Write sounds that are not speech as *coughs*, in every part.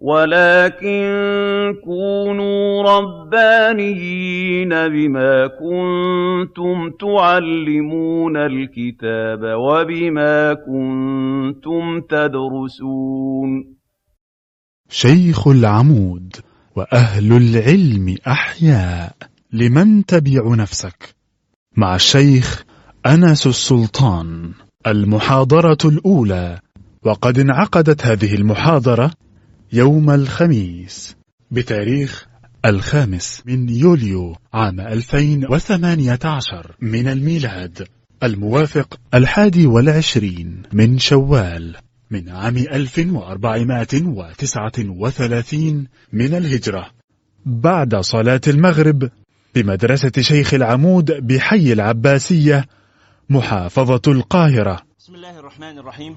وَلَٰكِن كُونُوا رَبَّانِيِّينَ بِمَا كُنتُمْ تُعَلِّمُونَ الْكِتَابَ وَبِمَا كُنتُمْ تَدْرُسُونَ. شيخ العمود وأهل العلم أحياء لمن تبع نفسك؟ مع الشيخ أنس السلطان المحاضرة الأولى وقد انعقدت هذه المحاضرة يوم الخميس. بتاريخ الخامس من يوليو عام 2018 من الميلاد. الموافق الحادي والعشرين من شوال من عام 1439 من الهجرة. بعد صلاة المغرب بمدرسة شيخ العمود بحي العباسية محافظة القاهرة. بسم الله الرحمن الرحيم.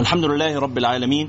الحمد لله رب العالمين.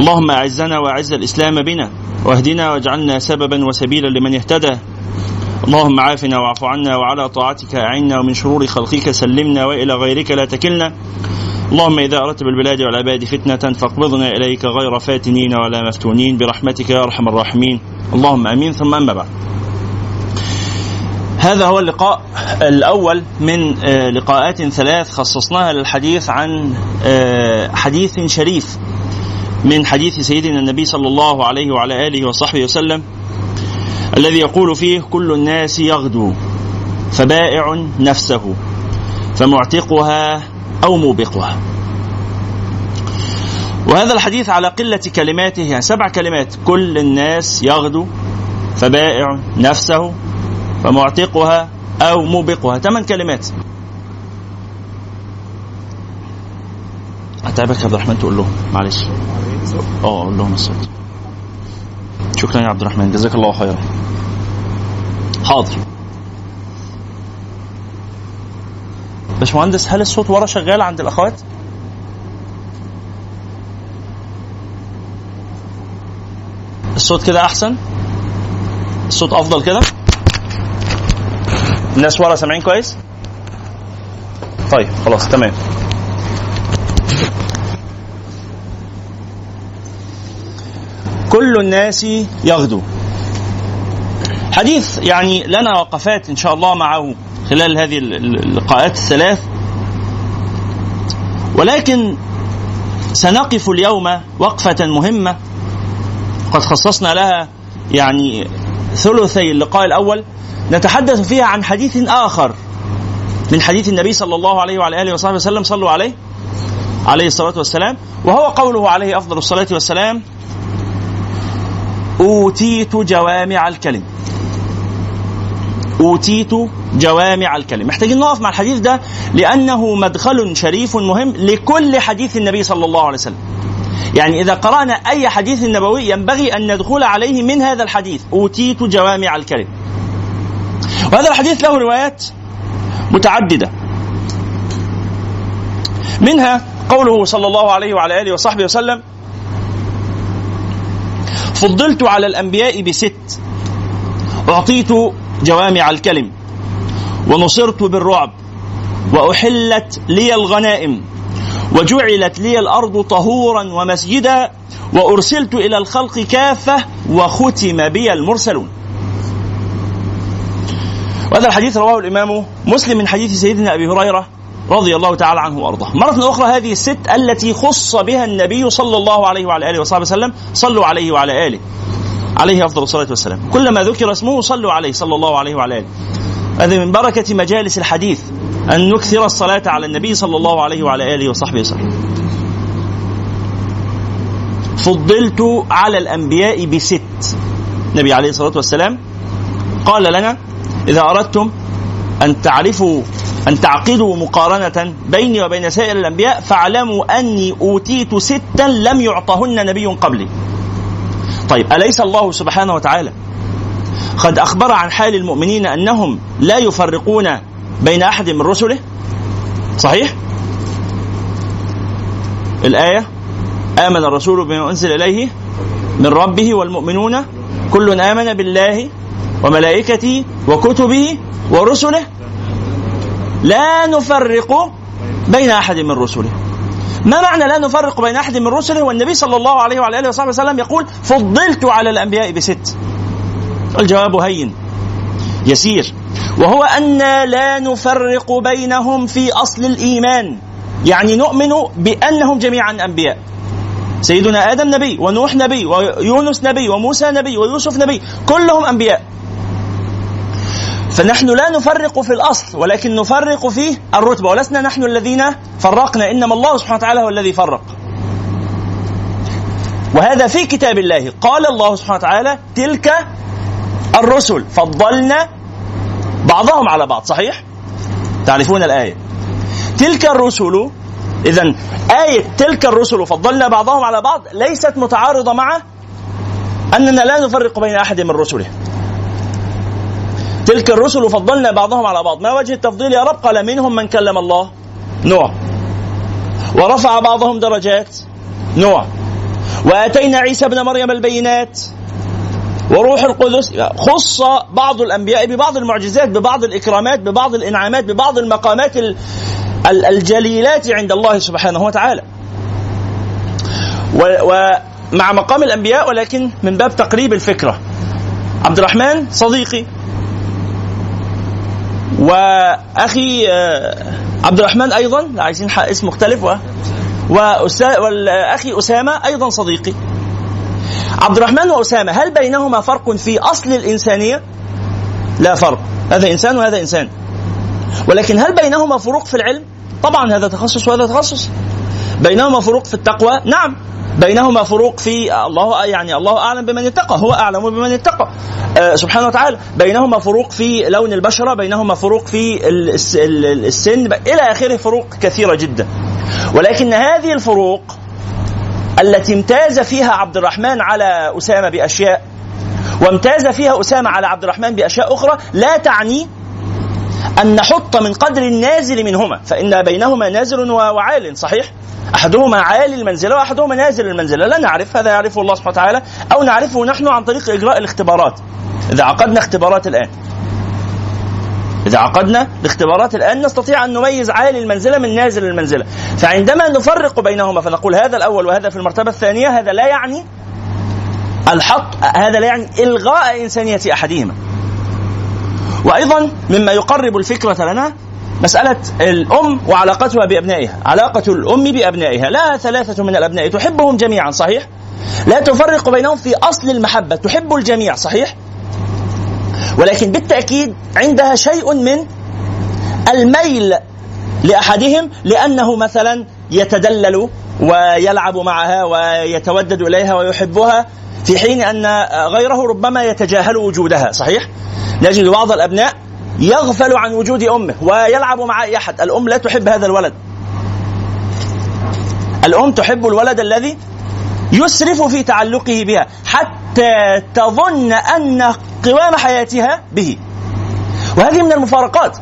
اللهم أعزنا وأعز الإسلام بنا واهدنا واجعلنا سببا وسبيلا لمن اهتدى. اللهم عافنا واعف عنا وعلى طاعتك أعنا ومن شرور خلقك سلمنا وإلى غيرك لا تكلنا. اللهم إذا أردت بالبلاد والعباد فتنة فاقبضنا إليك غير فاتنين ولا مفتونين برحمتك يا أرحم الراحمين. اللهم أمين. ثم أما بعد. هذا هو اللقاء الأول من آه، لقاءات ثلاث خصصناها للحديث عن آه، حديث شريف. من حديث سيدنا النبي صلى الله عليه وعلى آله وصحبه وسلم الذي يقول فيه كل الناس يغدو فبائع نفسه فمعتقها أو موبقها. وهذا الحديث على قلة كلماته يعني سبع كلمات. كل الناس يغدو فبائع نفسه فمعتقها أو موبقها. ثمان كلمات. أتعبك يا عبد الرحمن تقول لهم معلش آه قول لهم الصوت شكرا يا عبد الرحمن جزاك الله خيرا حاضر باشمهندس هل الصوت ورا شغال عند الأخوات؟ الصوت كده أحسن؟ الصوت أفضل كده؟ الناس ورا سامعين كويس؟ طيب خلاص تمام كل الناس يغدو. حديث يعني لنا وقفات إن شاء الله معه خلال هذه اللقاءات الثلاث. ولكن سنقف اليوم وقفة مهمة قد خصصنا لها يعني ثلثي اللقاء الأول. نتحدث فيها عن حديث آخر من حديث النبي صلى الله عليه وعلى آله وصحبه وسلم صلوا عليه عليه الصلاة والسلام. وهو قوله عليه أفضل الصلاة والسلام أوتيت جوامع الكلم. أوتيت جوامع الكلم. محتاجين نقف مع الحديث ده لأنه مدخل شريف مهم لكل حديث النبي صلى الله عليه وسلم. يعني إذا قرأنا أي حديث نبوي ينبغي أن ندخل عليه من هذا الحديث. أوتيت جوامع الكلم. وهذا الحديث له روايات متعددة. منها قوله صلى الله عليه وعلى آله وصحبه وسلم فضلت على الأنبياء بست. أعطيت جوامع الكلم. ونصرت بالرعب. وأحلت لي الغنائم. وجعلت لي الأرض طهورا ومسجدا. وأرسلت إلى الخلق كافة وختم بي المرسلون. وهذا الحديث رواه الإمام مسلم من حديث سيدنا أبي هريرة. رضي الله تعالى عنه وأرضاه. مرة أخرى هذه الست التي خص بها النبي صلى الله عليه وعلى آله وصحبه وسلم صلوا عليه وعلى آله. عليه أفضل الصلاة والسلام. كلما ذكر اسمه صلوا عليه صلى الله عليه وعلى آله. هذه من بركة مجالس الحديث أن نكثر الصلاة على النبي صلى الله عليه وعلى آله وصحبه وسلم. فضلت على الأنبياء بست. النبي عليه الصلاة والسلام قال لنا إذا أردتم أن تعرفوا أن تعقدوا مقارنة بيني وبين سائر الأنبياء فاعلموا أني أوتيت ستا لم يعطهن نبي قبلي. طيب أليس الله سبحانه وتعالى قد أخبر عن حال المؤمنين أنهم لا يفرقون بين أحد من رسله؟ صحيح؟ الآية آمن الرسول بما أنزل إليه من ربه والمؤمنون كل آمن بالله وملائكته وكتبه ورسله لا نفرق بين أحد من رسله. ما معنى لا نفرق بين أحد من رسله؟ والنبي صلى الله عليه وعلى آله وصحبه وسلم يقول فضلت على الأنبياء بست. الجواب هين. يسير. وهو أن لا نفرق بينهم في أصل الإيمان. يعني نؤمن بأنهم جميعا أنبياء. سيدنا آدم نبي ونوح نبي ويونس نبي وموسى نبي ويوسف نبي كلهم أنبياء. فنحن لا نفرق في الأصل ولكن نفرق في الرتبة ولسنا نحن الذين فرقنا إنما الله سبحانه وتعالى هو الذي فرق. وهذا في كتاب الله قال الله سبحانه وتعالى تلك الرسل فضلنا بعضهم على بعض. صحيح؟ تعرفون الآية. تلك الرسل إذا آية تلك الرسل فضلنا بعضهم على بعض ليست متعارضة مع أننا لا نفرق بين أحد من رسله. تلك الرسل فضلنا بعضهم على بعض. ما وجه التفضيل يا رب؟ قال منهم من كلم الله. نوح. ورفع بعضهم درجات. نوح. وآتينا عيسى ابن مريم البينات. وروح القدس. خص بعض الأنبياء ببعض المعجزات ببعض الإكرامات ببعض الإنعامات ببعض المقامات الجليلات عند الله سبحانه وتعالى. ومع مقام الأنبياء ولكن من باب تقريب الفكرة. عبد الرحمن صديقي وأخي آه، عبد الرحمن أيضا عايزين اسم مختلف و واخي أسامة أيضا صديقي. عبد الرحمن وأسامة هل بينهما فرق في أصل الإنسانية؟ لا فرق هذا إنسان وهذا إنسان. ولكن هل بينهما فروق في العلم؟ طبعا هذا تخصص وهذا تخصص. بينهما فروق في التقوى؟ نعم. بينهما فروق في الله يعني الله أعلم بمن اتقى هو أعلم بمن اتقى. آه سبحانه وتعالى بينهما فروق في لون البشرة بينهما فروق في السن إلى آخره فروق كثيرة جدا. ولكن هذه الفروق التي امتاز فيها عبد الرحمن على أسامة بأشياء وامتاز فيها أسامة على عبد الرحمن بأشياء أخرى لا تعني أن نحط من قدر النازل منهما فإن بينهما نازل وعال صحيح؟ أحدهما عالي المنزلة وأحدهما نازل المنزلة. لا نعرف هذا يعرفه الله سبحانه وتعالى. أو نعرفه نحن عن طريق إجراء الاختبارات. إذا عقدنا اختبارات الآن. إذا عقدنا الاختبارات الآن نستطيع أن نميز عالي المنزلة من نازل المنزلة. فعندما نفرق بينهما فنقول هذا الأول وهذا في المرتبة الثانية هذا لا يعني الحط هذا لا يعني إلغاء إنسانية أحدهما. وأيضا مما يقرب الفكرة لنا مسألة الأم وعلاقتها بأبنائها. علاقة الأم بأبنائها. لا ثلاثة من الأبناء تحبهم جميعا صحيح؟ لا تفرق بينهم في أصل المحبة. تحب الجميع صحيح؟ ولكن بالتأكيد عندها شيء من الميل لأحدهم لأنه مثلا يتدلل ويلعب معها ويتودد إليها ويحبها في حين أن غيره ربما يتجاهل وجودها صحيح؟ نجد بعض الأبناء يغفل عن وجود أمه ويلعب مع أي أحد. الأم لا تحب هذا الولد. الأم تحب الولد الذي يسرف في تعلقه بها حتى تظن أن قوام حياتها به. وهذه من المفارقات.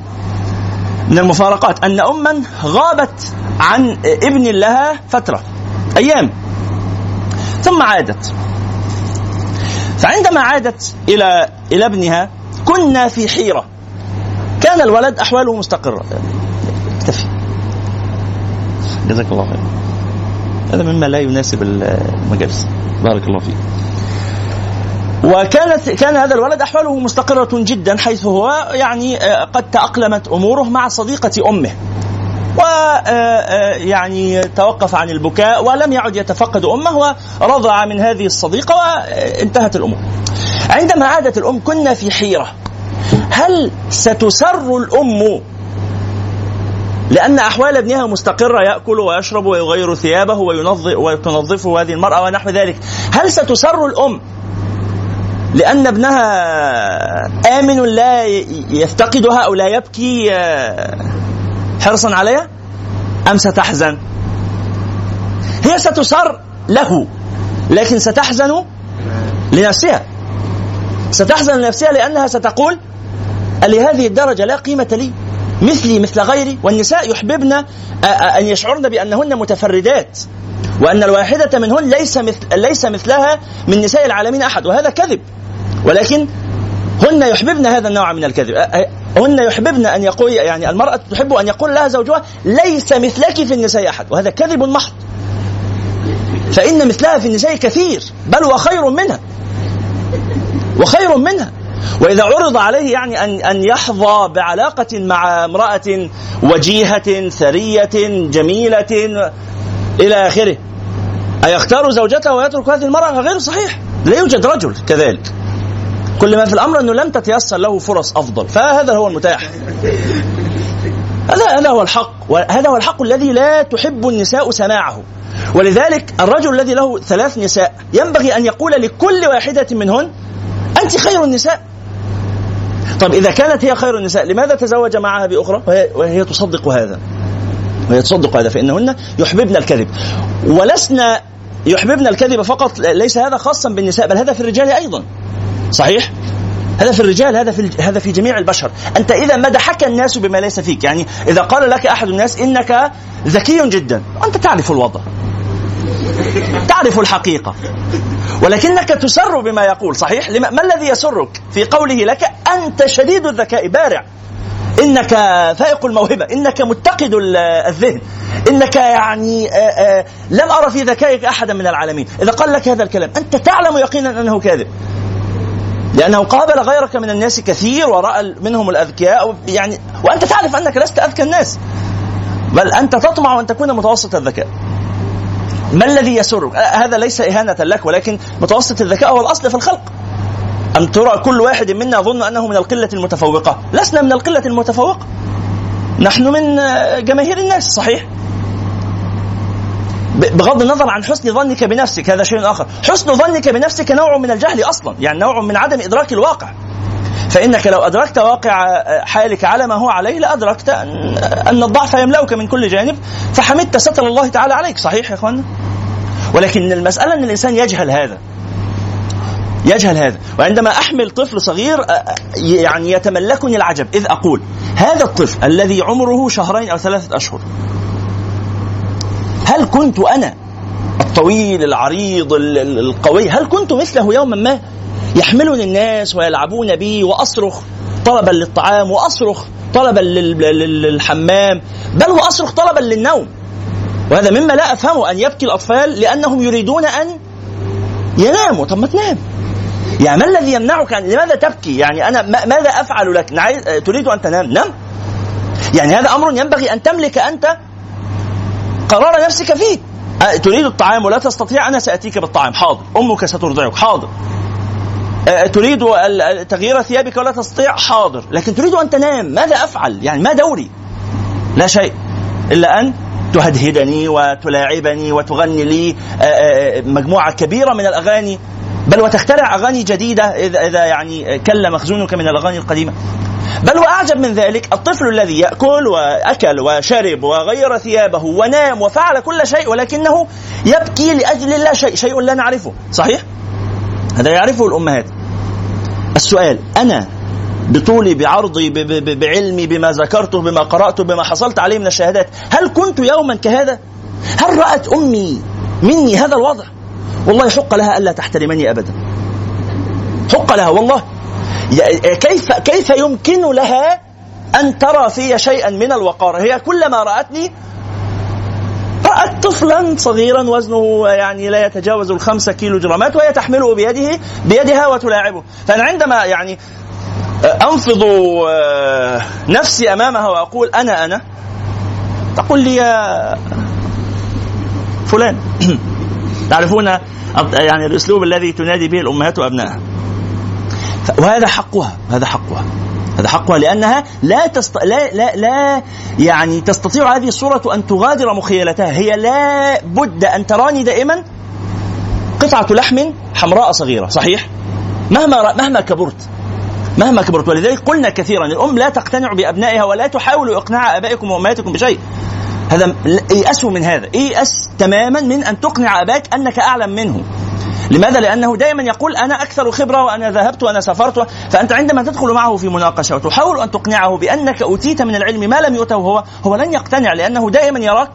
من المفارقات أن أما غابت عن ابن لها فترة أيام ثم عادت. فعندما عادت إلى إلى ابنها كنا في حيرة. كان الولد أحواله مستقرة. اكتفي. جزاك الله خير. هذا مما لا يناسب المجالس. بارك الله فيك. وكانت كان هذا الولد أحواله مستقرة جدا حيث هو يعني آه، قد تأقلمت أموره مع صديقة أمه. و آه، آه، يعني توقف عن البكاء ولم يعد يتفقد أمه ورضع من هذه الصديقة وانتهت الأمور. عندما عادت الأم كنا في حيرة. هل ستسر الأم لأن أحوال ابنها مستقرة يأكل ويشرب ويغير ثيابه وينظف وتنظفه هذه المرأة ونحو ذلك؟ هل ستسر الأم لأن ابنها آمن لا يفتقدها أو لا يبكي حرصا عليها؟ أم ستحزن؟ هي ستسر له لكن ستحزن لنفسها. ستحزن لنفسها لأنها ستقول لهذه الدرجة لا قيمة لي. مثلي مثل غيري. والنساء يحببن أن يشعرن بأنهن متفردات. وأن الواحدة منهن ليس مثل ليس مثلها من نساء العالمين أحد. وهذا كذب. ولكن هن يحببن هذا النوع من الكذب. هن يحببن أن يقول يعني المرأة تحب أن يقول لها زوجها ليس مثلك في النساء أحد. وهذا كذب محض. فإن مثلها في النساء كثير بل وخير منها. وخير منها. وإذا عرض عليه يعني أن أن يحظى بعلاقة مع امرأة وجيهة ثرية جميلة إلى آخره. أيختار زوجته ويترك هذه المرأة؟ غير صحيح. لا يوجد رجل كذلك. كل ما في الأمر أنه لم تتيسر له فرص أفضل. فهذا هو المتاح. هذا هذا هو الحق. وهذا هو الحق الذي لا تحب النساء سماعه. ولذلك الرجل الذي له ثلاث نساء ينبغي أن يقول لكل واحدة منهن أنت خير النساء. طب إذا كانت هي خير النساء لماذا تزوج معها بأخرى؟ وهي, وهي تصدق هذا. وهي تصدق هذا فإنهن يحببن الكذب. ولسنا يحببن الكذب فقط ليس هذا خاصا بالنساء بل هذا في الرجال أيضا. صحيح؟ هذا في الرجال هذا في هذا في جميع البشر. أنت إذا مدحك الناس بما ليس فيك. يعني إذا قال لك أحد الناس إنك ذكي جدا أنت تعرف الوضع. تعرف الحقيقة. ولكنك تسر بما يقول صحيح؟ ما الذي يسرك في قوله لك أنت شديد الذكاء؟ بارع. إنك فائق الموهبة إنك متقد الذهن إنك يعني آآ آآ لم أرى في ذكائك أحدا من العالمين. إذا قال لك هذا الكلام أنت تعلم يقينا أنه كاذب. لأنه قابل غيرك من الناس كثير ورأى منهم الأذكياء يعني وأنت تعرف أنك لست أذكى الناس. بل أنت تطمع أن تكون متوسط الذكاء. ما الذي يسرك؟ هذا ليس إهانة لك ولكن متوسط الذكاء هو الأصل في الخلق. أن ترى كل واحد منا يظن أنه من القلة المتفوقة. لسنا من القلة المتفوقة. نحن من جماهير الناس صحيح؟ بغض النظر عن حسن ظنك بنفسك هذا شيء آخر. حسن ظنك بنفسك نوع من الجهل أصلا يعني نوع من عدم إدراك الواقع. فإنك لو أدركت واقع حالك على ما هو عليه لأدركت ان أن الضعف يملأك من كل جانب فحمدت ستر الله تعالى عليك. صحيح يا اخوانا ولكن المسألة أن الإنسان يجهل هذا. يجهل هذا. وعندما أحمل طفل صغير يعني يتملكني العجب. إذ أقول هذا الطفل الذي عمره شهرين أو ثلاثة أشهر هل كنت أنا الطويل العريض القوي؟ هل كنت مثله يوما ما؟ يحملني الناس ويلعبون بي وأصرخ طلبا للطعام وأصرخ طلبا للحمام بل واصرخ طلبا للنوم. وهذا مما لا أفهمه أن يبكي الأطفال لأنهم يريدون أن يناموا. طب ما تنام. يعني ما الذي يمنعك لماذا تبكي؟ يعني أنا ماذا أفعل لك؟ تريد أن تنام. نم. يعني هذا أمر ينبغي أن تملك أنت قرار نفسك فيه. تريد الطعام ولا تستطيع؟ أنا سأتيك بالطعام. حاضر. أمك سترضعك. حاضر. تريد تغيير ثيابك ولا تستطيع؟ حاضر. لكن تريد أن تنام. ماذا أفعل؟ يعني ما دوري؟ لا شيء. إلا أن تهدهدني وتلاعبني وتغني لي أه، مجموعة كبيرة من الأغاني. بل وتخترع أغاني جديدة إذا, يعني كل مخزونك من الأغاني القديمة. بل وأعجب من ذلك الطفل الذي يأكل وأكل وشرب وغير ثيابه ونام وفعل كل شيء ولكنه يبكي لأجل لا شيء. شيء لا نعرفه. صحيح؟ هذا يعرفه الأمهات. السؤال أنا بطولي بعرضي بعلمي بما ذكرته بما قرأته بما حصلت عليه من الشهادات هل كنت يوما كهذا؟ هل رأت أمي مني هذا الوضع؟ والله حق لها ألا تحترمني ابدا. حق لها والله. كيف كيف يمكن لها أن ترى في شيئا من الوقار؟ هي كلما رأتني رأت طفلا صغيرا وزنه يعني لا يتجاوز الخمسة كيلو جرامات وهي تحمله بيده بيدها وتلاعبه. فأنا عندما يعني أنفض آه، نفسي أمامها وأقول أنا أنا تقول لي يا فلان. *clears throat* تعرفون يعني الأسلوب الذي تنادي به الأمهات وأبنائها. وهذا حقها هذا حقها. هذا حقها لأنها لا تست... لا لا لا يعني تستطيع هذه الصورة أن تغادر مخيلتها. هي لا بد أن تراني دائما قطعة لحم حمراء صغيرة صحيح؟ مهما مهما كبرت مهما كبرت. ولذلك قلنا كثيرا الأم لا تقتنع بأبنائها ولا تحاول إقناع آبائكم وأمهاتكم بشيء. هذا يأسوا من هذا. يأس تماما من أن تقنع آباك أنك أعلم منه. لماذا؟ لأنه دائما يقول أنا أكثر خبرة وأنا ذهبت وأنا سافرت فأنت عندما تدخل معه في مناقشة وتحاول أن تقنعه بأنك أوتيت من العلم ما لم يؤته هو هو لن يقتنع لأنه دائما يراك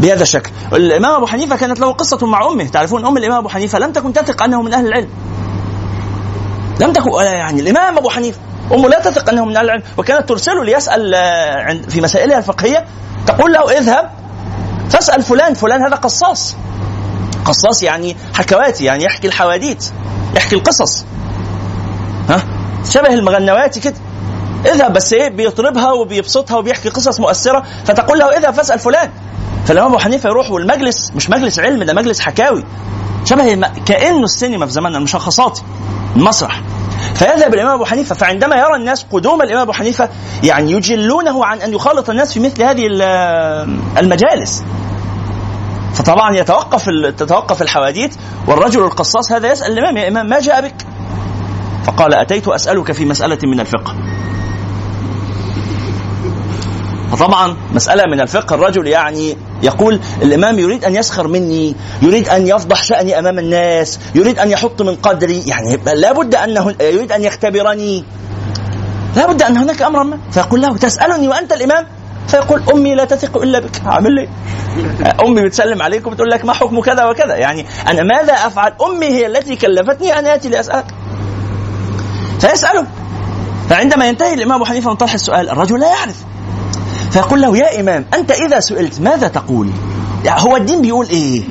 بهذا الشكل. الإمام أبو حنيفة كانت له قصة مع أمه. تعرفون أم الإمام أبو حنيفة لم تكن تثق أنه من أهل العلم. لم تكن يعني الإمام أبو حنيفة أمه لا تثق أنه من أهل العلم. وكانت ترسله ليسأل آه، في مسائلها الفقهية تقول له اذهب فاسأل فلان فلان هذا قصاص. قصاص يعني حكواتي يعني يحكي الحواديت يحكي القصص. ها؟ شبه المغنواتي كده. اذهب بس إيه بيطربها وبيبسطها وبيحكي قصص مؤثرة فتقول له اذهب فاسأل فلان. فالامام أبو حنيفة يروح والمجلس مش مجلس علم ده مجلس حكاوي. شبه كأنه السينما في زماننا المشخصات المسرح. فيذهب الإمام أبو حنيفة فعندما يرى الناس قدوم الإمام أبو حنيفة يعني يجلونه عن أن يخالط الناس في مثل هذه المجالس. فطبعا يتوقف تتوقف الحواديت والرجل القصاص هذا يسأل الإمام يا إمام ما جاء بك؟ فقال أتيت أسألك في مسألة من الفقه. فطبعا مسألة من الفقه الرجل يعني يقول الإمام يريد أن يسخر مني يريد أن يفضح شأني أمام الناس يريد أن يحط من قدري. يعني لابد أنه يريد أن يختبرني. لابد أن هناك أمرا ما. فيقول له تسألني وأنت الإمام؟ فيقول أمي لا تثق إلا بك. أعمل لي. أمي بتسلم عليك وبتقول لك ما حكم كذا وكذا. يعني أنا ماذا أفعل؟ أمي هي التي كلفتني. ان آتي لأسألك. فيساله فعندما ينتهي الإمام ابو حنيفة من طرح السؤال الرجل لا يعرف. فيقول له يا إمام أنت إذا سئلت ماذا تقول؟ يعني هو الدين بيقول إيه؟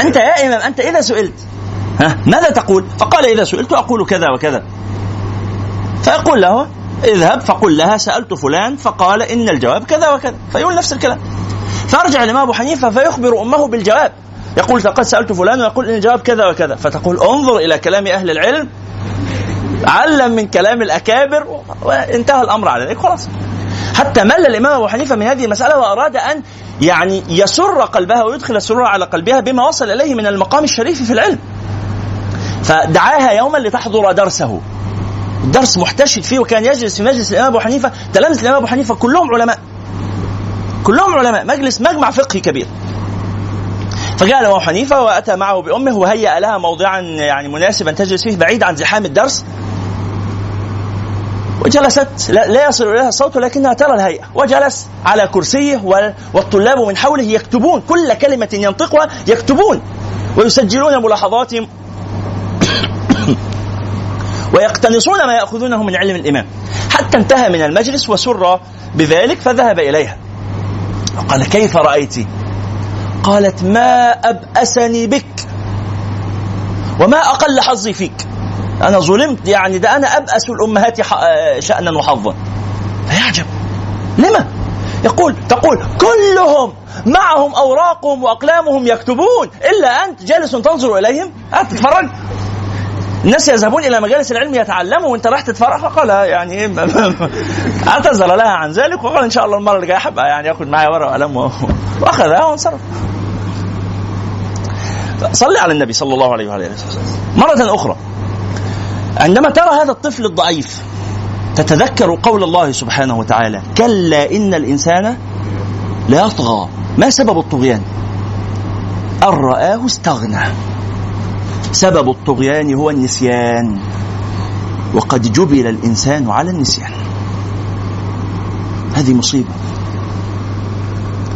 أنت يا إمام أنت إذا سئلت. ها ماذا تقول؟ فقال إذا سئلت أقول كذا وكذا. فيقول له اذهب فقل لها سألت فلان فقال إن الجواب كذا وكذا. فيقول نفس الكلام. فأرجع الإمام أبو حنيفة فيخبر أمه بالجواب. يقول لقد سألت فلان ويقول إن الجواب كذا وكذا. فتقول انظر إلى كلام أهل العلم. علم من كلام الأكابر وانتهى الأمر على ذلك خلاص حتى مل الإمام أبو حنيفة من هذه المسألة وأراد أن يعني يسر قلبها ويدخل السرور على قلبها بما وصل إليه من المقام الشريف في العلم. فدعاها يوما لتحضر درسه. درس محتشد فيه وكان يجلس في مجلس الإمام أبو حنيفة تلامذه الإمام أبو حنيفة كلهم علماء. كلهم علماء، مجلس مجمع فقهي كبير. فجاء الامام حنيفة وأتى معه بأمه وهيأ لها موضعا يعني مناسبا تجلس فيه بعيد عن زحام الدرس وجلست لا يصل إليها الصوت ولكنها ترى الهيئة وجلس على كرسيه والطلاب من حوله يكتبون كل كلمة ينطقها يكتبون ويسجلون ملاحظاتهم ويقتنصون ما يأخذونه من علم الإمام. حتى انتهى من المجلس وسر بذلك فذهب إليها. وقال كيف رأيت؟ قالت ما أبأسني بك وما أقل حظي فيك. أنا ظلمت يعني ده أنا أبأس الأمهات شأنا وحظا. فيعجب. لما؟ يقول تقول كلهم معهم أوراقهم وأقلامهم يكتبون إلا أنت جالس تنظر إليهم. تتفرج الناس يذهبون إلى مجالس العلم يتعلموا وأنت راح تتفرج فقال يعني *laughs* أعتذر لها عن ذلك وقال إن شاء الله المرة الجاية حبقى يعني ياخذ معي ورقة وقلم وأخذها وانصرف. صلي على النبي صلى الله عليه وعلى اله وسلم. مرة أخرى عندما ترى هذا الطفل الضعيف تتذكر قول الله سبحانه وتعالى كلا إن الإنسان ليطغى ما سبب الطغيان؟ أن رآه استغنى. سبب الطغيان هو النسيان. وقد جبل الإنسان على النسيان. هذه مصيبة.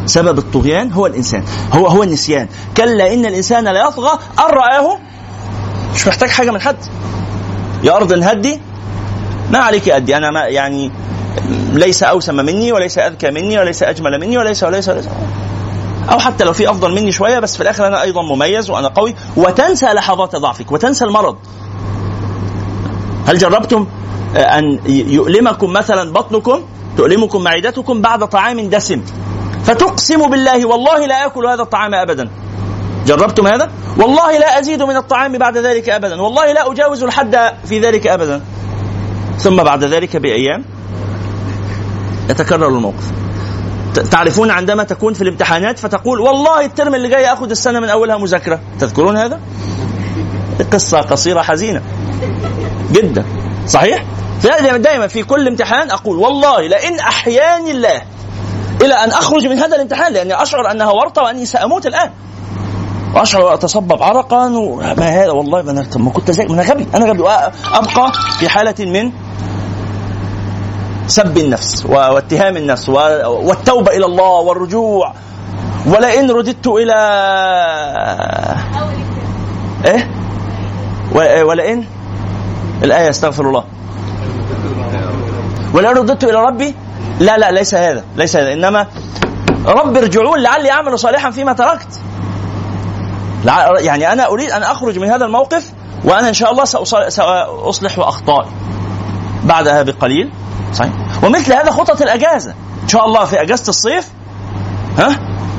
سبب الطغيان هو الإنسان. هو هو النسيان. كلا إن الإنسان لا يطغى أن رآه؟ مش محتاج حاجة من حد. يا أرض هدي ما عليك أدي. أنا ما يعني ليس أوسم مني وليس أذكى مني وليس أجمل مني وليس وليس وليس. أو حتى لو في أفضل مني شوية بس في الآخر أنا أيضا مميز وأنا قوي. وتنسى لحظات ضعفك وتنسى المرض. هل جربتم أن يؤلمكم مثلا بطنكم تؤلمكم معدتكم بعد طعام دسم؟ فتقسم بالله والله لا آكل هذا الطعام أبدا. جربتم هذا؟ والله لا أزيد من الطعام بعد ذلك أبدا. والله لا أجاوز الحد في ذلك أبدا. ثم بعد ذلك بأيام يتكرر الموقف. تعرفون عندما تكون في الامتحانات فتقول والله الترم اللي جاي آخذ السنة من أولها مذاكرة. تذكرون هذا؟ قصة قصيرة حزينة. جدا. صحيح؟ دائما في كل امتحان أقول والله لئن أحياني الله إلى أن أخرج من هذا الامتحان لأني أشعر أنها ورطة وأني سأموت الآن. وأشعر وأتصبب عرقا ما هذا؟ والله ما أنا ما كنت زي أنا غبي. أنا غبي. أبقى في حالة من سب النفس واتهام النفس والتوبة إلى الله والرجوع. ولئن رددت إلى إيه؟ ولئن؟ الآية استغفر الله. ولئن رددت إلى ربي؟ لا لا ليس هذا ليس هذا. إنما رب ارجعون لعلي أعمل صالحا فيما تركت. يعني أنا أريد أن أخرج من هذا الموقف وأنا إن شاء الله سأصلح اخطائي بعدها بقليل. صحيح؟ ومثل هذا خطط الأجازة. إن شاء الله في أجازة الصيف ها؟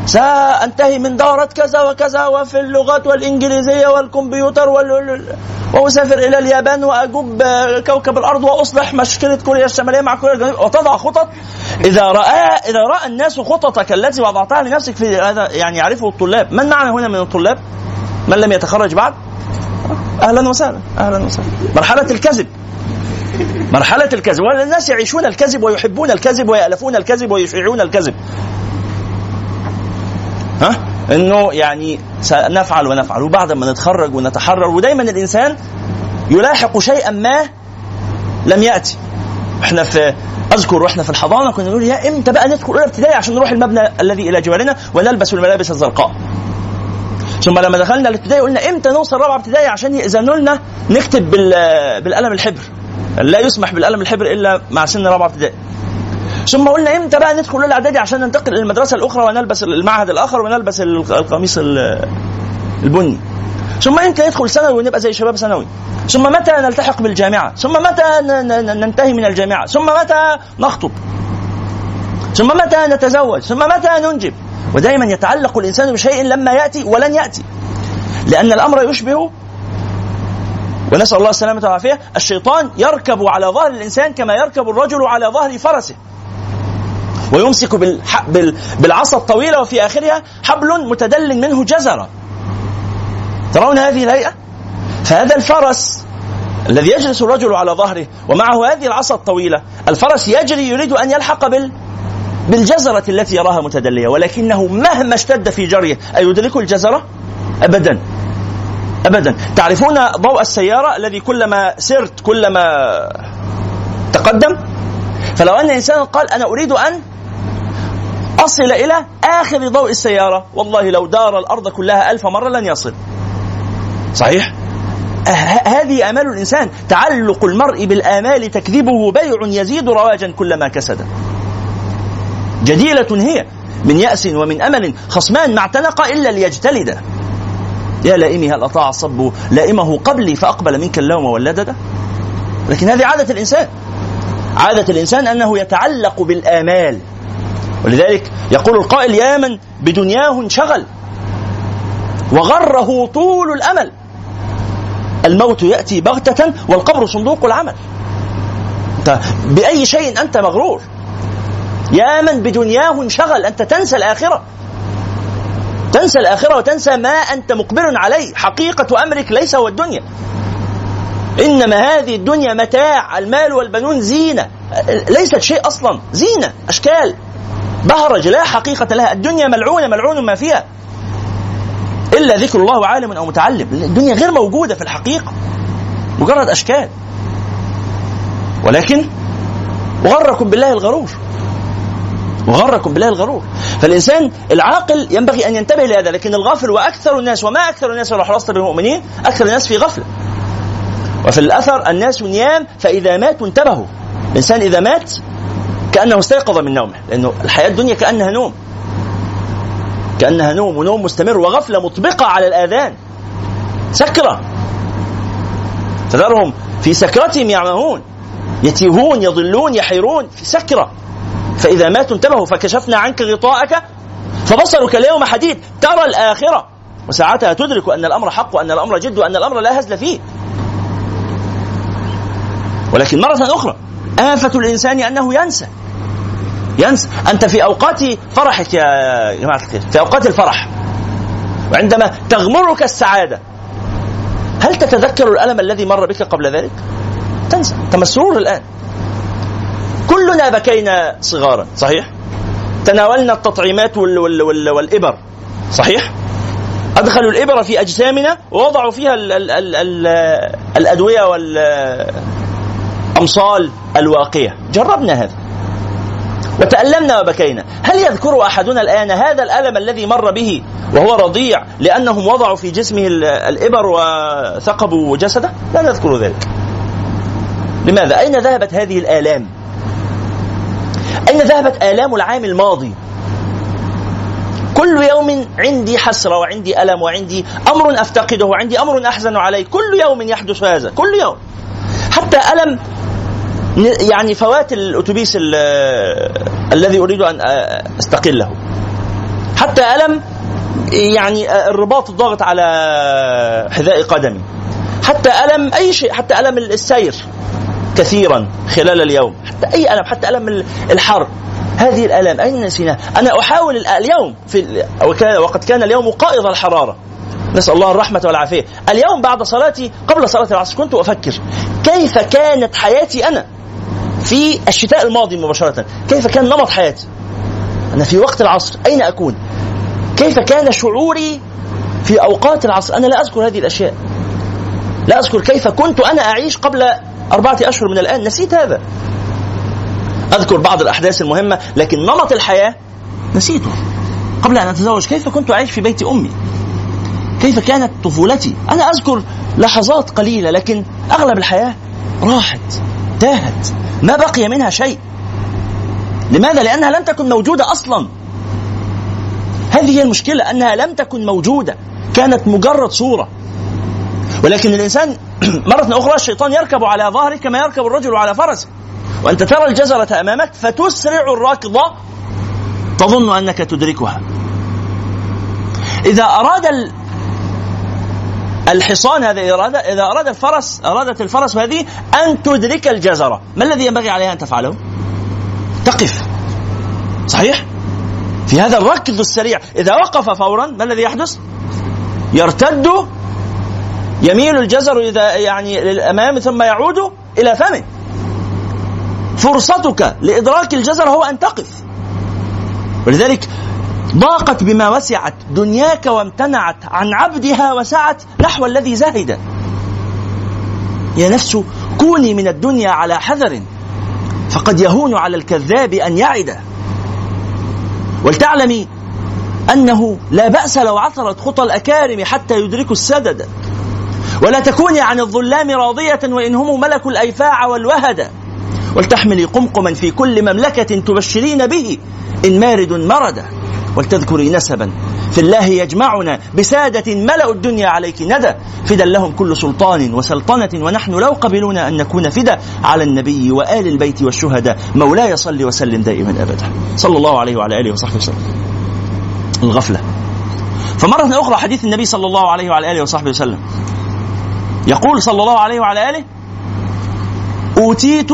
سأنتهي من دوره كذا وكذا وفي اللغات والإنجليزية والكمبيوتر وال... وأسافر إلى اليابان واجوب كوكب الأرض واصلح مشكلة كوريا الشمالية مع كوريا الجنوبية. وتضع خطط. إذا رأى إذا رأى الناس خططك التي وضعتها لنفسك في هذا يعني يعرفه الطلاب. من معنى هنا من الطلاب؟ من لم يتخرج بعد؟ أهلا وسهلا. أهلا وسهلا. مرحلة الكذب. مرحلة الكذب. والناس يعيشون الكذب ويحبون الكذب ويألفون الكذب ويشيعون الكذب. ها؟ إنه يعني سنفعل ونفعل. وبعد ما نتخرج ونتحرر ودايما الإنسان يلاحق شيئا ما لم يأتي. إحنا في أذكر وإحنا في الحضانة كنا نقول يا إمتى بقى ندخل أولى ابتدائي عشان نروح المبنى الذي إلى جوارنا ونلبس الملابس الزرقاء. ثم لما دخلنا الابتدائي قلنا إمتى نوصل رابعة ابتدائي عشان ياذنوا لنا نكتب بالقلم الحبر. لا يسمح بالقلم الحبر إلا مع سن رابعة ابتدائي. ثم قلنا إمتى بقى ندخل الاعدادي عشان ننتقل إلى المدرسة الأخرى ونلبس المعهد الآخر ونلبس القميص البني. ثم إمتى ندخل ثانوي ونبقى زي شباب ثانوي؟ ثم متى نلتحق بالجامعة؟ ثم متى ننتهي من الجامعة؟ ثم متى نخطب؟ ثم متى نتزوج؟ ثم متى ننجب؟ ودائما يتعلق الإنسان بشيء لما يأتي ولن يأتي. لأن الأمر يشبه ونسأل الله السلامة والعافية. الشيطان يركب على ظهر الإنسان كما يركب الرجل على ظهر فرسه. ويمسك بالعصا الطويلة وفي آخرها حبل متدل منه جزرة. ترون هذه الهيئة؟ فهذا الفرس الذي يجلس الرجل على ظهره ومعه هذه العصا الطويلة الفرس يجري يريد أن يلحق بال بالجزرة التي يراها متدلية ولكنه مهما اشتد في جريه أيدركه الجزرة؟ أبدا. ابدا. تعرفون ضوء السيارة الذي كلما سرت كلما تقدم؟ فلو أن انسانا قال أنا أريد أن أصل إلى آخر ضوء السيارة والله لو دار الأرض كلها ألف مرة لن يصل. صحيح؟ أه، هذه آمال الإنسان. تعلق المرء بالآمال تكذبه بيع يزيد رواجا كلما كسد. جديلة هي من يأس ومن أمل خصمان ما اعتنق إلا ليجتلده يا لائمي هل أطاع الصب لائمه قبلي فأقبل منك اللوم واللدد؟ لكن هذه عادة الإنسان. عادة الإنسان أنه يتعلق بالآمال. ولذلك يقول القائل يا من بدنياه انشغل وغره طول الأمل. الموت يأتي بغتة والقبر صندوق العمل. بأي شيء أنت مغرور. يا من بدنياه انشغل أنت تنسى الآخرة. تنسى الآخرة وتنسى ما أنت مقبل عليه. حقيقة أمرك ليس هو الدنيا. إنما هذه الدنيا متاع المال والبنون زينة. ليست شيء أصلا زينة أشكال. بهرج لا حقيقة لها. الدنيا ملعونة ملعون ما فيها. إلا ذكر الله وعالم أو متعلم. الدنيا غير موجودة في الحقيقة. مجرد أشكال. ولكن وغركم بالله الغرور. وغركم بالله الغرور فالإنسان العاقل ينبغي أن ينتبه لهذا لكن الغافل وأكثر الناس وما أكثر الناس ولو حرصت بالمؤمنين أكثر الناس في غفلة وفي الأثر الناس نيام فإذا ماتوا انتبهوا. الإنسان إذا مات كأنه استيقظ من نومه لأنه الحياة الدنيا كأنها نوم. كأنها نوم ونوم مستمر وغفلة مطبقة على الآذان. سكرة. تذرهم في سكرتهم يعمهون. يتيهون يضلون يحيرون في سكرة. فإذا ماتوا انتبهوا فكشفنا عنك غطاءك فبصرك اليوم حديد. ترى الآخرة. وساعتها تدرك أن الأمر حق وأن الأمر جد وأن الأمر لا هزل فيه. ولكن مرة أخرى آفة الإنسان أنه ينسى. ينسى. أنت في أوقات فرحك يا جماعة الخير في أوقات الفرح وعندما تغمرك السعادة هل تتذكر الألم الذي مر بك قبل ذلك؟ تنسى. أنت مسرور الآن. كلنا بكينا صغارا صحيح؟ تناولنا التطعيمات وال وال وال والإبر صحيح؟ أدخلوا الإبر في أجسامنا ووضعوا فيها ال ال ال ال الأدوية والأمصال الواقية. جربنا هذا. وتألمنا وبكينا. هل يذكر أحدنا الآن هذا الألم الذي مر به وهو رضيع لأنهم وضعوا في جسمه الإبر وثقبوا جسده؟ لا نذكر ذلك. لماذا؟ أين ذهبت هذه الآلام؟ أين ذهبت آلام العام الماضي؟ كل يوم عندي حسرة وعندي ألم وعندي أمر أفتقده وعندي أمر أحزن عليه. كل يوم يحدث هذا كل يوم. حتى ألم يعني فوات الأتوبيس الذي أريد أن أستقله. حتى ألم يعني الرباط الضاغط على حذاء قدمي. حتى ألم أي شيء حتى ألم السير. كثيرا خلال اليوم. حتى أي ألم حتى ألم الحر. هذه الآلام أين نسيناها؟ أنا أحاول اليوم في وقد كان اليوم قائض الحرارة. نسأل الله الرحمة والعافية. اليوم بعد صلاتي قبل صلاة العصر كنت أفكر كيف كانت حياتي أنا في الشتاء الماضي مباشرة. كيف كان نمط حياتي؟ أنا في وقت العصر أين أكون؟ كيف كان شعوري في أوقات العصر؟ أنا لا أذكر هذه الأشياء. لا أذكر كيف كنت أنا أعيش قبل أربعة أشهر من الآن. نسيت هذا. أذكر بعض الأحداث المهمة لكن نمط الحياة. نسيته. قبل أن أتزوج كيف كنت أعيش في بيت أمي؟ كيف كانت طفولتي؟ أنا أذكر لحظات قليلة لكن أغلب الحياة راحت تاهت. ما بقي منها شيء. لماذا؟ لأنها لم تكن موجودة أصلا. هذه هي المشكلة أنها لم تكن موجودة. كانت مجرد صورة. ولكن الإنسان *clears throat* مرة أخرى الشيطان يركب على ظهره كما يركب الرجل على فرسه. وأنت ترى الجزرة أمامك فتسرع الركض تظن أنك تدركها. إذا أراد الحصان هذا إراد إذا أراد الفرس أرادت الفرس هذه أن تدرك الجزرة. ما الذي ينبغي عليها أن تفعله؟ تقف. صحيح؟ في هذا الركض السريع. إذا وقف فورا ما الذي يحدث؟ يرتد يميل الجزر إذا يعني للأمام ثم يعود إلى فمه. فرصتك لإدراك الجزر هو أن تقف. ولذلك ضاقت بما وسعت دنياك وامتنعت عن عبدها وسعت نحو الذي زهد. يا نفس كوني من الدنيا على حذر فقد يهون على الكذاب أن يعد. ولتعلمي أنه لا بأس لو عثرت خطى الأكارم حتى يدركوا السدد. ولا تكوني عن الظلام راضية وإن هم ملكوا الأيفاع والوهد. ولتحملي قمقما في كل مملكة تبشرين به إن مارد مرد. ولتذكري نسبا في الله يجمعنا بسادة ملأوا الدنيا عليك ندى. فدا لهم كل سلطان وسلطنة ونحن لو قبلونا أن نكون فدا على النبي وآل البيت والشهداء. مولاي صل وسلم دائما أبدا. صلى الله عليه وعلى آله وصحبه وسلم. الغفلة. فمرة أخرى حديث النبي صلى الله عليه وعلى آله وصحبه وسلم. يقول صلى الله عليه وعلى آله أوتيت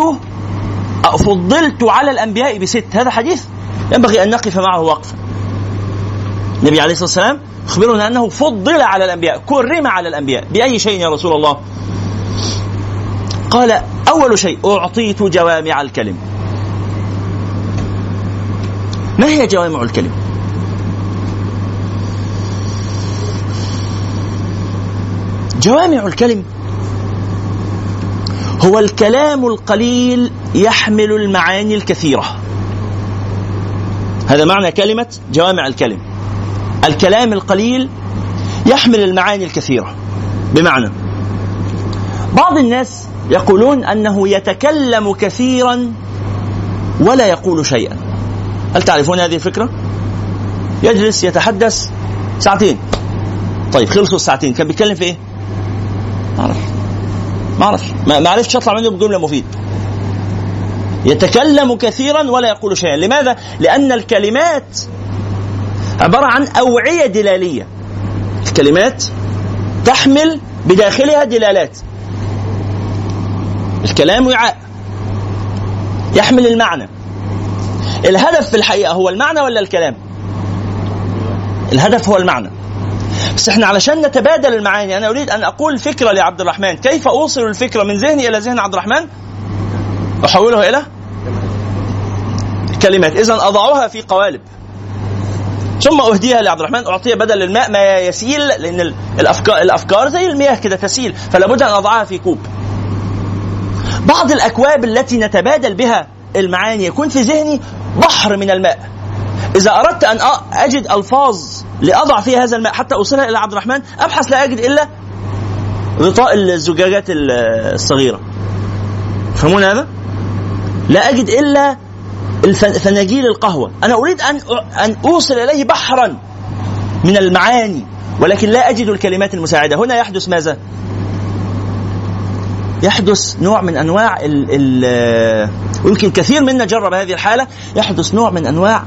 فضلت على الأنبياء بست. هذا حديث ينبغي أن نقف معه وقفا. النبي عليه الصلاة والسلام أخبرنا أنه فضل على الأنبياء كرم على الأنبياء بأي شيء يا رسول الله. قال أول شيء أعطيت جوامع الكلم. ما هي جوامع الكلم؟ جوامع الكلم. هو الكلام القليل يحمل المعاني الكثيرة. هذا معنى كلمة جوامع الكلم. الكلام القليل يحمل المعاني الكثيرة. بمعنى بعض الناس يقولون أنه يتكلم كثيرا ولا يقول شيئا. هل تعرفون هذه الفكرة؟ يجلس يتحدث ساعتين. طيب خلصوا الساعتين. كان بيتكلم في إيه؟ ما أعرف. ما أعرفش ما عرفتش أطلع منه بجملة مفيدة. يتكلم كثيرا ولا يقول شيئا. لماذا؟ لأن الكلمات عبارة عن أوعية دلالية. الكلمات تحمل بداخلها دلالات. الكلام وعاء. يحمل المعنى. الهدف في الحقيقة هو المعنى ولا الكلام؟ الهدف هو المعنى. بس إحنا علشان نتبادل المعاني أنا أريد أن أقول فكرة لعبد الرحمن. كيف أوصل الفكرة من ذهني إلى ذهن عبد الرحمن؟ أحولها إلى كلمات. اذا أضعها في قوالب. ثم أهديها لعبد الرحمن. أعطي بدل الماء ما يسيل لأن الافكار الأفكار زي المياه كده تسيل فلا بد أن أضعها في كوب. بعض الأكواب التي نتبادل بها المعاني يكون في ذهني بحر من الماء. إذا أردت أن أجد ألفاظ لأضع فيها هذا الماء حتى أوصلها إلى عبد الرحمن أبحث لا أجد إلا غطاء الزجاجات الصغيرة. فهمون هذا؟ لا أجد إلا فناجيل القهوة. أنا أريد أن أن أوصل إليه بحرا من المعاني ولكن لا أجد الكلمات المساعدة. هنا يحدث ماذا؟ يحدث نوع من أنواع ال ال ويمكن كثير منا جرب هذه الحالة. يحدث نوع من أنواع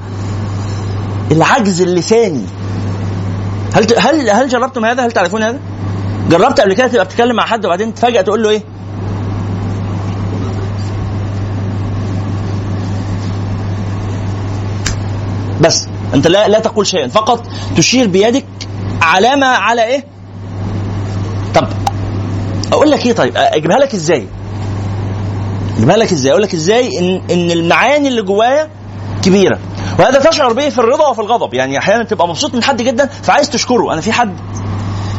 العجز اللساني هل هل هل جربتم هذا؟ هل تعرفون هذا؟ جربت قبل كده تبقى بتتكلم مع حد وبعدين فجاه تقول له إيه؟ بس أنت لا لا تقول شيئا فقط تشير بيدك علامه على إيه؟ طب أقول لك إيه طيب أجيبها لك إزاي؟ أجيبها لك إزاي؟ أقول لك إزاي ان إن المعاني اللي جوايا كبيرة وهذا تشعر به في الرضا وفي الغضب. يعني أحيانا تبقى مبسوط من حد جدا فعايز تشكره. أنا في حد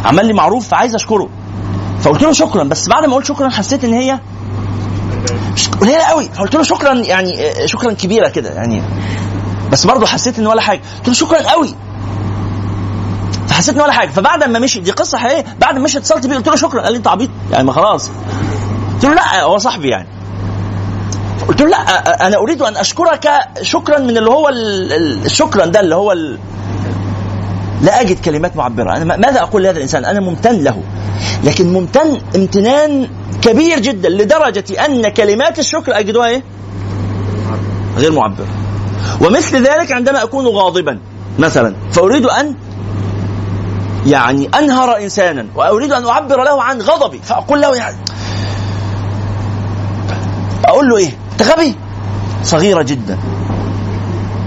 عمل لي معروف فعايز أشكره. فقلت له شكرا بس بعد ما قلت شكرا حسيت إن هي قليلة قوي. فقلت له شكرا يعني شكرا كبيرة كده يعني. بس برضه حسيت إن ولا حاجة. قلت له شكرا قوي. فحسيت إن ولا حاجة. فبعد ما مشي دي قصة حقيقية. بعد ما مشي اتصلت بيه قلت له شكرا. قال لي أنت عبيط. يعني ما خلاص. قلت له لا هو صاحبي يعني. قلت له لا أنا أريد أن أشكرك شكرا من اللي هو الشكرا ده اللي هو. لا أجد كلمات معبرة. أنا ماذا أقول لهذا الإنسان؟ أنا ممتن له. لكن ممتن امتنان كبير جدا لدرجة أن كلمات الشكر أجدها إيه؟ غير معبرة. ومثل ذلك عندما أكون غاضبا مثلا فأريد أن يعني أنهر انسانا وأريد أن أعبر له عن غضبي فأقول له يعني أقول له إيه؟ انت غبي صغيرة جدا.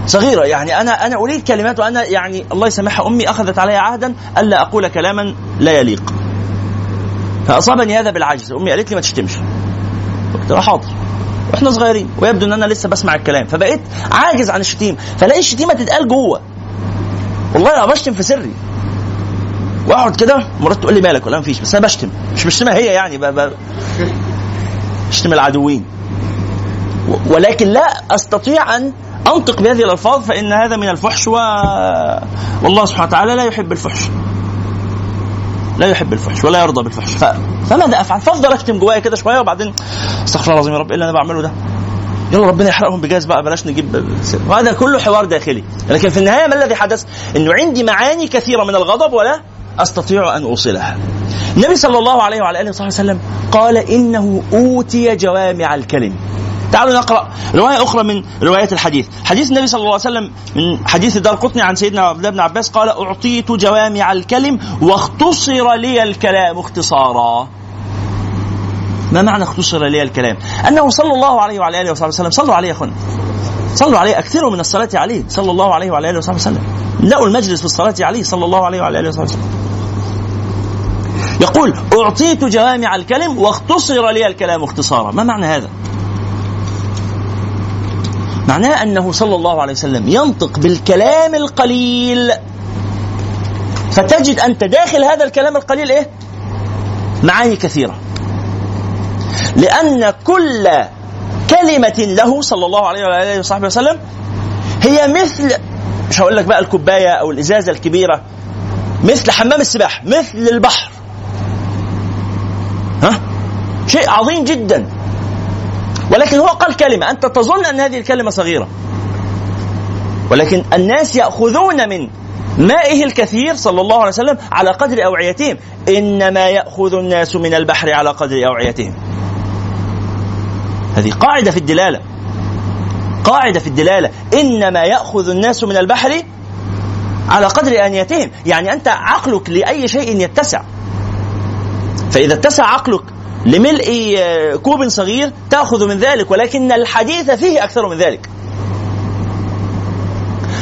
صغيرة. يعني أنا أنا أريد كلمات وأنا يعني الله يسامحها أمي أخذت علي عهدا ألا أقول كلاما لا يليق. فأصابني هذا بالعجز. أمي قالت لي ما تشتمش. قلت لها حاضر. وإحنا صغيرين. ويبدو إن أنا لسه بسمع الكلام. فبقيت عاجز عن الشتيمة. فلاقي الشتيمة تتقال جوه. والله أنا بشتم في سري. وأقعد كده. مرات تقول لي مالك؟ ولا مفيش بس أنا بشتم. مش بشتمها هي يعني بشتم العدوين. ولكن لا أستطيع أن أنطق بهذه الألفاظ فإن هذا من الفحش و... والله سبحانه وتعالى لا يحب الفحش لا يحب الفحش ولا يرضى بالفحش ف... فماذا أفعل؟ فأفضل اشتم جوايا كده شوية وبعدين استغفر الله العظيم يا رب إيه اللي أنا بعمله ده؟ يلا ربنا يحرقهم بجاز بقى بلاش نجيب وهذا كله حوار داخلي لكن في النهاية ما الذي حدث؟ انه عندي معاني كثيرة من الغضب ولا أستطيع أن أوصلها. النبي صلى الله عليه وعلى آله وصحبه وسلم قال إنه أوتي جوامع الكلم. تعالوا نقرأ رواية أخرى من روايات الحديث، حديث النبي صلى الله عليه وسلم من حديث الدار قطني عن سيدنا عبد الله بن عباس قال أعطيت جوامع الكلم واختصر لي الكلام اختصارا. ما معنى اختصر لي الكلام؟ أنه صلى الله عليه وعلى آله وصحبه وسلم صلوا عليه يا اخوانا. صلوا عليه أكثروا من الصلاة عليه صلى الله عليه وعلى آله وصحبه وسلم. املأوا المجلس بالصلاه عليه صلى الله عليه وعلى آله وصحبه وسلم. يقول أعطيت جوامع الكلم واختصر لي الكلام اختصارا، ما معنى هذا؟ معناه أنه صلى الله عليه وسلم ينطق بالكلام القليل فتجد أنت داخل هذا الكلام القليل إيه؟ معاني كثيرة. لأن كل كلمة له صلى الله عليه آله وصحبه وسلم هي مثل مش هقول لك بقى الكوباية أو الإزازة الكبيرة مثل حمام السباحة مثل البحر ها شيء عظيم جدا ولكن هو قال كلمة. أنت تظن أن هذه الكلمة صغيرة. ولكن الناس يأخذون من مائه الكثير صلى الله عليه وسلم على قدر أوعيتهم. إنما يأخذ الناس من البحر على قدر أوعيتهم. هذه قاعدة في الدلالة. قاعدة في الدلالة. إنما يأخذ الناس من البحر على قدر آنيتهم. يعني أنت عقلك لأي شيء يتسع. فإذا اتسع عقلك لملء كوب صغير تأخذ من ذلك ولكن الحديث فيه أكثر من ذلك.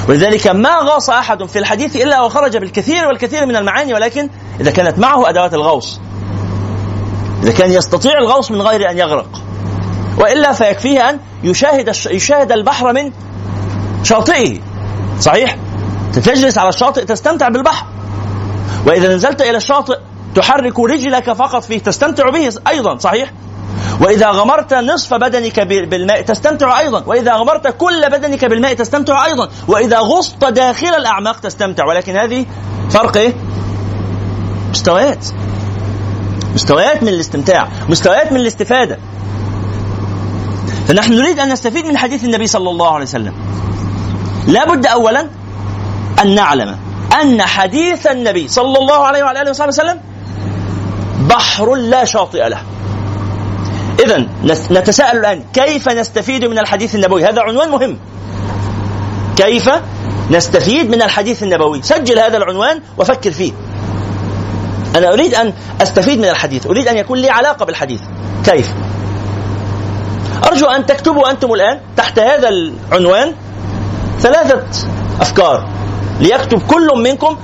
ولذلك ما غاص أحد في الحديث إلا وخرج بالكثير والكثير من المعاني ولكن إذا كانت معه أدوات الغوص. إذا كان يستطيع الغوص من غير أن يغرق. وإلا فيكفيه أن يشاهد يشاهد البحر من شاطئه. صحيح؟ تجلس على الشاطئ تستمتع بالبحر. وإذا نزلت إلى الشاطئ تحرك رجلك فقط فيه. تستمتع به أيضا صحيح؟ وإذا غمرت نصف بدنك بالماء تستمتع أيضا. وإذا غمرت كل بدنك بالماء تستمتع أيضا. وإذا غصت داخل الأعماق تستمتع. ولكن هذه فرق إيه؟ مستويات. مستويات من الاستمتاع مستويات من الاستفادة. فنحن نريد أن نستفيد من حديث النبي صلى الله عليه وسلم. لا بد أولا أن نعلم أن حديث النبي صلى الله عليه وعلى آله وصحبه وسلم بحر لا شاطئ له. إذا نتساءل الآن كيف نستفيد من الحديث النبوي؟ هذا عنوان مهم. كيف نستفيد من الحديث النبوي؟ سجل هذا العنوان وفكر فيه. أنا أريد أن أستفيد من الحديث أريد أن يكون لي علاقة بالحديث. كيف؟ أرجو أن تكتبوا أنتم الآن تحت هذا العنوان ثلاثة أفكار. ليكتب كل منكم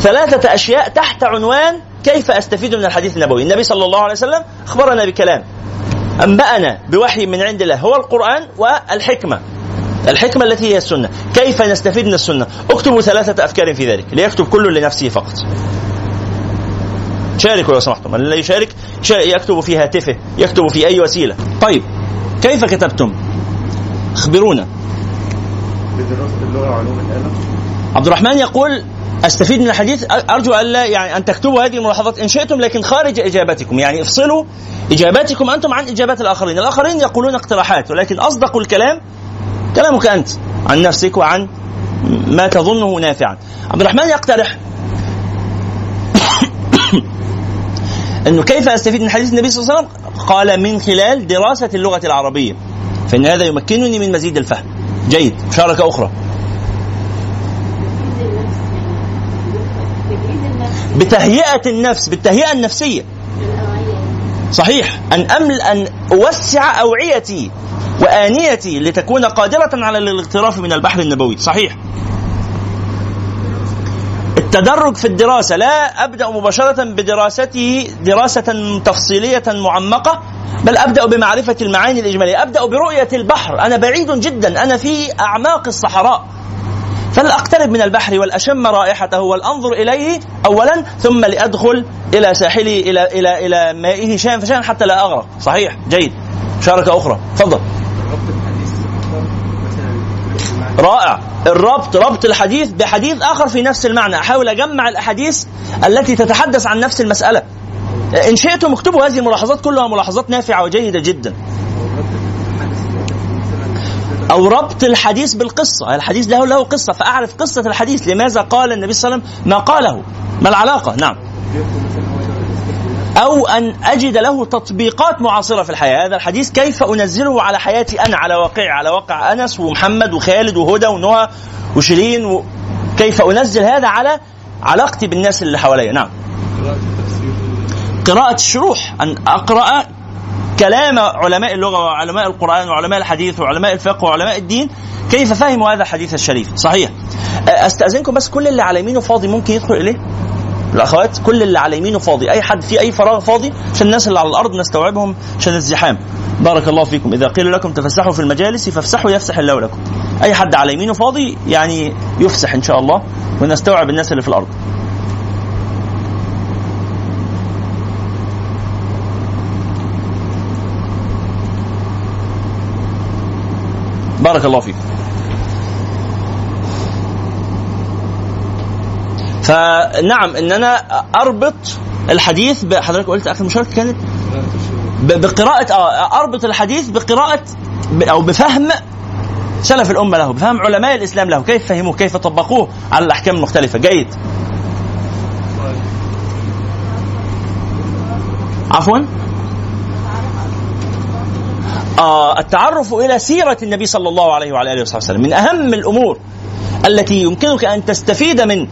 ثلاثة أشياء تحت عنوان كيف أستفيد من الحديث النبوي؟ النبي صلى الله عليه وسلم أخبرنا بكلام. أنبأنا بوحي من عند الله هو القرآن والحكمة. الحكمة التي هي السنة. كيف نستفيد من السنة؟ اكتبوا ثلاثة أفكار في ذلك. ليكتب كل لنفسه فقط. شاركوا لو سمحتم. من لا يشارك يكتب في هاتفه يكتب في أي وسيلة. طيب كيف كتبتم؟ اخبرونا. بدراسة اللغة وعلوم الآلة عبد الرحمن يقول أستفيد من الحديث أرجو الا يعني أن تكتبوا هذه الملاحظات إن شئتم لكن خارج اجابتكم يعني افصلوا إجاباتكم أنتم عن إجابات الآخرين، الآخرين يقولون اقتراحات ولكن أصدق الكلام كلامك أنت عن نفسك وعن ما تظنه نافعا. عبد الرحمن يقترح *coughs* أنه كيف أستفيد من حديث النبي صلى الله عليه وسلم؟ قال من خلال دراسة اللغة العربية. فإن هذا يمكنني من مزيد الفهم. جيد، مشاركه أخرى. بتهيئة النفس بالتهيئة النفسية. صحيح. أن أمل أن أوسع أوعيتي وآنيتي لتكون قادرة على الاغتراف من البحر النبوي. صحيح. التدرج في الدراسة لا أبدأ مباشرة بدراسته دراسة تفصيلية معمقة بل أبدأ بمعرفة المعاني الإجمالية. أبدأ برؤية البحر. أنا بعيد جدا. أنا في أعماق الصحراء. فلأقترب من البحر والأشم رائحته والأنظر إليه أولا ثم لأدخل إلى ساحله إلى إلى إلى مائه شيئا فشيئا حتى لا أغرق. صحيح جيد. شاركة أخرى. تفضل. رائع. الربط ربط الحديث بحديث آخر في نفس المعنى. أحاول أجمع الأحاديث التي تتحدث عن نفس المسألة. إن شئتم اكتبوا هذه الملاحظات كلها ملاحظات نافعة وجيدة جدا. أو ربط الحديث بالقصة. الحديث له له قصة فأعرف قصة الحديث. لماذا قال النبي صلى الله عليه وسلم ما قاله؟ ما العلاقة؟ نعم. أو أن أجد له تطبيقات معاصرة في الحياة. هذا الحديث كيف أنزله على حياتي أنا على واقعي على واقع أنس ومحمد وخالد وهدى ونهى وشيرين و... كيف أنزل هذا على علاقتي بالناس اللي حواليا؟ نعم. قراءة الشروح. أن أقرأ كلام علماء اللغة وعلماء القرآن وعلماء الحديث وعلماء الفقه وعلماء الدين كيف فهموا هذا الحديث الشريف؟ صحيح. أستأذنكم بس كل اللي على يمينه فاضي ممكن يدخل إليه؟ الأخوات كل اللي على يمينه فاضي. أي حد في أي فراغ فاضي عشان الناس اللي على الأرض نستوعبهم عشان الزحام. بارك الله فيكم. إذا قيل لكم تفسحوا في المجالس فافسحوا يفسح الله لكم. أي حد على يمينه فاضي يعني يفسح إن شاء الله ونستوعب الناس اللي في الأرض. بارك الله فيك فنعم إن أنا أربط الحديث حضرتك قلت آخر مشاركة كانت بقراءة آه أربط الحديث بقراءة أو بفهم سلف الأمة له، بفهم علماء الإسلام له، كيف فهموه؟ كيف طبقوه على الأحكام المختلفة، جيد. عفوا؟ آه التعرف إلى سيرة النبي صلى الله عليه وعلى آله وصحبه وسلم. من أهم الأمور التي يمكنك أن تستفيد من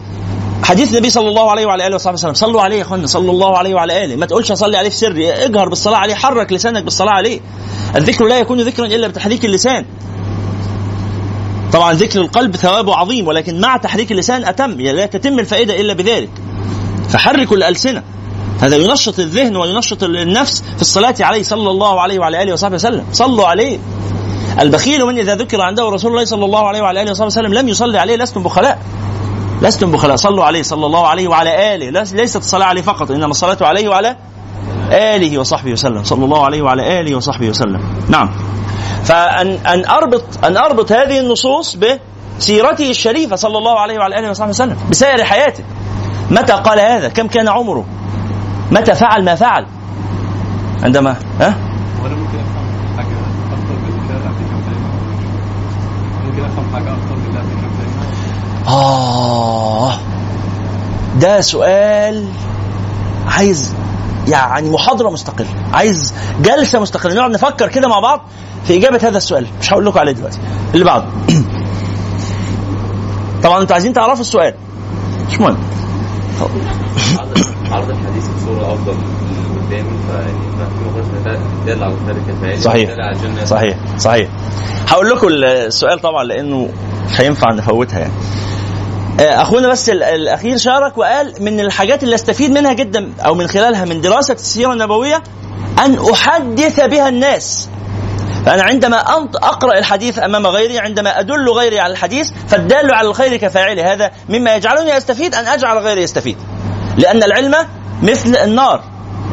حديث النبي صلى الله عليه وعلى آله وصحبه وسلم. صلوا عليه يا اخوانا صلى الله عليه وعلى آله. ما تقولش اصلي عليه في سر اجهر بالصلاة عليه حرك لسانك بالصلاة عليه. الذكر لا يكون ذكرا إلا بتحريك اللسان. طبعا ذكر القلب ثوابه عظيم ولكن مع تحريك اللسان أتم يعني لا تتم الفائدة إلا بذلك. فحركوا الألسنة. هذا ينشط الذهن وينشط النفس في الصلاة عليه صلى الله عليه وعلى آله وصحبه وسلم. صلوا عليه. البخيل من إذا ذكر عنده رسول الله صلى الله عليه وعلى آله وصحبه وسلم لم يصلي عليه لستم بخلاء. لستم بخلاء. صلوا عليه صلى الله عليه وعلى ليس- ليست الصلاه عليه فقط إنما الصلاة عليه وعلى آله وصحبه وسلم. صلى الله عليه وعلى آله وصحبه وسلم. نعم. فان أن اربط أن أربط هذه النصوص بسيرته الشريفة صلى الله عليه وعلى آله وصحبه وسلم بسائر حياته. متى قال هذا؟ كم كان عمره؟ متى فعل ما فعل. عندما ها؟ كلمه آه ده سؤال عايز يعني محاضرة مستقلة عايز جلسة مستقلة. نقعد نفكر كده مع بعض في إجابة هذا السؤال. مش هقول لكم عليه دلوقتي اللي بعده. *clears throat* طبعا أنتوا عايزين تعرفوا السؤال. مش مهم. عرض الحديث بصورة أفضل قدامي فيعني صحيح. صحيح. صحيح. هقول لكم السؤال طبعا لأنه مش هينفع نفوتها يعني. آه، أخونا بس ال- الأخير شارك وقال من الحاجات اللي أستفيد منها جدا أو من خلالها من دراسة السيرة النبوية أن أحدث بها الناس. فأنا عندما أقرأ الحديث أمام غيري عندما أدل غيري على الحديث فالدال على الخير كفاعله. هذا مما يجعلني أستفيد أن أجعل غيري يستفيد. لأن العلم مثل النار.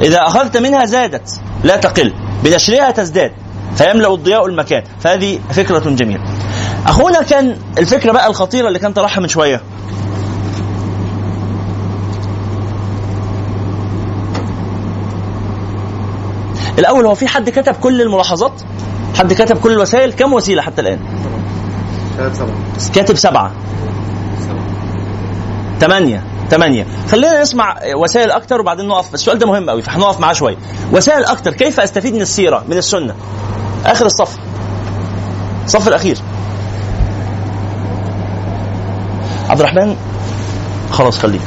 إذا أخذت منها زادت لا تقل. بنشرها تزداد. فيملأ الضياء المكان. فهذه فكرة جميلة. أخونا كان الفكرة بقى الخطيرة اللي كان طرحها من شوية. الأول هو في حد كتب كل الملاحظات؟ حد كتب كل الوسائل؟ كم وسيلة حتى سبعة. كاتب سبعة. ثمانية ثمانية خلينا نسمع وسائل أكتر وبعدين نقف. السؤال ده مهم قوي فهنقف معاه شوية وسائل أكتر كيف أستفيد من السيرة من السنة؟ آخر الصف. الصف الأخير. عبد الرحمن خلاص خليك.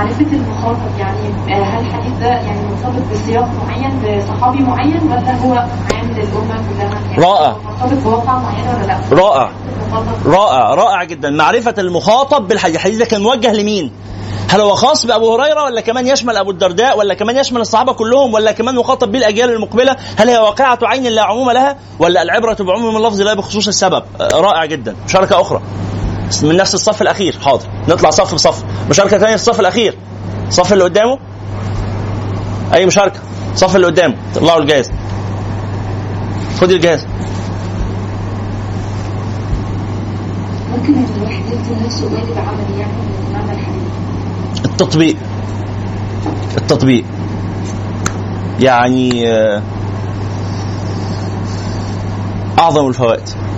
معرفة المخاطب يعني آه، هل الحديث ده يعني مرتبط بسياق معين بصحابي معين ولا هو عام للأمة كلها؟ يعني رائع. مرتبط بواقع معين ولا لا؟ رائع. رائع رائع جدا. معرفة المخاطب بالحديث الحديث ده كان موجه لمين؟ هل هو خاص بأبو هريرة ولا كمان يشمل أبو الدرداء ولا كمان يشمل الصحابة كلهم ولا كمان مخاطب بالأجيال المقبلة؟ هل هي واقعة عين لا عموم لها ولا العبرة بعموم اللفظ لا بخصوص السبب؟ آه، رائع جدا. مشاركة أخرى. من نفس الصف الأخير. حاضر. نطلع صف بصف. مشاركة ثانية في الصف الأخير. الصف اللي قدامه. أي مشاركة؟ الصف اللي قدامه. طلعوا الجهاز. خدي الجهاز. ممكن الواحد يلزم نفسه واجب عملي يعني من الحديث التطبيق. التطبيق. يعني آه، أعظم الفوائد.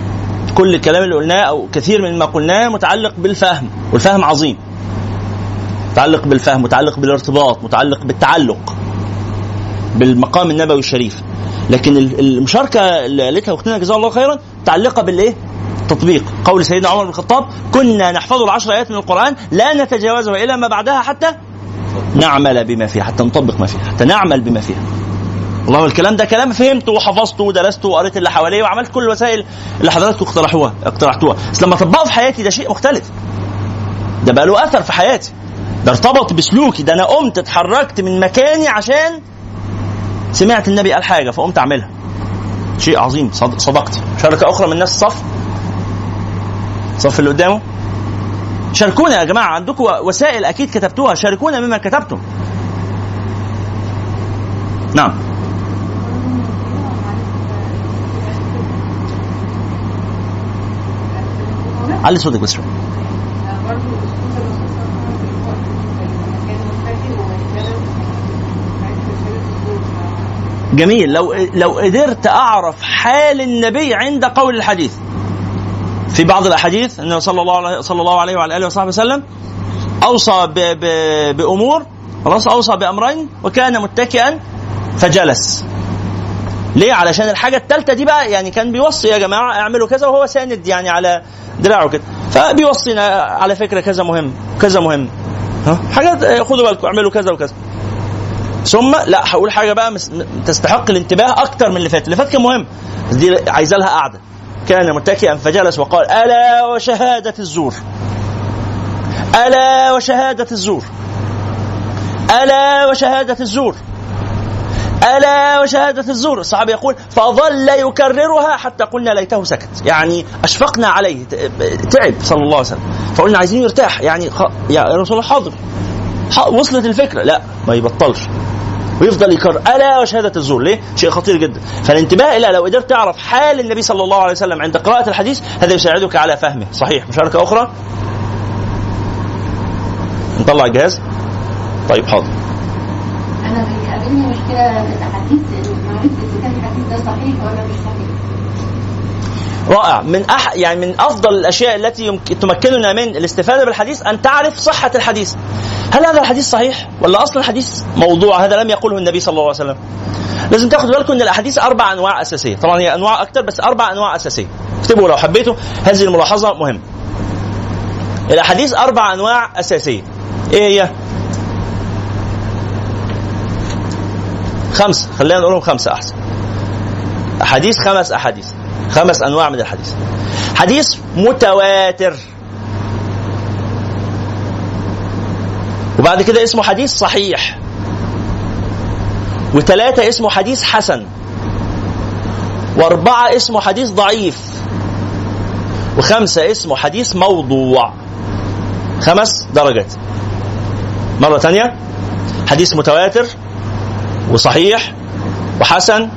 كل الكلام اللي قلناه أو كثير من ما قلناه متعلق بالفهم والفهم عظيم. متعلق بالفهم متعلق بالارتباط متعلق بالتعلق بالمقام النبوي الشريف. لكن ال- المشاركة اللي قالتها اختنا جزاها الله خيرا متعلقة بالإيه؟ التطبيق قول سيدنا عمر بن الخطاب كنا نحفظ العشر آيات من القرآن لا نتجاوزها إلى ما بعدها حتى نعمل بما فيها حتى نطبق ما فيها حتى نعمل بما فيها. والله الكلام ده كلام فهمته وحفظته ودرسته وقريت اللي حواليه وعملت كل الوسائل اللي حضراتكم اقترحوها اقترحتوها. بس لما اطبقه في حياتي ده شيء مختلف. ده بقى له أثر في حياتي. ده ارتبط بسلوكي ده أنا قمت اتحركت من مكاني عشان سمعت النبي قال حاجة فقمت أعملها. شيء عظيم صد- صدقت. شركة أخرى من نفس الصف الصف اللي قدامه. شاركونا يا جماعة عندكم وسائل أكيد كتبتوها شاركونا مما كتبتم. نعم. صوتك بس. شوي جميل. لو لو قدرت أعرف حال النبي عند قول الحديث. في بعض الأحاديث أنه صلى الله عليه صلى الله عليه وعلى آله وصحبه وسلم أوصى ب ب بأمور خلاص أوصى بأمرين وكان متكئا فجلس. ليه؟ علشان الحاجة الثالثه دي بقى يعني كان بيوصي يا جماعة اعملوا كذا وهو ساند يعني على دراعه كده. فبيوصينا على فكرة كذا مهم كذا مهم. ها؟ حاجات آه، خدوا بالكم اعملوا كذا وكذا. ثم لا هقول حاجة بقى تستحق الانتباه أكتر من اللي فات. اللي فات كان مهم. دي عايزة لها قعده كان متكئا فجلس وقال ألا وشهادة الزور؟ ألا وشهادة الزور؟ ألا وشهادة الزور؟ ألا وشهادة الزور. الصحابي يقول فظل يكررها حتى قلنا ليته سكت. يعني أشفقنا عليه. تعب صلى الله عليه وسلم. فقلنا عايزين يرتاح. يعني خ... يا رسول الله حاضر. وصلت الفكرة. لا ما يبطلش. ويفضل يكرر. ألا وشهادة الزور. ليه؟ شيء خطير جدا. فالانتباه إلى لو قدرت تعرف حال النبي صلى الله عليه وسلم عند قراءة الحديث هذا يساعدك على فهمه. صحيح. مشاركة أخرى؟ نطلع الجهاز. طيب حاضر. أنا رائع من أح يعني من أفضل الأشياء التي يمكن تمكننا من الاستفادة بالحديث أن تعرف صحة الحديث. هل هذا الحديث صحيح ولا أصلا الحديث موضوع هذا لم يقوله النبي صلى الله عليه وسلم؟ لازم تاخد بالكم إن الأحاديث أربع أنواع أساسية، طبعا هي أنواع أكثر بس أربع أنواع أساسية. اكتبوا لو حبيتوا هذه الملاحظة مهمه. الأحاديث أربع أنواع أساسية. إيه هي؟ خمسه خلينا نقولهم خمسة أحسن. أحاديث خمس أحاديث. خمس أنواع من الحديث. حديث متواتر. وبعد كده اسمه حديث صحيح. وثلاثة اسمه حديث حسن. وأربعة اسمه حديث ضعيف. وخمسة اسمه حديث موضوع. خمس درجات. مرة ثانية حديث متواتر وصحيح وحسن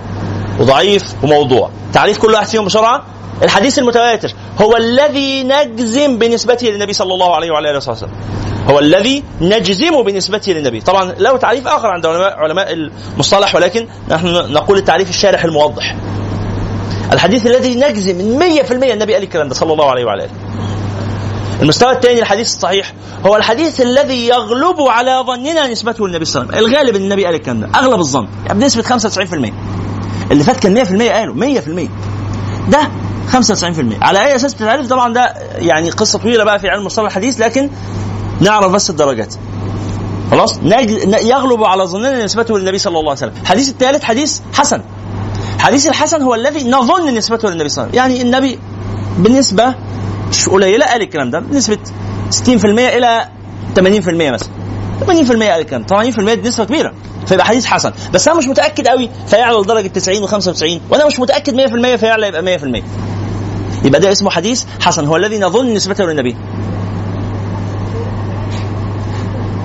وضعيف وموضوع. تعريف كل واحد فيهم بسرعة؟ الحديث المتواتر. هو الذي نجزم بنسبته للنبي صلى الله عليه وعلى آله وسلم. هو الذي نجزم بنسبته للنبي. طبعا له تعريف آخر عند علماء المصطلح ولكن نحن نقول التعريف الشارح الموضح. الحديث الذي نجزم من 100% النبي قال الكلام ده صلى الله عليه وعلى آله. المستوى الثاني الحديث الصحيح هو الحديث الذي يغلب على ظننا نسبته للنبي صلى الله عليه وسلم. الغالب النبي قال الكلام ده أغلب الظن. يعني بنسبه 95% اللي فات كان 100% قالوا 100% ده 95% على أي أساس بتتعرف طبعا ده يعني قصة طويلة بقى في علم مصطلح الحديث لكن نعرف بس الدرجات. خلاص؟ يغلب على ظننا نسبته للنبي صلى الله عليه وسلم. الحديث الثالث حديث حسن. حديث الحسن هو الذي نظن نسبته للنبي صلى الله عليه وسلم. يعني النبي مش قليلة قال الكلام ده بنسبة 60% إلى 80% مثلا. 80% قال الكلام 80% دي نسبة كبيرة فيبقى حديث حسن. بس أنا مش متأكد قوي فيعلى لدرجة 90 و95 وأنا مش متأكد 100% فيعلى يبقى 100% يبقى ده اسمه حديث حسن هو الذي نظن نسبته للنبي.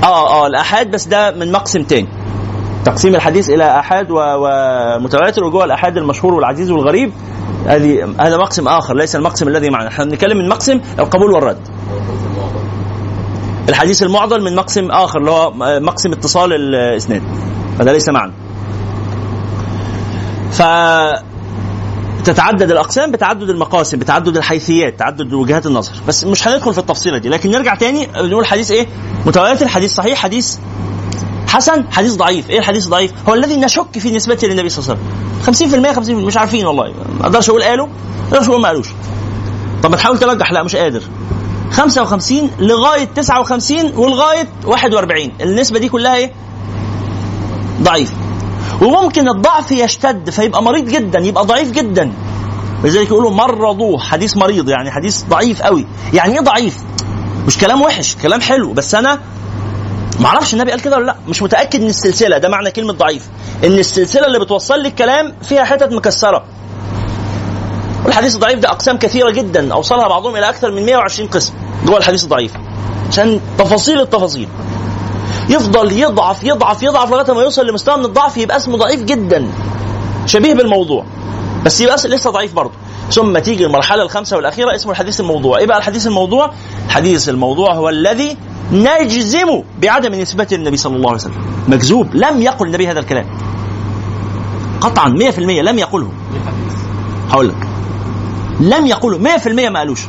آه آه الأحاد بس ده من مقسم تاني. تقسيم الحديث إلى أحاد ومتواتر وجوه الأحاد المشهور والعزيز والغريب. هذه هذا مقسم آخر ليس المقسم الذي معنا. إحنا بنتكلم من مقسم القبول والرد. الحديث المعضل من مقسم آخر اللي هو مقسم اتصال الاسناد هذا ليس معنا. ف تتعدد الأقسام بتعدد المقاسم بتعدد الحيثيات تعدد وجهات النظر. بس مش هندخل في التفصيلة دي لكن نرجع تاني نقول حديث إيه؟ متواتر حديث صحيح حديث حسن حديث ضعيف. إيه الحديث الضعيف هو الذي نشك في نسبته للنبي صلى الله عليه وسلم. 50% 50% مش عارفين والله. ما أقدرش أقول قالوا ما أقدرش أقول ما قالوش. طب ما تحاول ترجح. لا مش قادر. 55 لغاية 59 ولغاية 41 النسبة دي كلها إيه؟ ضعيف وممكن الضعف يشتد فيبقى مريض جدا يبقى ضعيف جدا. ولذلك يقولوا مرضوه. حديث مريض يعني حديث ضعيف قوي. يعني إيه ضعيف؟ مش كلام وحش كلام حلو. بس أنا ما أعرفش النبي قال كده ولا لا. مش متأكد من السلسلة. ده معنى كلمة ضعيف. إن السلسلة اللي بتوصل لي الكلام فيها حتت مكسرة. والحديث الضعيف ده أقسام كثيرة جدا. أوصلها بعضهم إلى أكثر من 120 قسم. جوه الحديث الضعيف عشان تفاصيل التفاصيل. يفضل يضعف يضعف يضعف لغاية ما يوصل لمستوى من الضعف يبقى اسمه ضعيف جدا. شبيه بالموضوع. بس يبقى لسه ضعيف برضه. ثم تيجي المرحلة الخامسة والأخيرة اسمه الحديث الموضوع. إيه بقى الحديث الموضوع؟ الحديث الموضوع هو الذي نجزم بعدم نسبته للنبي صلى الله عليه وسلم. مكذوب. لم يقل النبي هذا الكلام. قطعا 100% لم يقله. هقول لك. لم يقله. 100% ما قالوش.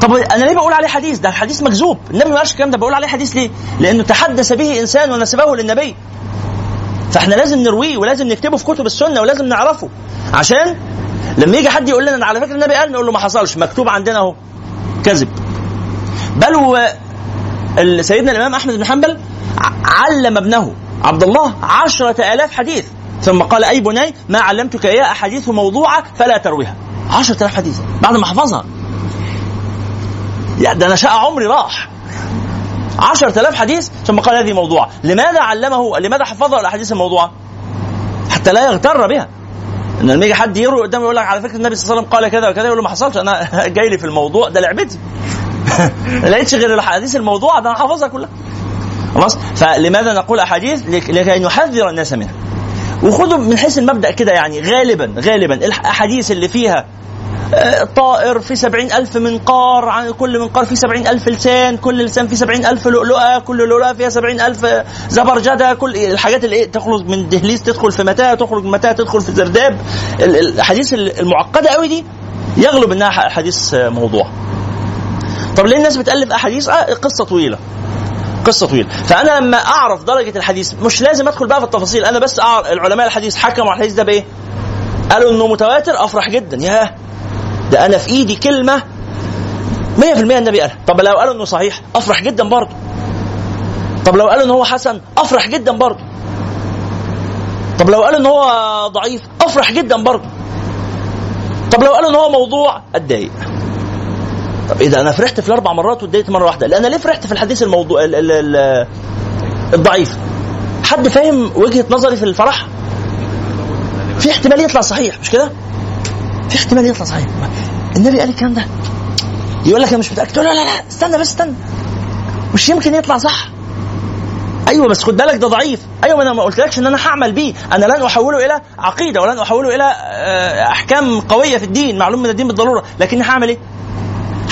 طب أنا ليه بقول عليه حديث؟ ده حديث مكذوب. النبي ما قالش الكلام ده بقول عليه حديث ليه؟ لأنه تحدث به إنسان ونسبه للنبي. فإحنا لازم نرويه ولازم نكتبه في كتب السنة ولازم نعرفه. عشان لما يجي حد يقول لنا على فكرة النبي قال نقول له ما حصلش. مكتوب عندنا أهو. كذب. بل سيدنا الإمام أحمد بن حنبل علم ابنه عبد الله عشرة آلاف حديث. ثم قال أي بني ما علمتك إياه أحاديث موضوعة فلا ترويها. عشرة آلاف حديث. بعد ما حفظها. ده أنا شقى عمري راح. 10000 حديث. ثم قال هذه موضوعة. لماذا علمه؟ لماذا حفظه الأحاديث الموضوعة؟ حتى لا يغتر بها. إن لما يجي حد يروي قدامه يقول لك على فكرة النبي صلى الله عليه وسلم قال كذا وكذا يقول له ما حصلش أنا *laughs* جاي لي في الموضوع ده لعبتي. ما لقيتش غير الأحاديث الموضوعة ده أنا حافظها كلها. خلاص؟ فلماذا نقول أحاديث؟ لك- لكي نحذر الناس منها. وخدوا من حيث المبدأ كده يعني غالبا غالبا الأحاديث اللي فيها آه، طائر في سبعين ألف منقار عن كل منقار في سبعين ألف لسان كل لسان في سبعين ألف لؤلؤة كل لؤلؤة فيها سبعين ألف زبرجدة كل الحاجات اللي إيه تخرج من دهليز تدخل في متاهة تخرج من متاهة تدخل في زرداب. ال- الأحاديث المعقدة قوي دي يغلب إنها حديث موضوع طب ليه الناس بتألف أحاديث؟ آه قصة طويلة. قصة طويلة. فأنا لما أعرف درجة الحديث مش لازم أدخل بقى في التفاصيل. أنا بس أعرف العلماء الحديث حكموا على الحديث ده بإيه؟ قالوا إنه متواتر أفرح جدا. ياه ده أنا في إيدي كلمة 100% النبي قالها. طب لو قالوا إنه صحيح أفرح جدا برضه. طب لو قالوا إن هو حسن أفرح جدا برضه. طب لو قالوا إن هو ضعيف أفرح جدا برضه. طب لو قالوا إن هو موضوع أتضايق. طب إيه ده أنا فرحت في الأربع مرات واتضايقت مرة واحدة لأن ليه فرحت في الحديث الموضوع ال ال ال الضعيف؟ حد فاهم وجهة نظري في الفرح؟ في احتمال يطلع صحيح مش كده؟ في احتمال يطلع صحيح. النبي قال الكلام ده. يقول لك أنا مش متأكد. تقول له لا لا استنى بس استنى. مش يمكن يطلع صح. أيوه بس خد بالك ده ضعيف. أيوه ما أنا ما قلتلكش إن أنا هعمل بيه. أنا لن أحوله إلى عقيدة ولن أحوله إلى آه، أحكام قوية في الدين معلوم من الدين بالضرورة. لكني هعمل إيه؟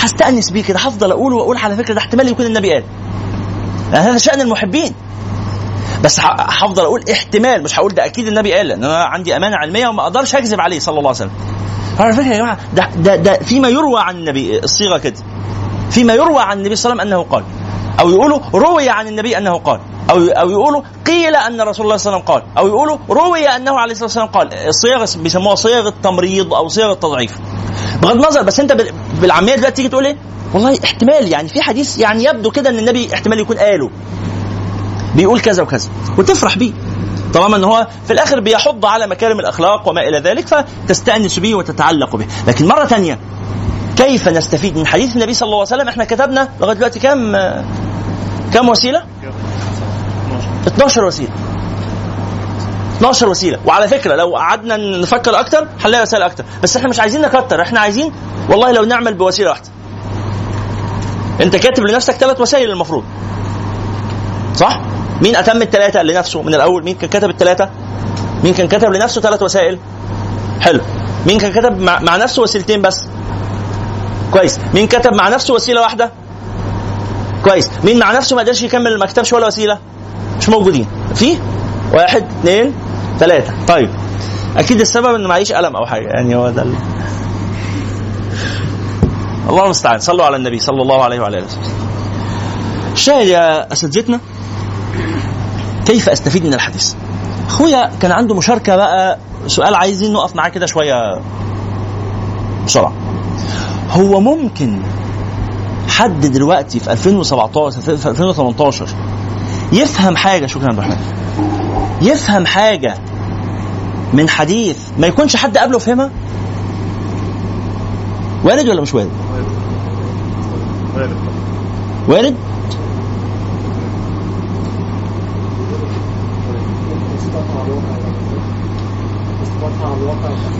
هستأنس بيه كده هفضل أقول وأقول على فكرة ده احتمال يكون النبي قال. يعني هذا شأن المحبين. بس هفضل أقول احتمال مش هقول ده أكيد النبي قال لأن أنا عندي أمانة علمية وما أقدرش أكذب عليه صلى الله عليه وسلم. على فكره يا جماعة؟ ده ده ده فيما يروى عن النبي الصيغة كده. فيما يروى عن النبي صلى الله عليه وسلم أنه قال. أو يقولوا روي عن النبي أنه قال. أو أو يقولوا قيل أن رسول الله صلى الله عليه وسلم قال. أو يقولوا روي أنه عليه الصلاة والسلام قال. صيغ بيسموها صيغ التمريض أو صيغ التضعيف. بغض النظر بس أنت بال- بالعامية دلوقتي تيجي تقول إيه؟ والله احتمال يعني في حديث يعني يبدو كده إن النبي احتمال يكون قاله. بيقول كذا وكذا وتفرح بيه. طالما إن هو في الآخر بيحض على مكارم الأخلاق وما إلى ذلك فتستأنس به وتتعلق به. لكن مرة ثانية كيف نستفيد من حديث النبي صلى الله عليه وسلم؟ إحنا كتبنا لغاية دلوقتي كم كم وسيلة؟ 12 وسيلة. 12 وسيلة. وعلى فكرة لو قعدنا نفكر أكتر هنلاقي وسائل أكتر. بس إحنا مش عايزين نكتر إحنا عايزين والله لو نعمل بوسيلة واحدة. أنت كاتب لنفسك ثلاث وسائل المفروض. صح؟ مين أتم الثلاثه لنفسه من الأول؟ مين كان كتب الثلاثه مين كان كتب لنفسه ثلاث وسائل؟ حلو. مين كان كتب مع, مع نفسه وسيلتين بس؟ كويس. مين كتب مع نفسه وسيلة واحدة؟ كويس. مين مع نفسه ما قدرش يكمل ما كتبش ولا وسيلة؟ مش موجودين. في واحد اثنين ثلاثة طيب. أكيد السبب إن معيش قلم أو حاجة. يعني هو ده ال... الله المستعان. صلوا على النبي صلى الله عليه وعلى آله وسلم. الشاهد يا اساتذتنا كيف أستفيد من الحديث؟ أخويا كان عنده مشاركة بقى. سؤال عايزين نقف معاه كده شوية. بسرعة. هو ممكن حد دلوقتي في 2017 في 2018 يفهم حاجة شكرا يا عبد الرحمن. يفهم حاجة من حديث ما يكونش حد قبله فهمها؟ وارد ولا مش وارد؟ وارد.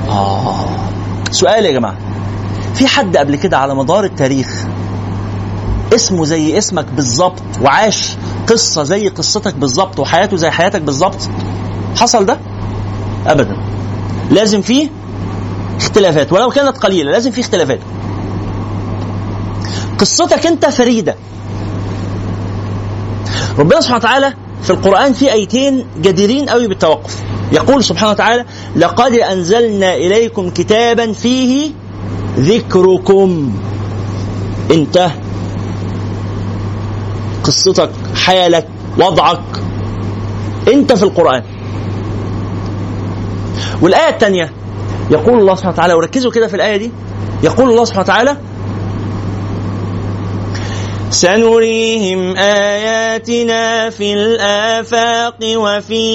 آه. سؤال يا جماعة. في حد قبل كده على مدار التاريخ اسمه زي اسمك بالظبط وعاش قصة زي قصتك بالظبط وحياته زي حياتك بالظبط. حصل ده؟ أبدا. لازم فيه اختلافات ولو كانت قليلة لازم فيه اختلافات. قصتك أنت فريدة. ربنا سبحانه وتعالى في القرآن في آيتين جديرين قوي بالتوقف. يقول سبحانه وتعالى لقد أنزلنا إليكم كتابا فيه ذكركم. انت قصتك حالك وضعك. انت في القرآن. والآية الثانية يقول الله سبحانه وتعالى وركزوا كده في الآية دي. يقول الله سبحانه وتعالى سنريهم آياتنا في الآفاق وفي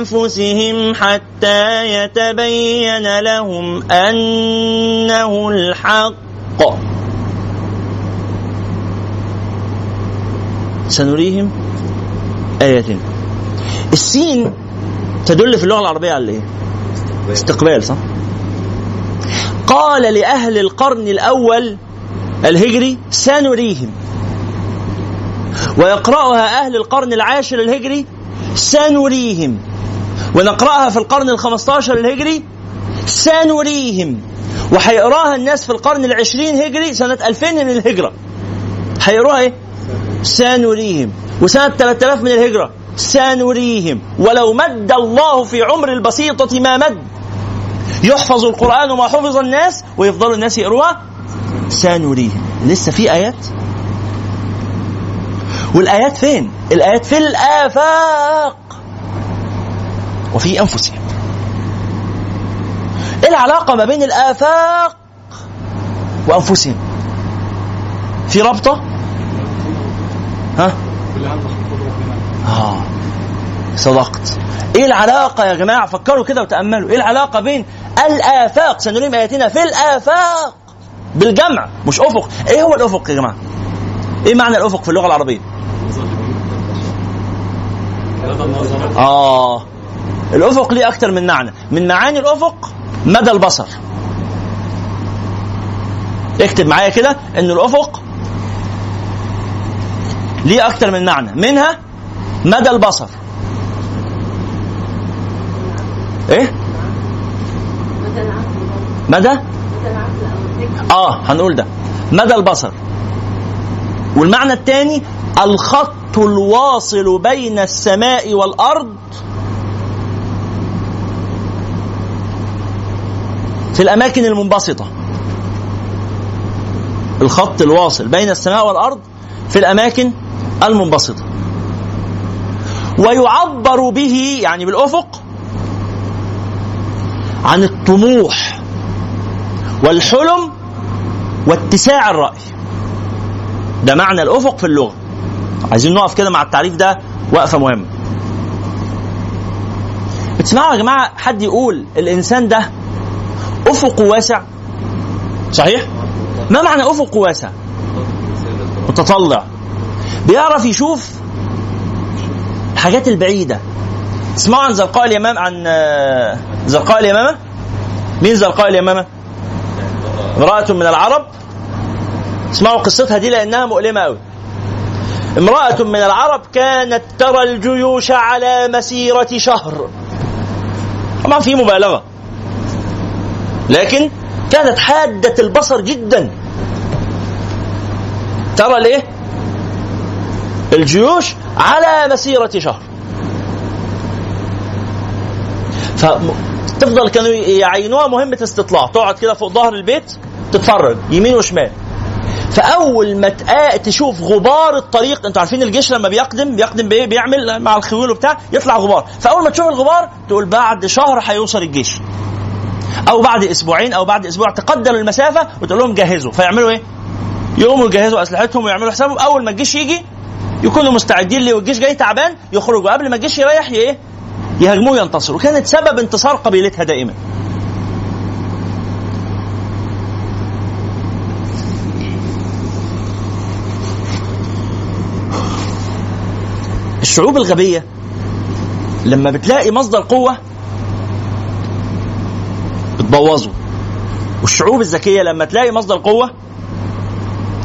أنفسهم حتى يتبين لهم أنه الحق. سنريهم آياتنا السين تدل في اللغة العربية على إيه؟ استقبال صح؟ قال لأهل القرن الأول الهجري سنريهم ويقرأها أهل القرن العاشر الهجري سنريهم ونقرأها في القرن الخمستاشر الهجري سنريهم وهيقراها الناس في القرن العشرين هجري سنة 2000 من الهجرة هيقروها إيه؟ سنريهم. وسنة 3000 من الهجرة. سنريهم. ولو مد الله في عمر البسيطة ما مد. يحفظ القرآن وما حفظ الناس ويفضلوا الناس يقروها سنريهم. لسه في آيات؟ والآيات فين؟ الآيات في الآفاق. وفي أنفسهم. إيه العلاقة ما بين الآفاق وأنفسهم؟ في رابطة؟ ها؟ آه. صدقت. إيه العلاقة يا جماعة؟ فكروا كده وتأملوا. إيه العلاقة بين الآفاق؟ سنريهم آياتنا في الآفاق. بالجمع مش أفق. إيه هو الأفق يا جماعة؟ إيه معنى الأفق في اللغة العربية؟ هذا النظر آه. الأفق ليه أكتر من معنى. من معاني الأفق مدى البصر. اكتب معايا كده إن الأفق ليه أكتر من معنى؟ منها مدى البصر. إيه؟ مدى؟ آه هنقول ده. مدى البصر. والمعنى الثاني الخط الواصل بين السماء والأرض. في الأماكن المنبسطة. الخط الواصل بين السماء والأرض. في الأماكن المنبسطه ويعبر به يعني بالأفق عن الطموح والحلم واتساع الرأي. ده معنى الأفق في اللغة. عايزين نقف كده مع التعريف ده وقفة مهمة. بتسمعوا يا جماعة حد يقول الإنسان ده افقه واسع؟ صحيح؟ ما معنى أفق واسع؟ متطلع. بيعرف يشوف الحاجات البعيدة. تسمعوا عن زرقاء اليمام عن آه، زرقاء اليمامة؟ مين زرقاء اليمامة؟ امرأة من العرب. اسمعوا قصتها دي لأنها مؤلمة قوي امرأة من العرب كانت ترى الجيوش على مسيرة شهر. طبعا في مبالغة. لكن كانت حادة البصر جدا. ترى الايه الجيوش على مسيرة شهر. فتفضل كانوا يعينوها مهمة استطلاع تقعد كده فوق ظهر البيت تتفرج يمين وشمال. فأول ما تقا- تشوف غبار الطريق أنتوا عارفين الجيش لما بيقدم بيقدم بإيه؟ بيعمل مع الخيول وبتاع يطلع غبار. فأول ما تشوف الغبار تقول بعد شهر هيوصل الجيش. أو بعد أسبوعين أو بعد أسبوع تقدر المسافة وتقول لهم جهزوا. فيعملوا إيه؟ يقوموا يجهزوا أسلحتهم ويعملوا حسابهم. أول ما الجيش يجي يكونوا مستعدين ليه والجيش جاي تعبان يخرجوا. قبل ما الجيش يريح إيه يهاجموه ينتصروا. وكانت سبب انتصار قبيلتها دائما. الشعوب الغبية لما بتلاقي مصدر قوة بتبوظه. والشعوب الذكية لما تلاقي مصدر قوة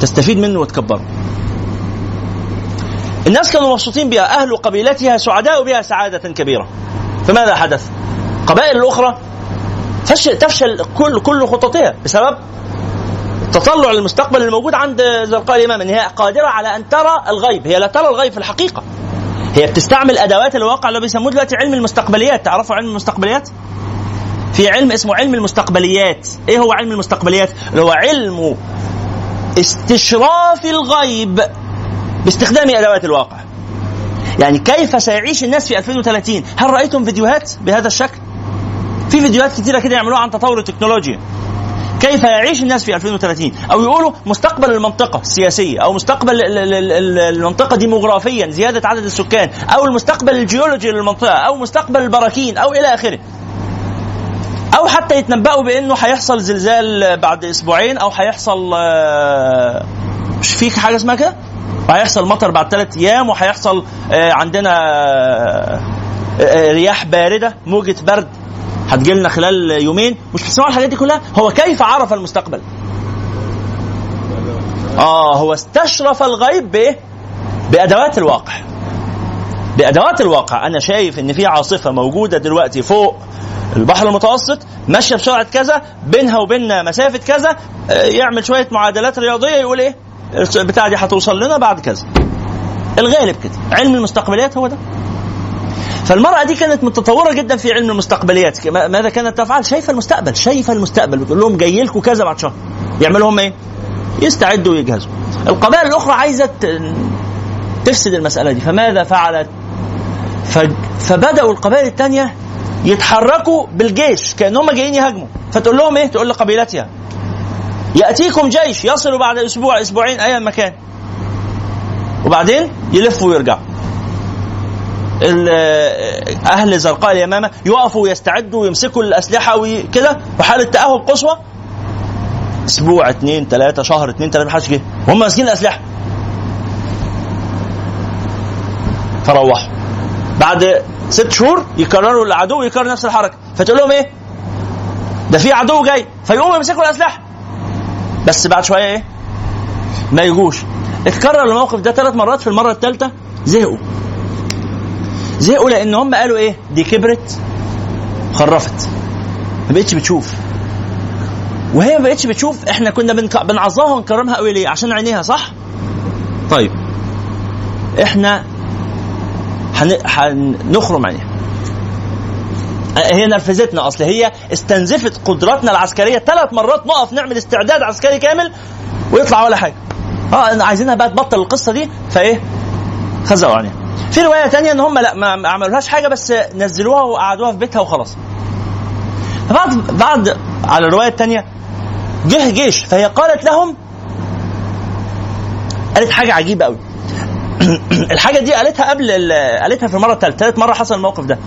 تستفيد منه وتكبره. الناس كانوا مبسوطين بها. أهل قبيلتها سعداء بها سعادة كبيرة. فماذا حدث؟ القبائل الأخرى فشل تفشل كل كل خططها بسبب التطلع للمستقبل الموجود عند زرقاء الإمام إن هي قادرة على أن ترى الغيب. هي لا ترى الغيب في الحقيقة. هي بتستعمل أدوات الواقع اللي بيسموه دلوقتي علم المستقبليات. تعرفوا علم المستقبليات؟ في علم اسمه علم المستقبليات. إيه هو علم المستقبليات؟ اللي هو علم استشراف الغيب. باستخدام أدوات الواقع. يعني كيف سيعيش الناس في 2030 هل رأيتم فيديوهات بهذا الشكل؟ في فيديوهات كثيرة كده يعملوها عن تطور التكنولوجيا. كيف يعيش الناس في 2030 أو يقولوا مستقبل المنطقة السياسية أو مستقبل ال- ال- ال- المنطقة ديموغرافيا زيادة عدد السكان أو المستقبل الجيولوجي للمنطقة أو مستقبل البراكين أو إلى آخره. أو حتى يتنبأوا بأنه هيحصل زلزال بعد أسبوعين أو هيحصل آه، مش في حاجة اسمها كده؟ وهيحصل مطر بعد ثلاث أيام وهيحصل آه، عندنا آه، آه، رياح باردة موجة برد هتجي لنا خلال يومين. مش بتسمعوا الحاجات دي كلها؟ هو كيف عرف المستقبل؟ آه هو استشرف الغيب بايه بأدوات الواقع. بأدوات الواقع. أنا شايف إن في عاصفة موجودة دلوقتي فوق البحر المتوسط ماشية بسرعة كذا بينها وبيننا مسافة كذا يعمل شوية معادلات رياضية يقول إيه؟ البتاعه دي هتوصل لنا بعد كذا. الغالب كده. علم المستقبليات هو ده. فالمرأة دي كانت متطورة جدا في علم المستقبليات. ماذا كانت تفعل؟ شايفة المستقبل شايفة المستقبل. بتقول لهم جاي لكم كذا بعد شهر. يعملوا هم إيه؟ يستعدوا ويجهزوا. القبائل الأخرى عايزة تفسد المسألة دي. فماذا فعلت؟ فبدأوا القبائل الثانية يتحركوا بالجيش كأنهم جايين يهاجموا. فتقول لهم إيه؟ تقول لقبيلتها. يأتيكم جيش يصل بعد أسبوع أسبوعين أي مكان وبعدين يلفوا ويرجعوا. أهل زرقاء اليمامة يقفوا ويستعدوا ويمسكوا الأسلحة وكده وحالة تاهب قصوى. أسبوع اثنين ثلاثة شهر اثنين ثلاثة محدش جه. وهم ماسكين الأسلحة. فروحوا. بعد ست شهور يكرروا العدو يكرر نفس الحركة. فتقول لهم إيه؟ ده في عدو جاي. فيقوموا يمسكوا الأسلحة. بس بعد شوية إيه؟ ما يجوش. اتكرر الموقف ده ثلاث مرات في المرة الثالثة زهقوا. زهقوا لأن هم قالوا إيه؟ دي كبرت خرفت. ما بقتش بتشوف. وهي ما بقتش بتشوف إحنا كنا بنك... ونكرمها قوي ليه؟ عشان عينيها صح؟ طيب. إحنا هن... هنخرم عينيها. هي نرفزتنا. أصل هي استنزفت قدراتنا العسكرية. ثلاث مرات نقف نعمل استعداد عسكري كامل ويطلع ولا حاجة. آه عايزينها بقى تبطل القصة دي فإيه؟ خزقوا عليها. في رواية تانية إن هم لا ما عملوهاش حاجة بس نزلوها وقعدوها في بيتها وخلاص. بعد بعد على الرواية التانية جه جيش فهي قالت لهم قالت حاجة عجيبة قوي *clears throat* الحاجة دي قالتها قبل ال- قالتها في المرة الثالثه ثالث مرة حصل الموقف ده.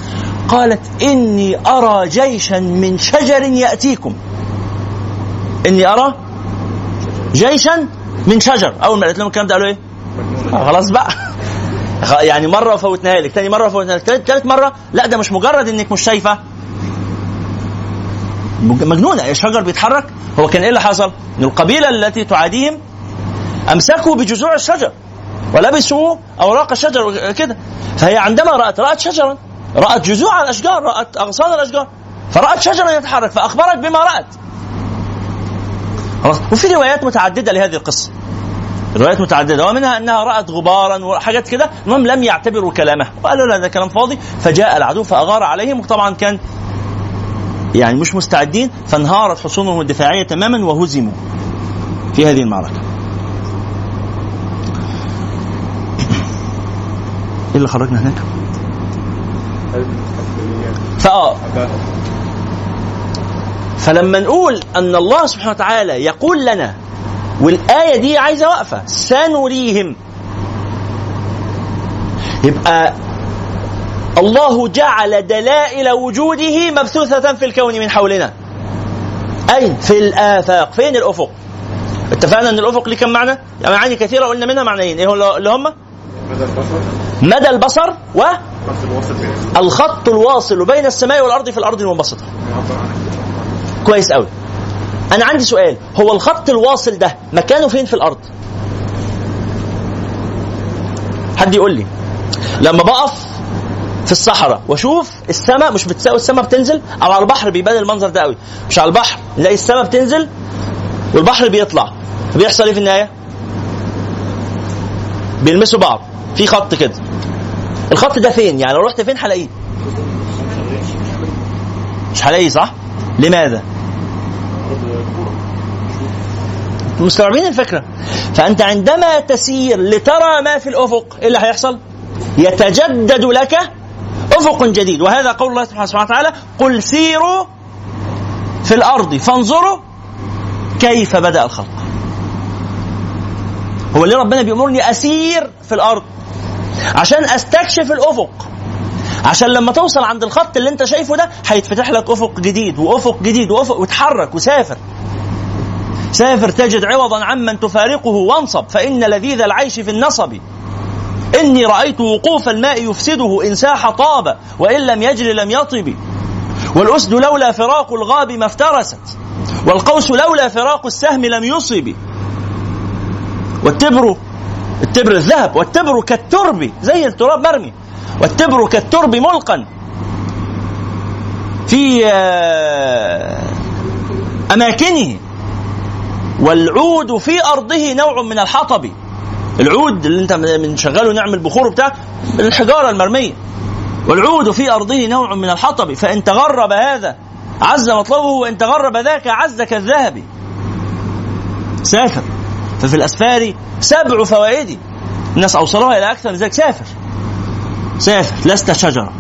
قالت إني أرى جيشا من شجر يأتيكم. إني أرى جيشا من شجر. أول ما قالت لهم الكلام ده قالوا آه، خلاص بقى. *laughs* يعني مرة وفوتناها لك تاني مرة وفوتناها لك تالت مرة. لا ده مش مجرد إنك مش شايفة. مج- مجنونة. الشجر بيتحرك. هو كان إيه اللي حصل؟ إن القبيلة التي تعاديهم أمسكوا بجذوع الشجر ولبسوا أوراق الشجر كده. فهي عندما رأت رأت شجرا. رأت جذوع الأشجار رأت أغصان الأشجار فرأت شجرا يتحرك فاخبرت بما خلاص. وفي روايات متعددة لهذه القصة. روايات متعددة. ومنها أنها رأت غبارا وحاجات كده المهم لم يعتبروا كلامها وقالوا لا ده كلام فاضي. فجاء العدو فأغار عليهم وطبعا كان يعني مش مستعدين فانهارت حصونهم الدفاعية تماما وهزموا في هذه المعركة. إيه اللي خرجنا هناك؟ فاه فلما نقول أن الله سبحانه وتعالى يقول لنا والآية دي عايزة وقفة سنريهم يبقى الله جعل دلائل وجوده مبثوثة في الكون من حولنا أين؟ في الآفاق فين الأفق؟ اتفقنا أن الأفق ليه كم معنى؟ يعني معاني كثيرة قلنا منها معنيين إيه اللي هم؟ مدى البصر مدى البصر خط والخط الواصل بين السماء والأرض في يعبر عن كويس قوي أنا عندي سؤال. هو الخط الواصل ده مكانه فين في الأرض؟ حد يقول لي. لما بقف في الصحراء واشوف السماء مش بتساوي السماء بتنزل؟ أو على البحر بيبان المنظر ده قوي مش على البحر نلاقي السماء بتنزل والبحر بيطلع. بيحصل إيه في النهاية؟ بيلمسوا بعض. في خط كده. الخط ده فين؟ يعني لو رحت فين هلاقيه. مش هلاقيه صح؟ لماذا؟ مستوعبين الفكرة. فأنت عندما تسير لترى ما في الأفق إيه اللي هيحصل؟ يتجدد لك أفق جديد. وهذا قول الله سبحانه وتعالى قل سيروا في الأرض فانظروا كيف بدأ الخلق. هو اللي ربنا بيأمرني أسير في الأرض؟ عشان أستكشف الأفق. عشان لما توصل عند الخط اللي انت شايفه ده هيتفتح لك أفق جديد وأفق جديد وأفق وتحرك وسافر. سافر تجد عوضا عمن تفارقه وانصب. فإن لذيذ العيش في النصب. إني رأيت وقوف الماء يفسده إن ساح طاب وإن لم يجري لم يطب. والأسد لولا فراق الغاب ما افترست. والقوس لولا فراق السهم لم يصب. والتبر التبر الذهب والتبر كالترب زي التراب مرمي والتبر كالترب ملقا. في آه، أماكنه. والعود في أرضه نوع من الحطب. العود اللي انت بنشغله نعمل بخور بتاع الحجارة المرمية. والعود في أرضه نوع من الحطب. فإن تغرب هذا عز مطلبه وإن تغرب ذاك عز كالذهب. سافر ففي الأسفار سبع فوائد. الناس أوصلوها إلى أكثر من ذلك. سافر. سافر. لست شجرة.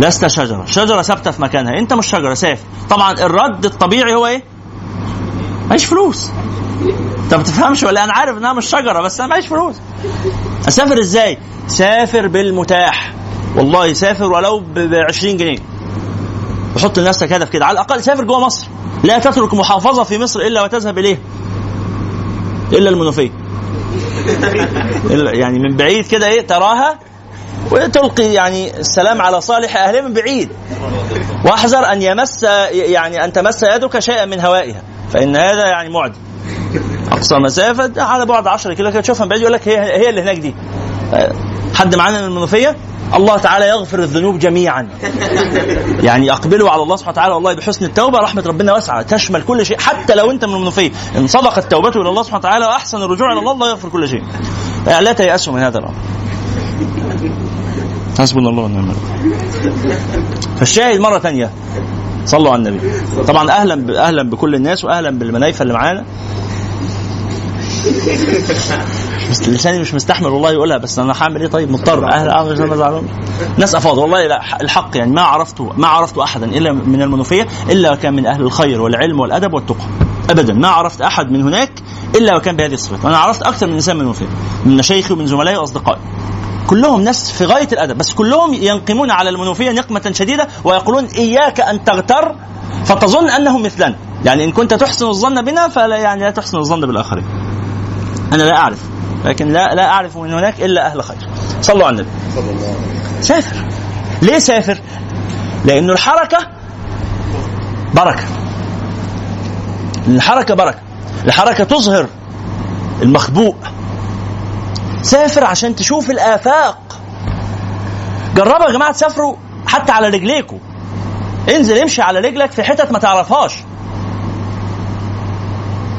لست شجرة. شجرة ثابتة في مكانها. أنت مش شجرة سافر. طبعا الرد الطبيعي هو إيه؟ معيش فلوس. أنت ما بتفهمش ولا أنا عارف إنها مش شجرة بس أنا معيش فلوس. أسافر إزاي؟ سافر بالمتاح. والله سافر ولو ب 20 جنيه. وحط لنفسك هدف كده. على الأقل سافر جوه مصر. لا تترك محافظة في مصر إلا وتذهب اليه إلا المنوفية. يعني من بعيد كده إيه تراها وتلقي يعني السلام على صالح اهلها من بعيد. واحذر أن يمس يعني أن تمس يدك شيئا من هوائها فإن هذا يعني معدي. أقصى مسافه على بعد 10 كيلو كده تشوفها من بعيد يقول لك هي هي اللي هناك دي. حد معانا من المنوفية؟ الله تعالى يغفر الذنوب جميعا. يعني اقبلوا على الله سبحانه وتعالى والله بحسن التوبة رحمة ربنا واسعة. تشمل كل شيء حتى لو أنت من المنوفية. إن صدقت توبته إلى الله سبحانه وتعالى وأحسن الرجوع إلى الله الله يغفر كل شيء. لا تيأسوا من هذا الأمر. حسبنا الله ونعم الوكيل. فالشاهد مرة ثانية. صلوا على النبي. طبعا أهلا أهلا بكل الناس واهلا بالمنايفة اللي معانا. لساني مش مستحمل والله يقولها بس أنا هعمل إيه طيب؟ مضطر. أهل اعمل ما زعلان ناس افاضل والله لا الحق يعني ما عرفت ما عرفت أحدا إلا من المنوفية إلا وكان من أهل الخير والعلم والأدب والتقى. ابدا. ما عرفت أحد من هناك إلا وكان بهذه الصفات أنا عرفت أكثر من إنسان من المنوفيه من مشايخي ومن زملائي وأصدقائي. كلهم ناس في غاية الأدب بس كلهم ينقمون على المنوفية نقمة شديدة ويقولون إياك أن تغتر فتظن أنهم مثلنا. يعني إن كنت تحسن الظن بنا فلا يعني لا تحسن الظن بالآخرين. أنا لا أعرف. لكن لا لا أعرف من هناك إلا أهل خير. صلوا على النبي. سافر. ليه سافر؟ لأنه الحركة بركة. الحركة بركة. الحركة تظهر المخبوء. سافر عشان تشوف الآفاق. جربوا يا جماعة تسافروا حتى على رجليكم انزل امشي على رجلك في حتت ما تعرفهاش.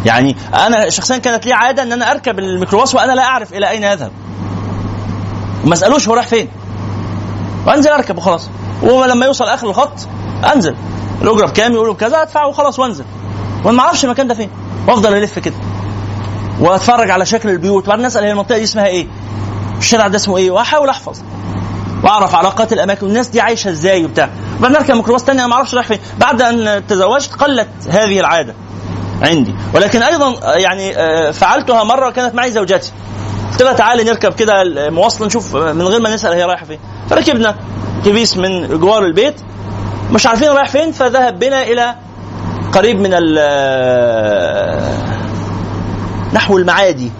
يعني أنا شخصيا كانت لي عادة إن أنا أركب الميكروباص وأنا لا أعرف إلى أين اذهب وما اسالوش هو رايح فين. وأنزل أركب وخلاص. ولما يوصل آخر الخط أنزل. الاجره بكام يقولوا بكذا ادفع وخلاص وأنزل. وأنا ما أعرفش المكان ده فين. وأفضل ألف كده. وأتفرج على شكل البيوت. وبعدين أسأل هي المنطقة دي اسمها إيه. الشارع ده اسمه إيه. وأحاول أحفظ. وأعرف علاقات الأماكن. والناس دي عايشة إزاي وبتاع. بعدين أركب ميكروباص تاني أنا ما أعرفش رايح فين. بعد أن تزوجت قلت هذه العادة. عندي. ولكن أيضا يعني آه، فعلتها مرة كانت معي زوجتي. قلت لها تعالي نركب كده المواصلة نشوف من غير ما نسأل هي رايحة فين. فركبنا أتوبيس من جوار البيت. مش عارفين رايح فين فذهب بنا إلى قريب من ال نحو المعادي.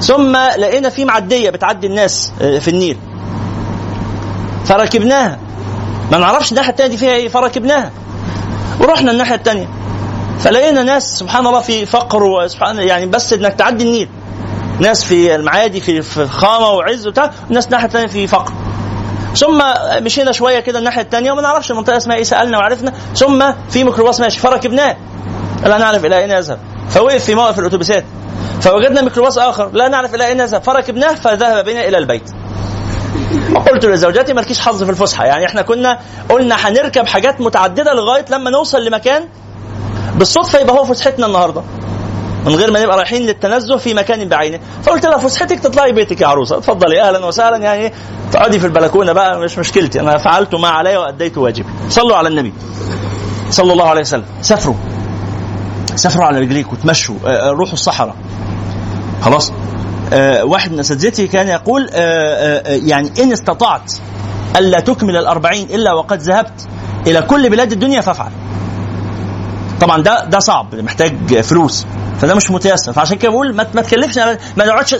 ثم لقينا في معدية بتعدي الناس آه، في النيل. فركبناها. ما نعرفش الناحية الثانية دي فيها إيه فركبناها. ورحنا الناحية الثانية فلقينا ناس سبحان الله في فقر وسبحان يعني بس إنك تعدي النيل. ناس في المعادي في خامة وعز وبتاع وناس الناحيه الثانية في فقر. ثم مشينا شوية كده الناحية الثانية وما نعرفش المنطقة اسمها إيه سألنا وعرفنا. ثم في ميكروباص ماشي فركبناه. لا نعرف إلى أين يذهب. فوقف في موقف الأتوبيسات. فوجدنا ميكروباص آخر لا نعرف إلى أين يذهب. فركبناه فذهب بنا إلى البيت. قلت لزوجتي مالكيش حظ في الفسحة. يعني إحنا كنا قلنا هنركب حاجات متعددة لغاية لما نوصل لمكان بالصدفة يبقى هو فسحتنا النهارده. من غير ما نبقى رايحين للتنزه في مكان بعينه. فقلت لها فسحتك تطلعي بيتك يا عروسة. اتفضلي أهلا وسهلا. يعني تقعدي في البلكونة بقى مش مشكلتي. أنا فعلت ما علي وأديت واجبي. صلوا على النبي. صلى الله عليه وسلم. سافروا. سافروا على رجليكم تمشوا آه، آه، روحوا الصحراء. خلاص. آه، واحد من أساتذتي كان يقول يعني إن استطعت ألا تكمل الأربعين إلا وقد ذهبت إلى كل بلاد الدنيا فافعل. طبعا ده ده صعب محتاج فلوس فده مش متيسر. فعشان كده بقول ما, تكلفش ما نقعدش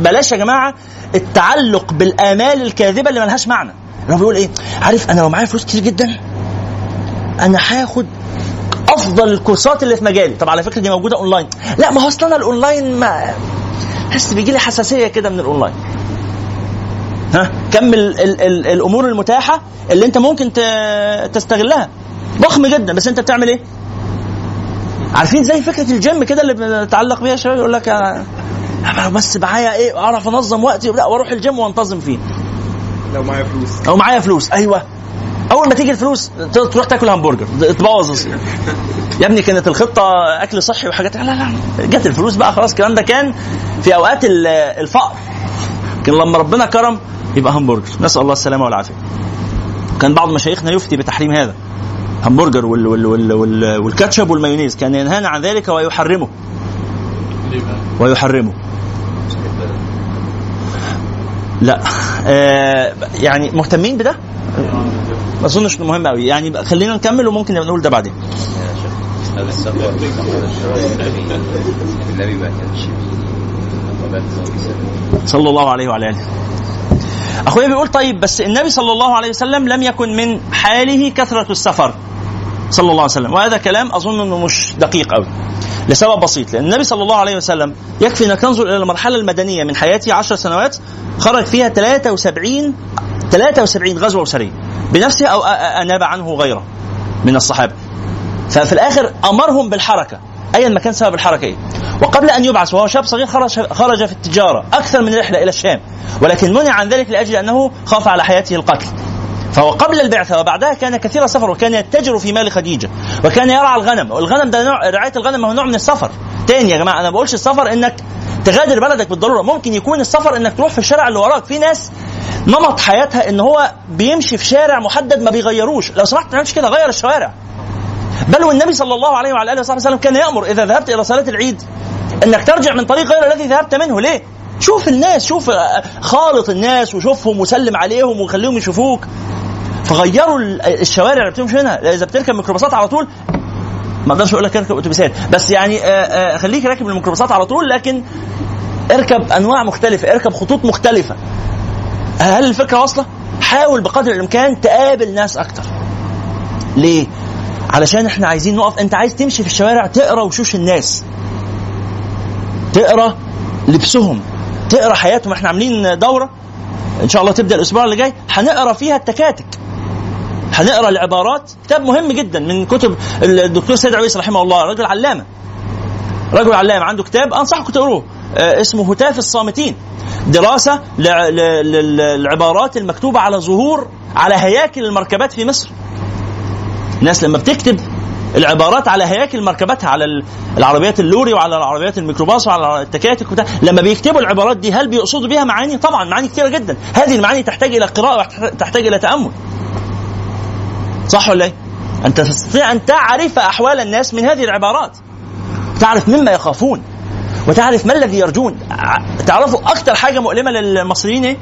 بلاش يا جماعة التعلق بالآمال الكاذبة اللي ملهاش معنى. هو بيقول إيه؟ عارف أنا لو معايا فلوس كتير جدا أنا هاخد أفضل الكورسات اللي في مجالي. طب على فكرة دي موجودة أونلاين. لا ما هو أصل أنا الأونلاين ما حس بيجي لي حساسية كده من الأونلاين. ها؟ كم ال ال ال الأمور المتاحة اللي أنت ممكن تستغلها. ضخم جدا. بس أنت بتعمل إيه؟ عارفين زي فكرة الجيم كده اللي بنتعلق بيها شوية يقول لك أنا بس معايا إيه؟ أعرف أنظم وقتي وبتاع وأروح الجيم وأنتظم فيه. لو معايا فلوس. أو معايا فلوس أيوه. أول ما تيجي الفلوس تروح تاكل همبرجر. تبوظ *laughs* يا ابني كانت الخطة أكل صحي وحاجات. لا لا جت الفلوس بقى خلاص. الكلام ده كان في أوقات ال- الفقر. لكن لما ربنا كرم يبقى همبرجر. نسأل الله السلامة والعافية. كان بعض مشايخنا يفتي بتحريم هذا. همبرجر وال وال وال وال والكاتشب والمايونيز. كان ينهانا عن ذلك ويحرمه؟ ويحرمه. لا. آه يعني مهتمين بده؟ ما أظنش مهم قوي يعني خلينا نكمل وممكن نقول ده بعدين. صلى الله عليه وعلى آله. أخويا بيقول طيب بس النبي صلى الله عليه وسلم لم يكن من حاله كثرة السفر صلى الله عليه وسلم. وهذا كلام أظن إنه مش دقيق قوي لسبب بسيط لأن النبي صلى الله عليه وسلم يكفي أنك تنظر إلى المرحلة المدنية من حياته 10 سنوات خرج فيها 73 73 غزوة أسرية. بنفسه أو أناب عنه غيره من الصحابة. ففي الآخر أمرهم بالحركة. ايا ما كان سبب الحركة إيه؟ وقبل أن يبعث وهو شاب صغير خرج خرج في التجارة أكثر من رحلة إلى الشام. ولكن منع عن ذلك لأجل أنه خاف على حياته القتل. فهو قبل البعثة وبعدها كان كثير السفر وكان يتجر في مال خديجة وكان يرعى الغنم. والغنم ده نوع رعاية الغنم هو نوع من السفر. تاني يا جماعة أنا ما بقولش السفر إنك تغادر بلدك بالضرورة. ممكن يكون السفر إنك تروح في الشارع اللي وراك. في ناس نمط حياتها إن هو بيمشي في شارع محدد ما بيغيروش. لو سمحت ما تعملش كده غير الشوارع. بل والنبي صلى الله عليه وعلى آله وصحبه وسلم كان يأمر إذا ذهبت إلى صلاة العيد إنك ترجع من طريق غير الذي ذهبت منه ليه؟ شوف الناس شوف آه، خالط الناس وشوفهم وسلم عليهم وخليهم يشوفوك فغيروا ال- الشوارع اللي بتمشي منها إذا بتركب ميكروباصات على طول ما أقدرش أقول لك أركب أتوبيسات بس يعني آه، آه، خليك راكب الميكروباصات على طول لكن اركب أنواع مختلفة اركب خطوط مختلفة هل الفكرة واصلة؟ حاول بقدر الإمكان تقابل ناس أكتر ليه؟ علشان إحنا عايزين نقف. انت عايز تمشي في الشوارع تقرا وشوش الناس. تقرا لبسهم. تقرا حياتهم. إحنا عاملين دورة. ان شاء الله تبدأ الأسبوع اللي جاي. هنقرأ فيها التكاتك. هنقرأ العبارات. كتاب مهم جدا من كتب الدكتور سيد عويس رحمه الله رجل علامة. رجل علامة. عنده كتاب أنصحكم تقروه. آه، اسمه هتاف الصامتين. دراسة للعبارات المكتوبة على ظهور على هياكل المركبات في مصر. الناس لما بتكتب العبارات على هياكل مركباتها على ال- العربيات اللوري وعلى العربيات الميكروباص وعلى التكاتك وبتاع لما بيكتبوا العبارات دي هل بيقصدوا بيها معاني؟ طبعا معاني كثيره جدا هذه المعاني تحتاج إلى قراءة وتحتاج إلى تأمل صح ولا إيه؟ انت تستطيع أن تعرف أحوال الناس من هذه العبارات تعرف مما يخافون وتعرف ما الذي يرجون تعرفوا أكثر حاجة مؤلمة للمصريين إيه؟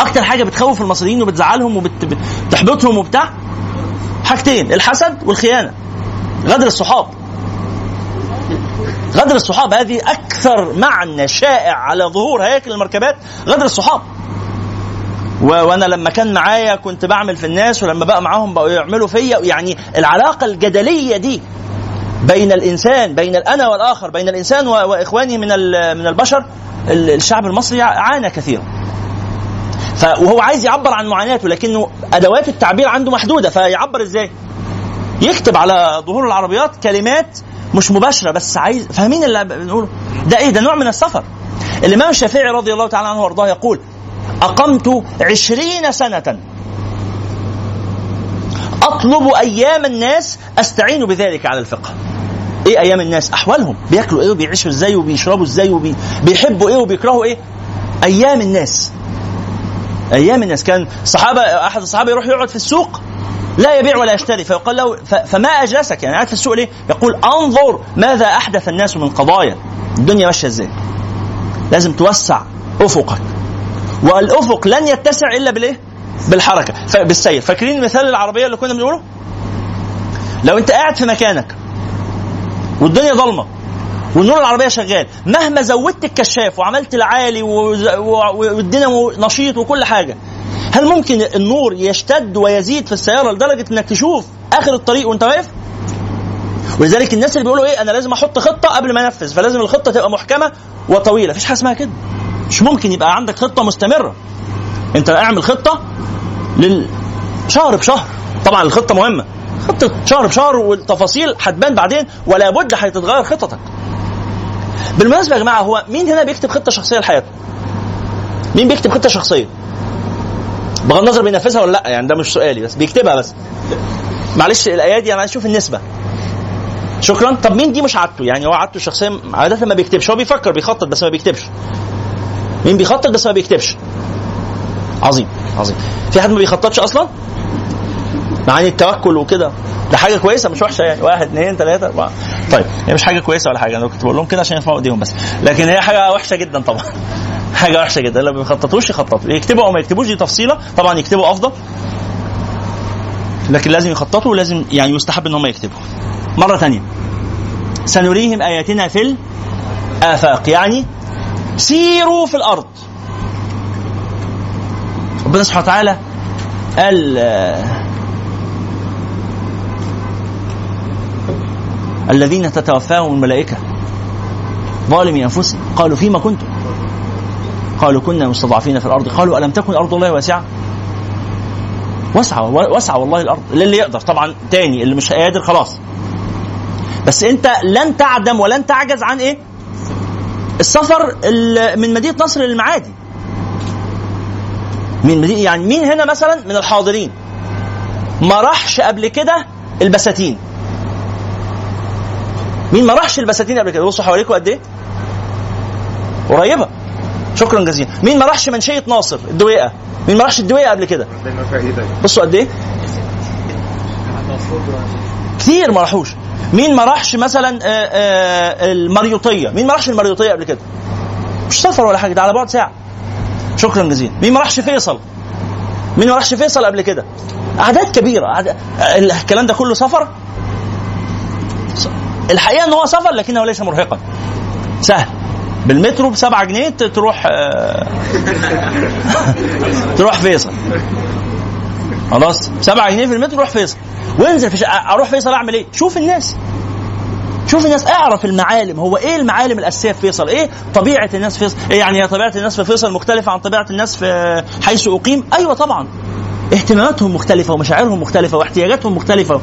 أكثر حاجة بتخوف المصريين وبتزعلهم وبتحبطهم وبتاع حاجتين الحسد والخيانة. غدر الصحاب. غدر الصحاب هذه أكثر معنى شائع على ظهور هياكل المركبات غدر الصحاب. وأنا لما كان معايا كنت بعمل في الناس ولما بقى معاهم بقوا يعملوا فيا يعني العلاقة الجدلية دي بين الإنسان بين الأنا والآخر بين الإنسان واخوانه من من البشر ال- الشعب المصري عانى كثيرا. وهو عايز يعبر عن معاناته لكنه أدوات التعبير عنده محدودة فيعبر إزاي؟ يكتب على ظهور العربيات كلمات مش مباشرة بس عايز فاهمين اللي بنقوله؟ ده إيه؟ ده نوع من السفر. الإمام الشافعي رضي الله تعالى عنه وأرضاه يقول: أقمت عشرين سنة أطلب أيام الناس أستعين بذلك على الفقه. إيه أيام الناس؟ أحوالهم، بياكلوا إيه وبيعيشوا إزاي وبيشربوا إزاي وبيحبوا إيه وبيكرهوا إيه؟ أيام الناس. أيام الناس كان الصحابه أحد الصحابة يروح يقعد في السوق لا يبيع ولا يشتري فيقال له فما أجلسك يعني قاعد في السوق ليه؟ يقول أنظر ماذا أحدث الناس من قضايا الدنيا ماشية إزاي؟ لازم توسع أفقك والأفق لن يتسع إلا بالإيه؟ بالحركة بالسير فاكرين مثال العربية اللي كنا بنقوله؟ لو أنت قاعد في مكانك والدنيا ضلمه والنور العربية شغال. مهما زودت الكشاف وعملت العالي والدينامو نشيط وكل حاجة هل ممكن النور يشتد ويزيد في السيارة لدرجة إنك تشوف آخر الطريق وأنت واقف؟ ولذلك الناس اللي بيقولوا إيه أنا لازم أحط خطة قبل ما أنفذ فلازم الخطة تبقى محكمة وطويلة. مفيش حاجة اسمها كده. مش ممكن يبقى عندك خطة مستمرة. أنت اعمل خطة للشهر بشهر. طبعا الخطة مهمة. خطة شهر بشهر والتفاصيل هتبان بعدين ولا بد هتتغير خططك. بالمناسبة يا جماعة هو مين هنا بيكتب خطة شخصية لحياته؟ مين بيكتب خطة شخصية؟ بغض النظر بينفذها ولا لأ يعني ده مش سؤالي بس بيكتبها بس. معلش الايادي أنا عايز أشوف النسبة. شكرا. طب مين دي مش عادته؟ يعني هو عادته الشخصيه عادة ما بيكتبش. هو بيفكر بيخطط بس ما بيكتبش. مين بيخطط بس ما بيكتبش؟ عظيم عظيم. في حد ما بيخططش أصلا؟ معاني التوكل وكده. ده حاجة كويسة مش وحشة يعني. واحد اثنين ثلاثة اربعة. طيب هي مش حاجة كويسة ولا حاجة. أنا كنت بقول لهم كده عشان يرفعوا إيديهم بس. لكن هي حاجة وحشة جدا طبعا. *laughs* حاجة وحشة جدا. لو ما بيخططوش يخططوا يكتبوا أو ما يكتبوش دي تفصيلة. طبعا يكتبوا أفضل. لكن لازم يخططوا ولازم يعني يستحب إن هم يكتبوا. مرة ثانية سنريهم آياتنا في الآفاق. يعني سيروا في الأرض. ربنا سبحانه وتعالى قال الذين تتوفاهم الملائكة. ظالمي أنفسهم قالوا فيما كنتم؟ قالوا كنا مستضعفين في الأرض. قالوا ألم تكن أرض الله واسعة؟ واسعة واسعة والله الأرض. للي يقدر. طبعا تاني اللي مش قادر خلاص. بس أنت لن تعدم ولن تعجز عن إيه؟ السفر ال- من مدينة نصر للمعادي. من مدينة يعني مين هنا مثلا؟ من الحاضرين. ما راحش قبل كده البساتين. مين ما راحش البساتين قبل كده؟ بصوا حواليكم قد إيه؟ قريبة. شكرا جزيلا. مين ما راحش منشية ناصر؟ الدويقة. مين ما راحش الدويقة قبل كده؟ بصوا قد إيه؟ كتير ما راحوش. مين ما راحش مثلا آه، آه، المريوطية؟ مين ما راحش المريوطية قبل كده؟ مش سفر ولا حاجة ده على بعد ساعة. شكرا جزيلا. مين ما راحش فيصل؟ مين ما راحش فيصل قبل كده؟ أعداد كبيرة. الكلام ده كله سفر؟ الحقيقة إن هو سفر لكنه ليس مرهقا. سهل. بالمترو بسبعة جنيه ت- تروح آه، *laughs* تروح فيصل. خلاص؟ 7 جنيه في المترو روح فيصل. وانزل في شقة أروح فيصل أعمل إيه؟ شوف الناس. شوف الناس اعرف المعالم. هو إيه المعالم الأساسية في فيصل؟ إيه طبيعة الناس في فيصل؟ إيه يعني طبيعة الناس في فيصل مختلفة عن طبيعة الناس في حيث أقيم؟ أيوه طبعا. اهتماماتهم مختلفة ومشاعرهم مختلفة واحتياجاتهم مختلفة.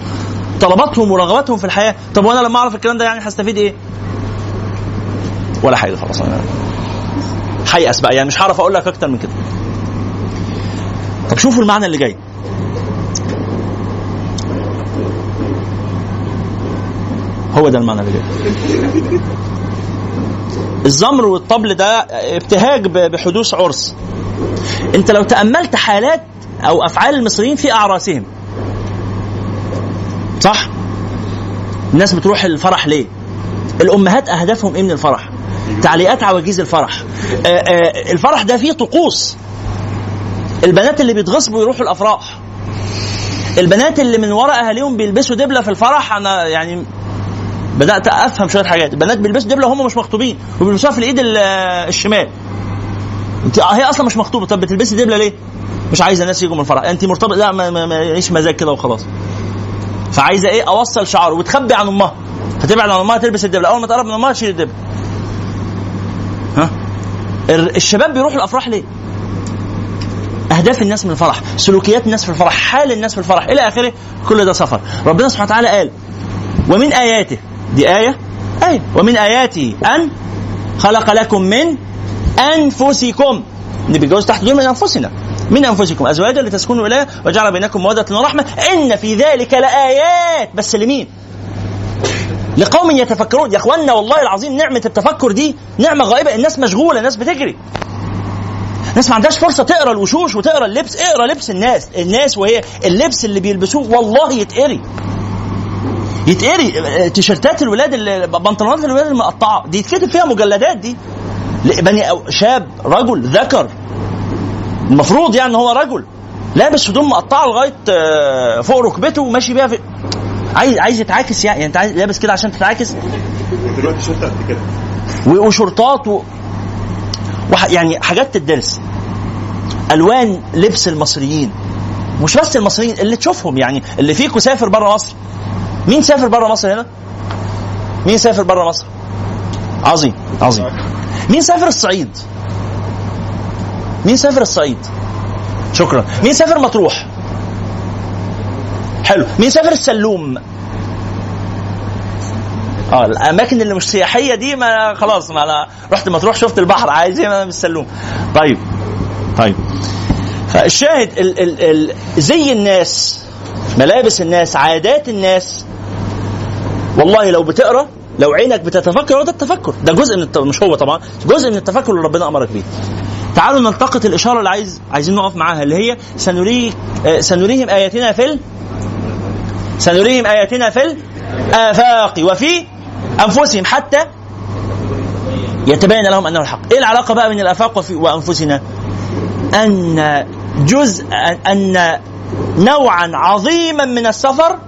طلباتهم ورغباتهم في الحياة، طب وأنا لما أعرف الكلام ده يعني هستفيد إيه؟ ولا حاجة خلاص أنا هيأس بقى يعني مش هعرف أقول لك أكتر من كده. طب شوفوا المعنى اللي جاي. هو ده المعنى اللي جاي الزمر والطبل ده ابتهاج بحدوث عرس أنت لو تأملت حالات أو أفعال المصريين في أعراسهم صح الناس بتروح الفرح ليه الامهات اهدافهم إيه من الفرح تعليقات عواجيز الفرح آه، آه، الفرح ده فيه طقوس البنات اللي بيتغصبوا يروحوا الافراح البنات اللي من وراء اهاليهم بيلبسوا دبله في الفرح أنا يعني بدات افهم شوية حاجات البنات بيلبسوا دبله وهم مش مخطوبين وبيلبسوها في الايد ال- الشمال انت هي أصلا مش مخطوبه طب بتلبسي دبله ليه مش عايزه الناس يجوا من الفرح انت مرتبط لا ما ما- ماليش مزاج كده وخلاص فعايزة إيه؟ أوصل شعار وتخبي عن أمها. فتبعد عن أمها تلبس الدبله اول ما تقرب من أمها تشيل الدبله ها؟ ال- الشباب بيروحوا الأفراح ليه؟ أهداف الناس من الفرح سلوكيات الناس في الفرح حال الناس في الفرح إلى آخره كل ده سفر. ربنا سبحانه وتعالى قال ومن اياته دي آية؟ إيه ومن آياته أن خلق لكم من أنفسكم. اللي بيتجوز تحت دول من أنفسنا. من أنفسكم أزواجا لتسكنوا اليها وجعل بينكم مودة ورحمة. إن في ذلك لآيات. بس لمين؟ لقوم يتفكرون. يا اخوانا والله العظيم نعمة التفكر دي نعمة غائبة. الناس مشغولة الناس بتجري. الناس ما عندهاش فرصة تقرأ الوشوش وتقرأ اللبس. اقرأ لبس الناس. الناس وهي اللبس اللي بيلبسوه والله يتقري. يتقري. تيشيرتات الولاد بنطلونات الولاد المقطعة. دي يتكتب فيها مجلدات دي. بني شاب رجل ذكر. المفروض يعني هو رجل لابس هدوم مقطعة لغاية آه، فوق ركبته وماشي بيها في عايز عايز يتعاكس يعني انت عايز لابس كده عشان تتعاكس. دلوقتي شرطة قد كده. وشرطات و... وح... يعني حاجات تدرس. ألوان لبس المصريين. مش بس المصريين اللي تشوفهم يعني اللي فيكم سافر بره مصر. مين سافر بره مصر هنا؟ مين سافر بره مصر؟ عظيم عظيم. مين سافر الصعيد؟ مين سافر الصعيد؟ شكرا. مين سافر مطروح؟ حلو. مين سافر السلوم؟ آه الأماكن اللي مش سياحية دي ما خلاص ما أنا رحت مطروح شفت البحر عايز إيه أنا مش سلوم طيب. طيب. فالشاهد ال ال ال زي الناس ملابس الناس عادات الناس. والله لو بتقرأ لو عينك بتتفكر هو ده التفكر. ده جزء من الت... مش هو طبعا جزء من التفكر اللي ربنا أمرك بيه. تعالوا نلتقط الإشارة اللي عايز عايزين نقف معاها اللي هي سنريك آه، سنريهم آياتنا في. سنريهم آياتنا في الآفاق وفي أنفسهم حتى يتبين لهم أنه الحق إيه العلاقة بقى بين الآفاق وفي وأنفسنا أن جزء أن نوعا عظيما من السفر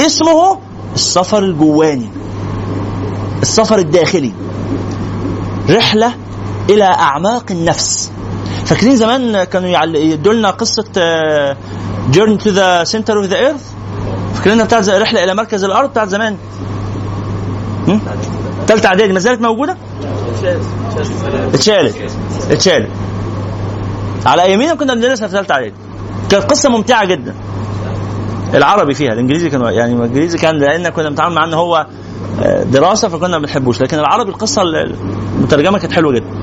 اسمه السفر الجواني السفر الداخلي رحلة إلى أعماق النفس. فاكرين زمان كانوا يدوا لنا قصة Journey to the Center of the Earth فاكرينها بتاعت رحلة إلى مركز الأرض بتاعت زمان؟ تالتة اعدادي ما زالت موجودة؟ اتشالت. اتشالت. على ايامينا كنا بندرسها في ثالثه اعدادي كانت قصة ممتعة جدا. العربي فيها الإنجليزي كان يعني الإنجليزي كان لأن كنا بنتعامل معاه إن هو آه، دراسة فكنا ما بنحبوش. لكن العربي القصة المترجمة كانت حلوة جدا.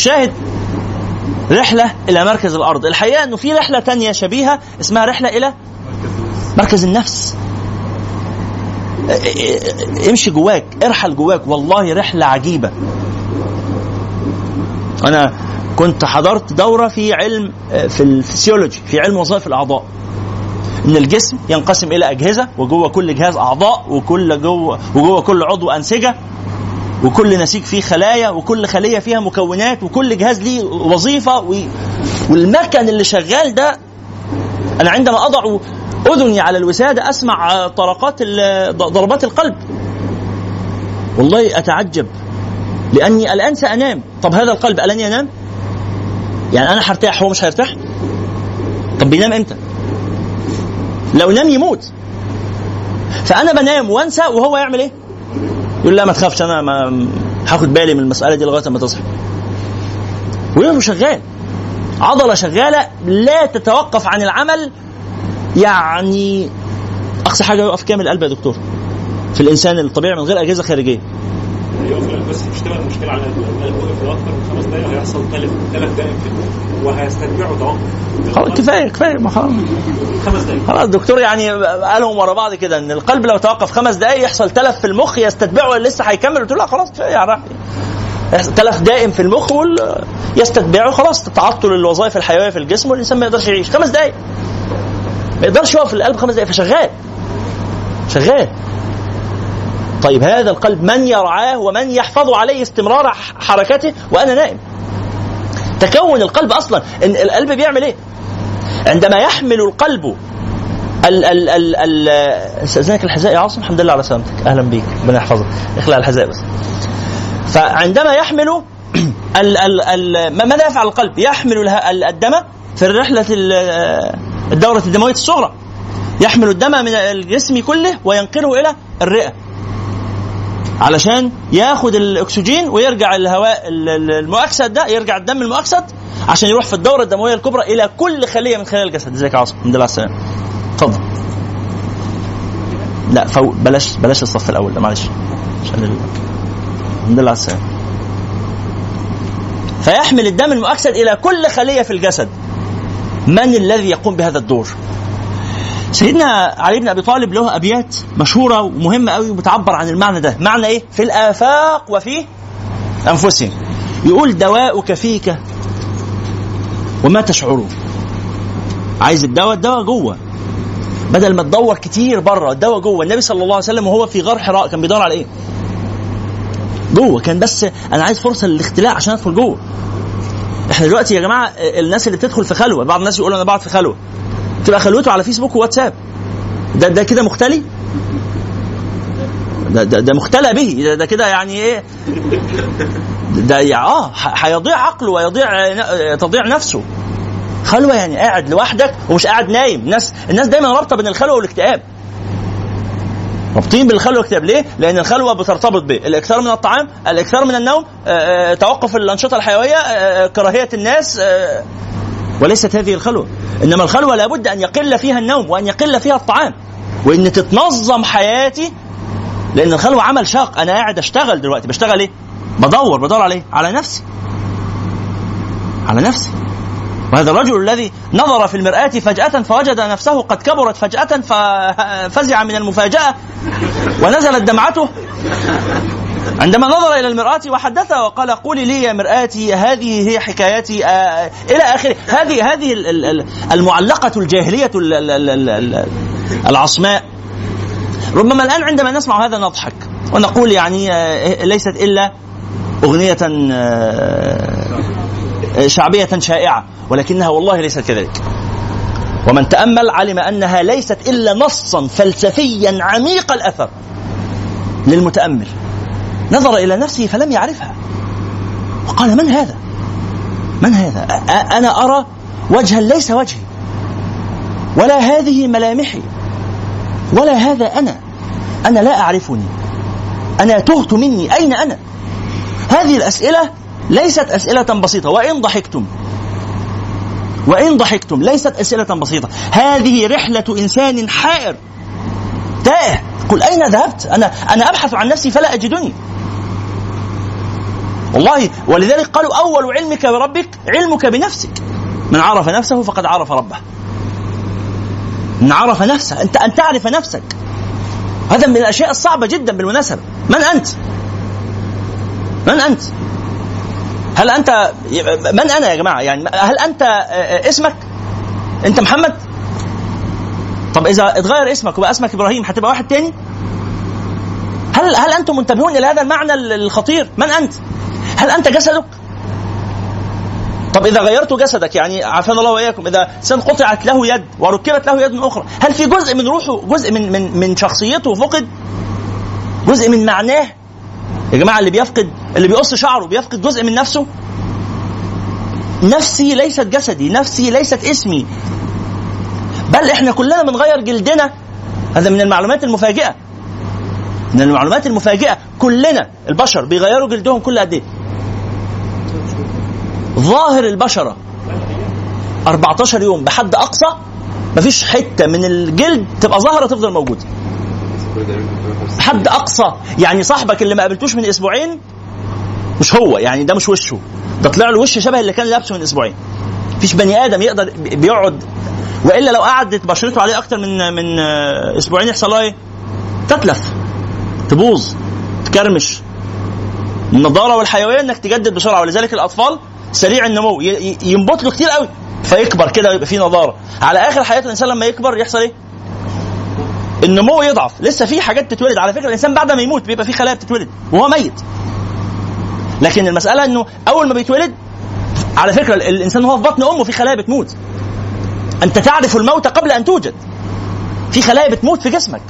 الشاهد رحلة إلى مركز الأرض. الحقيقة إنه في رحلة تانية شبيهة اسمها رحلة إلى مركز النفس. امشي جواك ارحل جواك. والله رحلة عجيبة. أنا كنت حضرت دورة في علم في الفسيولوجي في علم وظائف الأعضاء. إن الجسم ينقسم إلى أجهزة وجوه كل جهاز أعضاء وكل جوه وجوه كل عضو أنسجة. وكل نسيج فيه خلايا وكل خلية فيها مكونات وكل جهاز ليه وظيفة و... والمكن اللي شغال ده أنا عندما أضع أذني على الوسادة أسمع طرقات ضربات القلب. والله أتعجب لأني الآن سأنام. طب هذا القلب ألن ينام؟ يعني أنا هرتاح هو مش هيرتاح؟ طب بينام إمتى؟ لو نام يموت. فأنا بنام وأنسى وهو يعمل إيه؟ يقول لا ما تخافش أنا ما هاخد بالي من المسألة دي لغاية ما تصحى ويبقى شغال. عضلة شغالة لا تتوقف عن العمل. يعني أقصى حاجة يقف كامل القلب يا دكتور. في الإنسان الطبيعي من غير أجهزة خارجية. يقف بس مش تبقى المشكلة على القلب القلب وقف لو أكتر من خمس دقائق هيحصل تلف تلف دائم في الدم وهيستتبعه توقف خلاص كفايه كفاية ما خلاص. خمس دقائق خلاص الدكتور يعني قالهم ورا بعض كده إن القلب لو توقف خمس دقائق يحصل تلف في المخ يستتبعه لسه هيكمل؟ قلت له لا خلاص كفاية يعني راح تلف دائم في المخ وال- يستتبعه خلاص تعطل الوظائف الحيوية في الجسم والإنسان ما يقدرش يعيش. خمس دقائق ما يقدرش يقف القلب خمس دقائق فشغال. شغال. طيب هذا القلب من يرعاه ومن يحفظ عليه استمرار حركته وأنا نائم. تكون القلب أصلا إن القلب بيعمل إيه؟ عندما يحمل القلب ال ال ال ال أستاذنك الحذاء يا عاصم؟ الحمد لله على سلامتك. أهلا بيك. ربنا يحفظك. اخلع الحذاء بس. فعندما يحمل *clears throat* ال ال ال ما- ماذا يفعل القلب؟ يحمل الدم في الرحلة ال- الدوره الدموية الصغرى. يحمل الدم من الجسم كله وينقله إلى الرئة. علشان ياخد الأكسجين ويرجع الهواء ال- ال- المؤكسد ده يرجع الدم المؤكسد عشان يروح في الدورة الدموية الكبرى إلى كل خلية من خلايا الجسد. إزيك يا عاصم؟ الحمد لله على السلامة. اتفضل. لا فوق بلاش بلاش الصف الأول ده معلش. عشان ال- الحمد لله على السلامة. فيحمل الدم المؤكسد إلى كل خلية في الجسد. من الذي يقوم بهذا الدور؟ سيدنا علي بن أبي طالب له أبيات مشهورة ومهمة قوي وبتعبر عن المعنى ده. معنى إيه؟ في الآفاق وفي أنفسهم. يقول دواؤك فيك وما تشعرون. عايز الدواء؟ الدواء جوه. بدل ما تدور كتير بره الدواء جوه. النبي صلى الله عليه وسلم وهو في غار حراء كان بيدور على إيه؟ جوه. كان بس أنا عايز فرصة للاختلاء عشان أدخل جوه. إحنا دلوقتي يا جماعة الناس اللي بتدخل في خلوة بعض الناس يقولوا أنا بقعد في خلوة. تبقى خلوته على فيسبوك وواتساب. ده ده كده مختلي؟ ده ده, ده مختلى به. ده, ده كده يعني إيه؟ ده آه هيضيع عقله ويضيع تضيع نفسه. خلوة يعني قاعد لوحدك ومش قاعد نايم. الناس الناس دايما رابطة بين الخلوة والاكتئاب. رابطين بالخلوه والاكتئاب. ليه؟ لأن الخلوة بترتبط بالاكثار من الطعام، الإكثار من النوم، آه، آه، توقف الأنشطة الحيوية، آه، كراهية الناس وليست هذه الخلوة، إنما الخلوة لابد أن يقل فيها النوم وأن يقل فيها الطعام. وإن تتنظم حياتي لأن الخلوة عمل شاق. أنا قاعد أشتغل دلوقتي. بشتغل إيه؟ بدور بدور على إيه؟ على نفسي. على نفسي. وهذا الرجل الذي نظر في المرآة فجأة فوجد نفسه قد كبرت فجأة ففزع من المفاجأة ونزلت دمعته. عندما نظر إلى المرآة وحدثها وقال قولي لي يا مرآتي هذه هي حكايتي آه إلى آخره. هذه هذه ال- ال- ال- المعلقة الجاهلية ال- ال- ال- ال- ال- العصماء. ربما الآن عندما نسمع هذا نضحك ونقول يعني آه، ليست إلا أغنية آه، شعبية شائعة ولكنها والله ليست كذلك. ومن تأمل علم أنها ليست إلا نصا فلسفيا عميق الأثر للمتأمل. نظر إلى نفسه فلم يعرفها. وقال من هذا؟ من هذا؟ أنا أرى وجها ليس وجهي ولا هذه ملامحي ولا هذا أنا. أنا لا أعرفني. أنا تهت مني. أين أنا؟ هذه الأسئلة ليست أسئلة بسيطة. وإن ضحكتم وإن ضحكتم ليست أسئلة بسيطة. هذه رحلة إنسان حائر تائه قل أين ذهبت؟ أنا أنا أبحث عن نفسي فلا أجدني. والله ولذلك قالوا أول علمك بربك علمك بنفسك. من عرف نفسه فقد عرف ربه. من عرف نفسه أنت أن تعرف نفسك. هذا من الأشياء الصعبة جدا بالمناسبة. من أنت؟ من أنت؟ هل أنت من أنا يا جماعة؟ يعني هل أنت اسمك؟ أنت محمد؟ طب إذا اتغير اسمك وبقى اسمك إبراهيم هتبقى واحد تاني؟ هل هل أنتم منتبهون إلى هذا المعنى الخطير؟ من أنت؟ هل أنت جسدك؟ طب إذا غيرت جسدك يعني عافانا الله وإياكم إذا إنسان قطعت له يد وركبت له يد أخرى هل في جزء من روحه جزء من من من شخصيته فقد؟ جزء من معناه؟ يا جماعة اللي بيفقد اللي بيقص شعره بيفقد جزء من نفسه؟ نفسي ليست جسدي نفسي ليست اسمي. بل إحنا كلنا بنغير جلدنا. هذا من المعلومات المفاجئة. من المعلومات المفاجئة. كلنا البشر بيغيروا جلدهم كل قد إيه؟ ظاهر البشرة. 14 يوم بحد أقصى مفيش حتة من الجلد تبقى ظاهرة تفضل موجودة. حد أقصى. يعني صاحبك اللي ما قابلتوش من أسبوعين مش هو يعني ده مش وشه. ده طلع له وش شبه اللي كان لابسه من أسبوعين. مفيش بني آدم يقدر بيقعد. وإلا لو قعدت بشرته عليه أكتر من من أسبوعين يحصل إيه؟ تتلف تبوظ تكرمش. النضارة والحيوية إنك تجدد بسرعة ولذلك الأطفال سريع النمو ي- ي- ينبت له كتير قوي فيكبر كده ويبقى فيه نضارة. على آخر حياة الإنسان لما يكبر يحصل إيه؟ النمو يضعف. لسه في حاجات تتولد. على فكرة الإنسان بعد ما يموت بيبقى في خلايا بتتولد وهو ميت. لكن المسألة إنه أول ما بيتولد على فكرة ال- الإنسان وهو في بطن أمه في خلايا بتموت. أنت تعرف الموت قبل أن توجد. في خلايا بتموت في جسمك.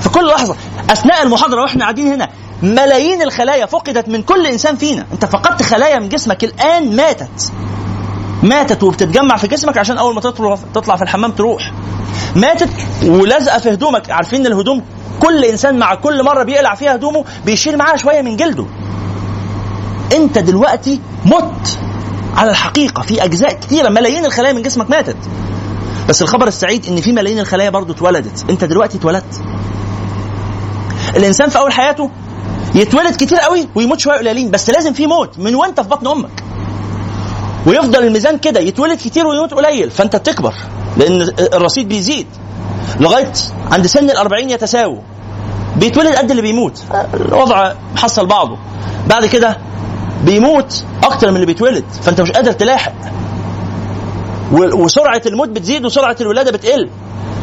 في كل لحظة. أثناء المحاضرة وإحنا قاعدين هنا ملايين الخلايا فقدت من كل إنسان فينا. أنت فقدت خلايا من جسمك الآن ماتت. ماتت وبتتجمع في جسمك عشان أول ما تطلع تطلع في الحمام تروح. ماتت ولازقه في هدومك. عارفين الهدوم كل إنسان مع كل مرة بيقلع فيها هدومه بيشيل معاها شوية من جلده. أنت دلوقتي مت على الحقيقة. في أجزاء كثيره ملايين الخلايا من جسمك ماتت. بس الخبر السعيد إن في ملايين الخلايا برضو اتولدت. أنت دلوقتي اتولدت. الإنسان في أول حياته يتولد كتير قوي ويموت شوية قليلين بس لازم في موت. من وانت في بطن أمك؟ ويفضل الميزان كده يتولد كتير ويموت قليل فأنت تكبر لأن الرصيد بيزيد. لغاية عند سن الأربعين يتساووا بيتولد قد اللي بيموت. الوضع محصل بعضه. بعد كده بيموت أكتر من اللي بيتولد فأنت مش قادر تلاحق. وسرعة الموت بتزيد وسرعة الولادة بتقل.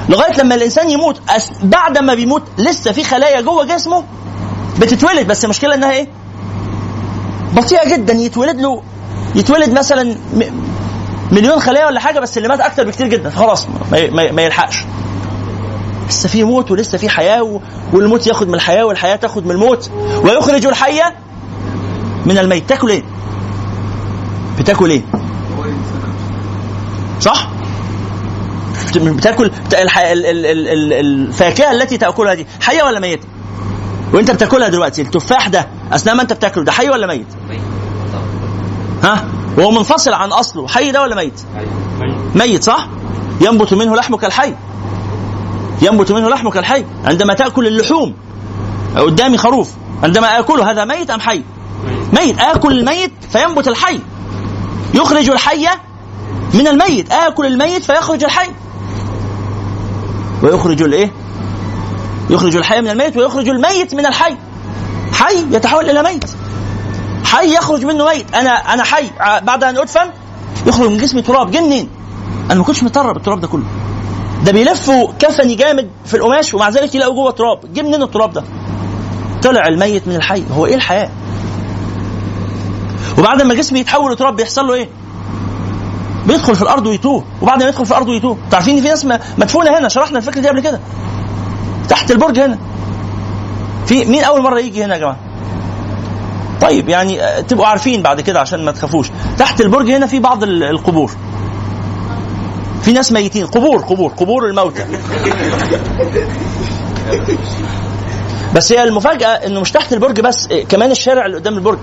لغاية لما الإنسان يموت بعد ما بيموت لسه في خلايا جوه جسمه بتتولد بس المشكلة إنها إيه؟ بطيئة جدا يتولد له يتولد مثلا مليون خليه ولا حاجة بس اللي مات أكتر بكتير جدا خلاص ما, ما, يلحقش لسه في موت ولسه في حياة والموت ياخد من الحياة والحياة تاخد من الموت ويخرج الحي من الميت تاكل إيه؟ بتاكل إيه؟ صح؟ بت- بتاكل الفاكهة التي تأكلها دي حية ولا ميتة؟ وانت بتاكلها دلوقتي التفاح ده أثناء ما انت بتاكله ده حي ولا ميت؟ ها؟ وهو منفصل عن أصله حي ده ولا ميت؟ ميت صح؟ ينبت منه لحم كالحي ينبت منه لحم كالحي عندما تأكل اللحوم قدامي خروف عندما أكله هذا ميت أم حي؟ ميت آكل الميت فينبت الحي يخرج الحي من الميت آكل الميت فيخرج الحي ويخرج الإيه؟ يخرج الحي من الميت ويخرج الميت من الحي. حي يتحول إلى ميت. حي يخرج منه ميت. أنا أنا حي. ع- بعد أن أدفن يخرج من جسمي تراب جه منين؟ أنا ما كنتش متطرب التراب ده كله. ده بيلفوا كفني جامد في القماش ومع ذلك يلاقوا جوه تراب جه منين التراب ده؟ طلع الميت من الحي. هو إيه الحياة؟ وبعد ما جسمي يتحول لتراب بيحصل له إيه؟ بيدخل في الأرض ويتوه. وبعد ما يدخل في الأرض ويتوه. أنتوا عارفين ان في ناس مدفونة هنا؟ شرحنا الفكرة دي قبل كده. تحت البرج هنا. في مين أول مرة يجي هنا يا جماعة؟ طيب يعني آه، تبقوا عارفين بعد كده عشان ما تخافوش. تحت البرج هنا في بعض ال- القبور. في ناس ميتين. قبور قبور قبور الموتى. بس هي المفاجأة إنه مش تحت البرج بس إيه، كمان الشارع اللي قدام البرج.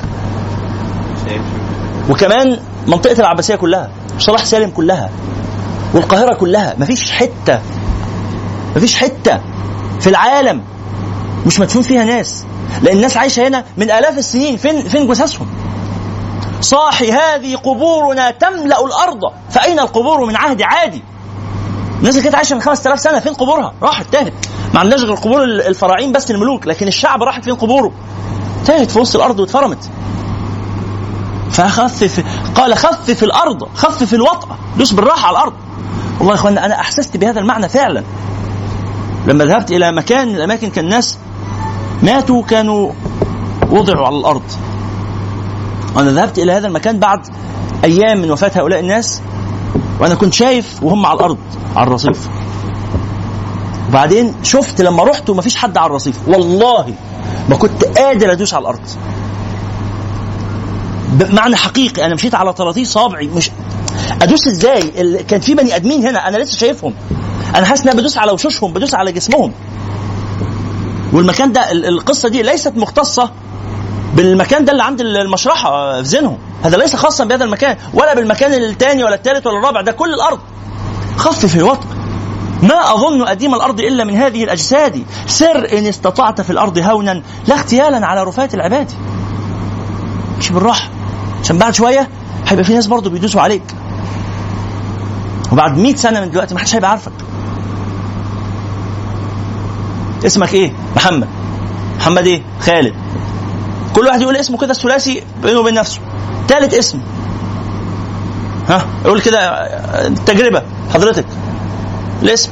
وكمان منطقة العباسية كلها صلاح سالم كلها والقاهرة كلها. مفيش حتة مفيش حتة في العالم. مش مدفون فيها ناس. لأن الناس عايشة هنا من آلاف السنين. فين فين جثثهم؟ صاحي هذه قبورنا تملأ الأرض. فأين القبور من عهد عادي؟ الناس اللي كانت عايشة من 5000 سنة فين قبورها؟ راحت تاهت. ما عندناش غير قبور الفراعين بس الملوك لكن الشعب راحت فين قبوره؟ تاهت في وسط الأرض واتفرمت. فخفف قال خفف الأرض خفف الوطأ. دوس بالراحة على الأرض. والله يا اخوانا أنا أحسست بهذا المعنى فعلا. لما ذهبت إلى مكان من الأماكن كان الناس ماتوا كانوا وضعوا على الأرض. وأنا ذهبت إلى هذا المكان بعد أيام من وفاة هؤلاء الناس وأنا كنت شايف وهم على الأرض على الرصيف. وبعدين شفت لما رحت ومفيش حد على الرصيف. والله ما كنت قادر أدوس على الأرض. بمعنى حقيقي أنا مشيت على طراطيف صابعي مش أدوس إزاي؟ كان في بني أدمين هنا أنا لسه شايفهم. أنا حاسس ان أنا بدوس على وشوشهم بدوس على جسمهم. والمكان ده ال- القصة دي ليست مختصة بالمكان ده اللي عند المشرحة في زينهم هذا ليس خاصا بهذا المكان ولا بالمكان الثاني ولا الثالث ولا الرابع ده كل الأرض. خفف الوطء ما أظن أديم الأرض إلا من هذه الأجساد. سر إن استطعت في الأرض هونا لا اغتيالا على رفاة العباد. مش بالراحة. عشان بعد شوية هيبقى في ناس برضه بيدوسوا عليك. وبعد 100 سنة من دلوقتي ما حدش هيبقى عارفك. اسمك إيه؟ محمد. محمد إيه؟ خالد. كل واحد يقول اسمه كده الثلاثي بينه وبين نفسه. ثالث اسم. ها؟ يقول كده تجربة. حضرتك. الاسم.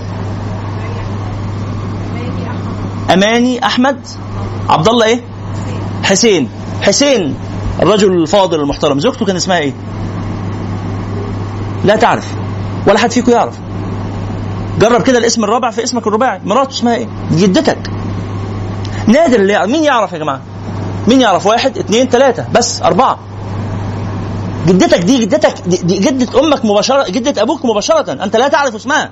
أماني أحمد. عبد الله إيه؟ حسين. حسين. الرجل الفاضل المحترم. زوجته كان اسمها إيه؟ لا تعرف. ولا حد فيكم يعرف. جرب كده الاسم الرابع في اسمك الرباعي. مراته اسمها إيه؟ جدتك. نادر اللي يعرف مين يعرف يا جماعة؟ مين يعرف؟ واحد اثنين ثلاثة بس أربعة. جدتك دي جدتك دي, جدة أمك مباشرة جدة أبوك مباشرة. أنت لا تعرف اسمها.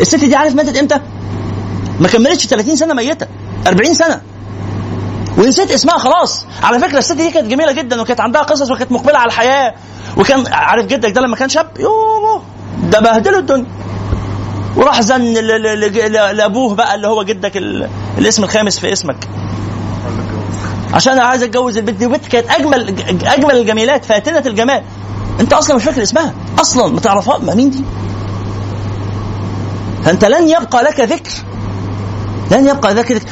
الست دي عارف ماتت إمتى؟ ما كملتش 30 سنة ميتة. 40 سنة. ونسيت اسمها خلاص. على فكرة الست دي كانت جميلة جدا وكانت عندها قصص وكانت مقبلة على الحياة. وكان عارف جدك ده لما كان شاب؟ يوه ده بهدله الدنيا. وراح زن لأبوه بقى اللي هو جدك ال- الاسم الخامس في اسمك. عشان أنا عايز أتجوز البنت دي وبنت كانت اجمل أجمل الجميلات فاتنة الجمال. أنت أصلا مش فاكر اسمها. أصلا ما تعرفها؟ ما مين دي؟ فأنت لن يبقى لك ذكر. لن يبقى لك ذكر.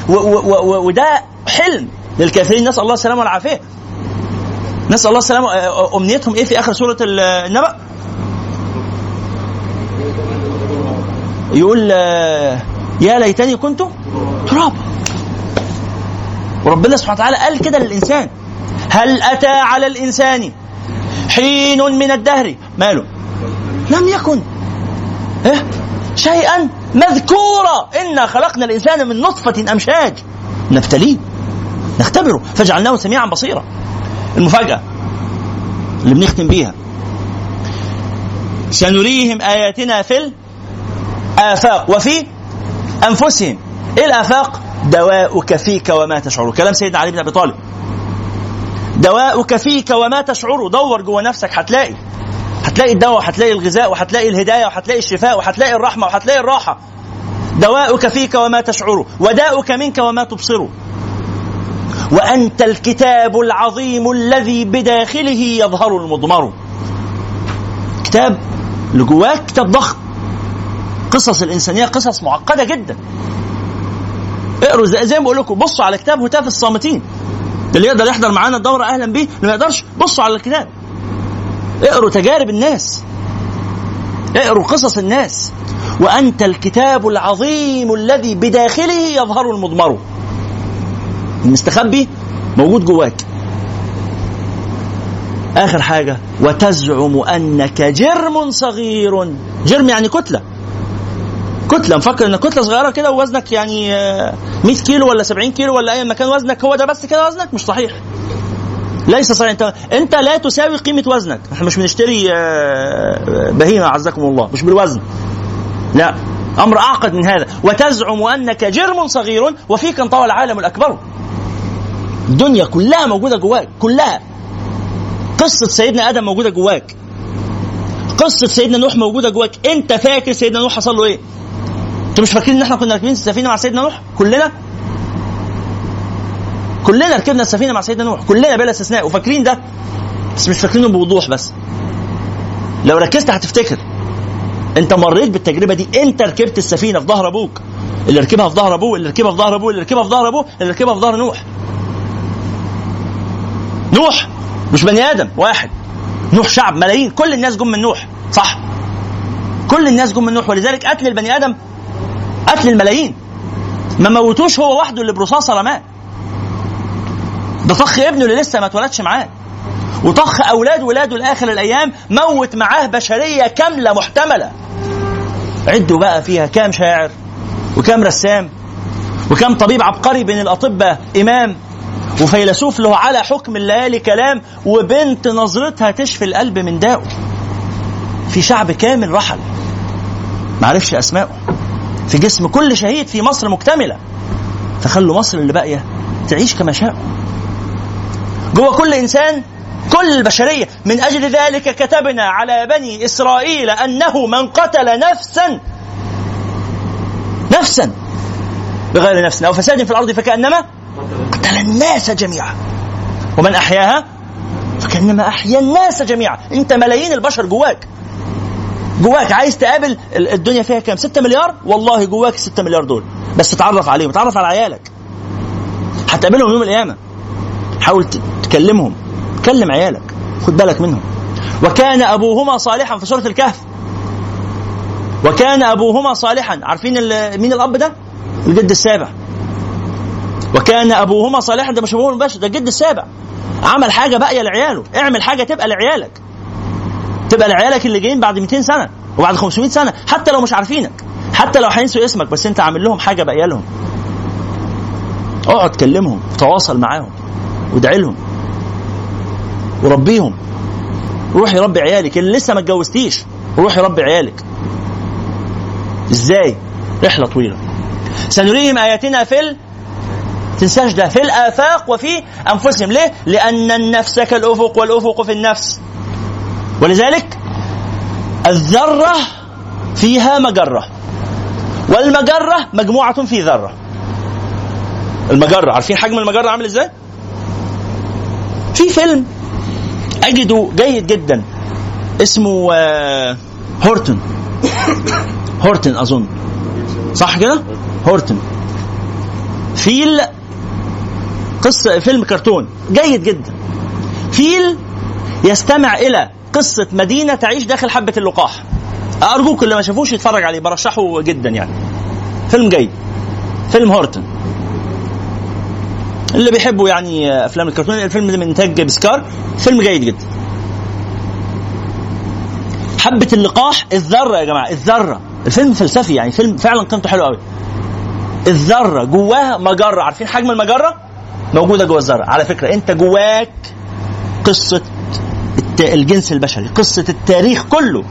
وده حلم للكافرين. نسأل الله السلامة والعافية. نسأل الله السلامة. أمنيتهم إيه في آخر سورة ال- النبأ؟ يقول آه، يا ليتني كنت تراب وربنا سبحانه وتعالى قال كده للإنسان هل أتى على الإنسان حين من الدهر؟ ماله؟ لم يكن. إيه؟ شيئا مذكورة. إنا خلقنا الإنسان من نطفة أمشاج. نبتليه نختبره. فجعلناه سميعا بصيرا. المفاجأة اللي بنختم بيها. سنريهم آياتنا في الآفاق وفي أنفسهم. إيه الآفاق؟ دواؤك فيك وما تشعر. كلام سيدنا علي بن أبي طالب. دواؤك فيك وما تشعر. دور جوه نفسك هتلاقي. هتلاقي الدواء وهتلاقي الغذاء وهتلاقي الهداية وهتلاقي الشفاء وهتلاقي الرحمة وهتلاقي الراحة. دواؤك فيك وما تشعر. وداؤك منك وما تبصر. وأنت الكتاب العظيم الذي بداخله يظهر المضمر. كتاب اللي جواك كتاب ضخم. قصص الإنسانية قصص معقدة جدا. اقروا زي, ما بقول لكم بصوا على كتاب هتاف الصامتين. اللي يقدر يحضر معانا الدورة أهلا بيه اللي ما يقدرش بصوا على الكتاب. اقروا تجارب الناس. اقروا قصص الناس. وأنت الكتاب العظيم الذي بداخله يظهر المضمر. المستخبي موجود جواك. آخر حاجة وتزعم أنك جرم صغير. جرم يعني كتلة. كتلة مفكر إن كتلة صغيرة كده ووزنك يعني آه، 100 كيلو ولا 70 كيلو ولا أي مكان وزنك هو ده بس كده وزنك؟ مش صحيح. ليس صحيح. أنت أنت لا تساوي قيمة وزنك. إحنا مش بنشتري آه، بهيمة عزكم الله. مش بالوزن. لا. أمر أعقد من هذا. وتزعم أنك جرم صغير وفيك انطوى العالم الأكبر. الدنيا كلها موجودة جواك كلها. قصة سيدنا آدم موجودة جواك. قصة سيدنا نوح موجودة جواك. أنت فاكر سيدنا نوح حصل له إيه؟ أنتوا مش فاكرين ان إحنا كنا راكبين السفينة مع سيدنا نوح؟ كلنا؟ كلنا ركبنا السفينة مع سيدنا نوح كلنا بلا استثناء وفاكرين ده؟ بس مش فاكرينه بوضوح بس. لو ركزت هتفتكر. انت مريت بالتجربة دي انت ركبت السفينة في ظهر أبوك. اللي ركبها في ظهر أبوه اللي ركبها في ظهر أبوه اللي ركبها في ظهر أبوه اللي ركبها في ظهر نوح. نوح مش بني آدم واحد. نوح شعب ملايين كل الناس جم من نوح صح؟ كل الناس جم من نوح ولذلك قتل البني آدم قتل الملايين. ما موتوش هو وحده اللي برصاصة رماه. ده طخ ابنه اللي لسه ما اتولدش معاه. وطخ أولاد ولاده لآخر الأيام موت معاه بشرية كاملة محتملة. عدوا بقى فيها كام شاعر وكام رسام وكم طبيب عبقري بين الأطباء إمام وفيلسوف له على حكم الليالي كلام وبنت نظرتها تشفي القلب من داءه. في شعب كامل رحل. معرفش اسمائه في جسم كل شهيد في مصر مكتملة. فخلوا مصر اللي باقية تعيش كما شاءوا. جوه كل إنسان كل البشرية. من أجل ذلك كتبنا على بني إسرائيل أنه من قتل نفسا نفسا بغير نفس أو فساد في الأرض فكأنما قتل الناس جميعا. ومن أحياها؟ فكأنما أحيا الناس جميعا. أنت ملايين البشر جواك. جواك عايز تقابل ال- الدنيا فيها كام؟ 6 مليار؟ والله جواك 6 مليار دول. بس تعرف عليهم تعرف على عيالك. هتقابلهم يوم القيامة. حاول تكلمهم. كلم عيالك. خد بالك منهم. وكان أبوهما صالحا في سورة الكهف. وكان أبوهما صالحا. عارفين مين الأب ده؟ الجد السابع. وكان أبوهما صالحا. ده مش أبوهما البشر ده الجد السابع. عمل حاجة باقية لعياله. اعمل حاجة تبقى لعيالك. تبقى لعيالك اللي جايين بعد 200 سنة وبعد 500 سنة حتى لو مش عارفينك حتى لو هينسوا اسمك بس انت عامل لهم حاجة باقية لهم. اقعد كلمهم تواصل معاهم وادعي لهم. وربيهم. روحي ربي عيالك اللي لسه ما اتجوزتيش روحي ربي عيالك. إزاي؟ رحلة طويلة. سنريهم آياتنا في ال... تنساش ده في الآفاق وفي أنفسهم. ليه؟ لأن النفس كالأفق والأفق في النفس. ولذلك الذرة فيها مجرة والمجرة مجموعة في ذرة. المجرة عارفين حجم المجرة عامل إزاي؟ في فيلم أجده جيد جدا اسمه آه، هورتون هورتون أظن. صح كده؟ هورتون فيل قصة فيلم كرتون جيد جدا. فيل يستمع إلى قصة مدينة تعيش داخل حبة اللقاح. أرجوك اللي ما شافوش يتفرج عليه برشحه جدا يعني. فيلم جيد. فيلم هورتون. اللي بيحبوا يعني أفلام الكرتون الفيلم ده من انتاج بسكار فيلم جيد جدا. حبة اللقاح الذرة يا جماعة الذرة. الفيلم فلسفي يعني فيلم فعلا قيمته حلوة قوي الذرة جواها مجرة. عارفين حجم المجرة؟ موجودة جوه الذرة. على فكرة أنت جواك قصة الجنس البشري قصة التاريخ كله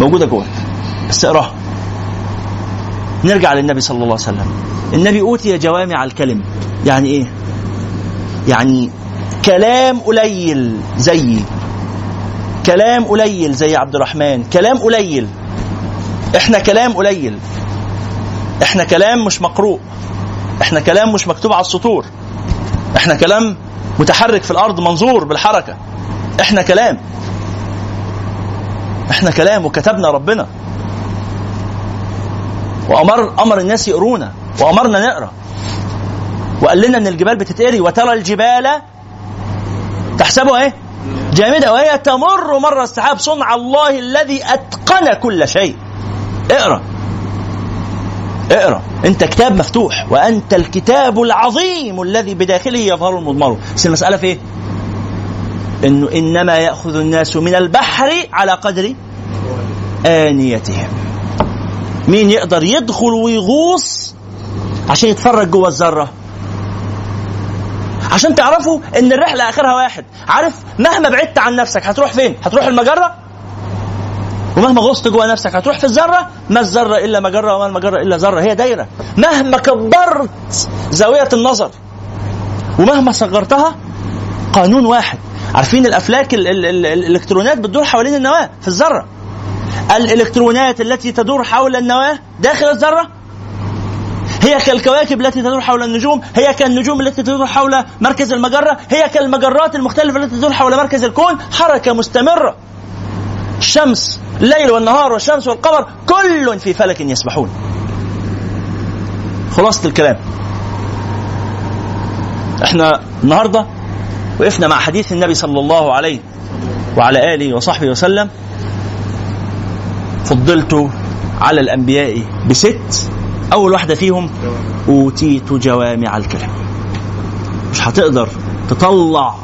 موجودة جواك بس اقراها. نرجع للنبي صلى الله عليه وسلم. النبي أوتي جوامع الكلم يعني إيه؟ يعني كلام قليل زيي كلام قليل زي عبد الرحمن كلام قليل. إحنا كلام قليل. إحنا كلام مش مقروء. إحنا كلام مش مكتوب على السطور. إحنا كلام متحرك في الأرض منظور بالحركة. إحنا كلام. إحنا كلام وكتبنا ربنا. وامر أمر الناس يقرونا. وأمرنا نقرأ. وقال لنا إن الجبال بتتقري وترى الجبال تحسبها إيه؟ جامدة. وهي تمر مر السحاب. صنع الله الذي أتقن كل شيء. اقرأ. اقرأ. أنت كتاب مفتوح. وأنت الكتاب العظيم الذي بداخله يظهر المضمر بس المسألة في إيه؟ إنه إنما يأخذ الناس من البحر على قدر آنيتهم. مين يقدر يدخل ويغوص عشان يتفرج جوه الذرة؟ عشان تعرفوا إن الرحلة آخرها واحد. عارف مهما بعدت عن نفسك هتروح فين؟ هتروح المجرة؟ ومهما غصت جوه نفسك هتروح في الذرة؟ ما الذرة إلا مجرة وما المجرة إلا ذرة. هي دايرة. مهما كبرت زاوية النظر ومهما صغرتها قانون واحد. عارفين الأفلاك ال ال ال الالكترونات بتدور حوالين النواة في الذرة. الالكترونات التي تدور حول النواة داخل الذرة هي كالكواكب التي تدور حول النجوم هي كالنجوم التي تدور حول مركز المجرة هي كالمجرات المختلفة التي تدور حول مركز الكون حركة مستمرة. الشمس الليل والنهار والشمس والقمر كل في فلك يسبحون. خلاصة الكلام. إحنا النهاردة وقفنا مع حديث النبي صلى الله عليه وعلى آله وصحبه وسلم. فضلت على الأنبياء بست أول واحدة فيهم أوتيت جوامع الكلم مش هتقدر تطلع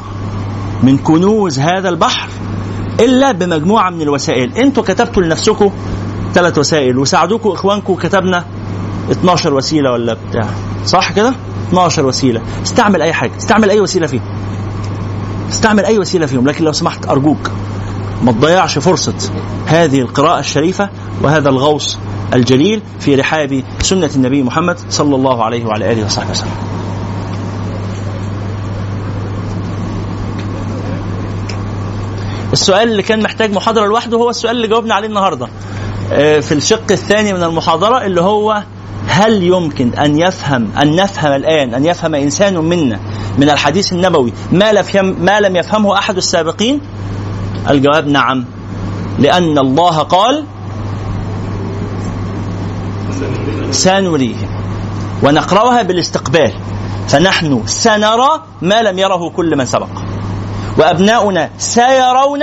من كنوز هذا البحر إلا بمجموعة من الوسائل. أنتوا كتبتوا لنفسكم ثلاث وسائل وساعدوكم إخوانكم كتبنا 12 وسيلة ولا بتاع. صح كده؟ 12 وسيلة. استعمل أي حاجة. استعمل أي وسيلة فيهم استعمل أي وسيلة فيهم لكن لو سمحت أرجوك ما تضيعش فرصة هذه القراءة الشريفة وهذا الغوص الجليل في رحاب سنة النبي محمد صلى الله عليه وعلى آله وصحبه وسلم. السؤال اللي كان محتاج محاضرة لوحده هو السؤال اللي جاوبنا عليه النهاردة. آه، في الشق الثاني من المحاضرة اللي هو هل يمكن أن يفهم أن نفهم الآن أن يفهم إنسان منا من الحديث النبوي ما لم ما لم يفهمه أحد السابقين؟ الجواب نعم لأن الله قال سنريهم ونقرأها بالاستقبال فنحن سنرى ما لم يره كل من سبق وأبناؤنا سيرون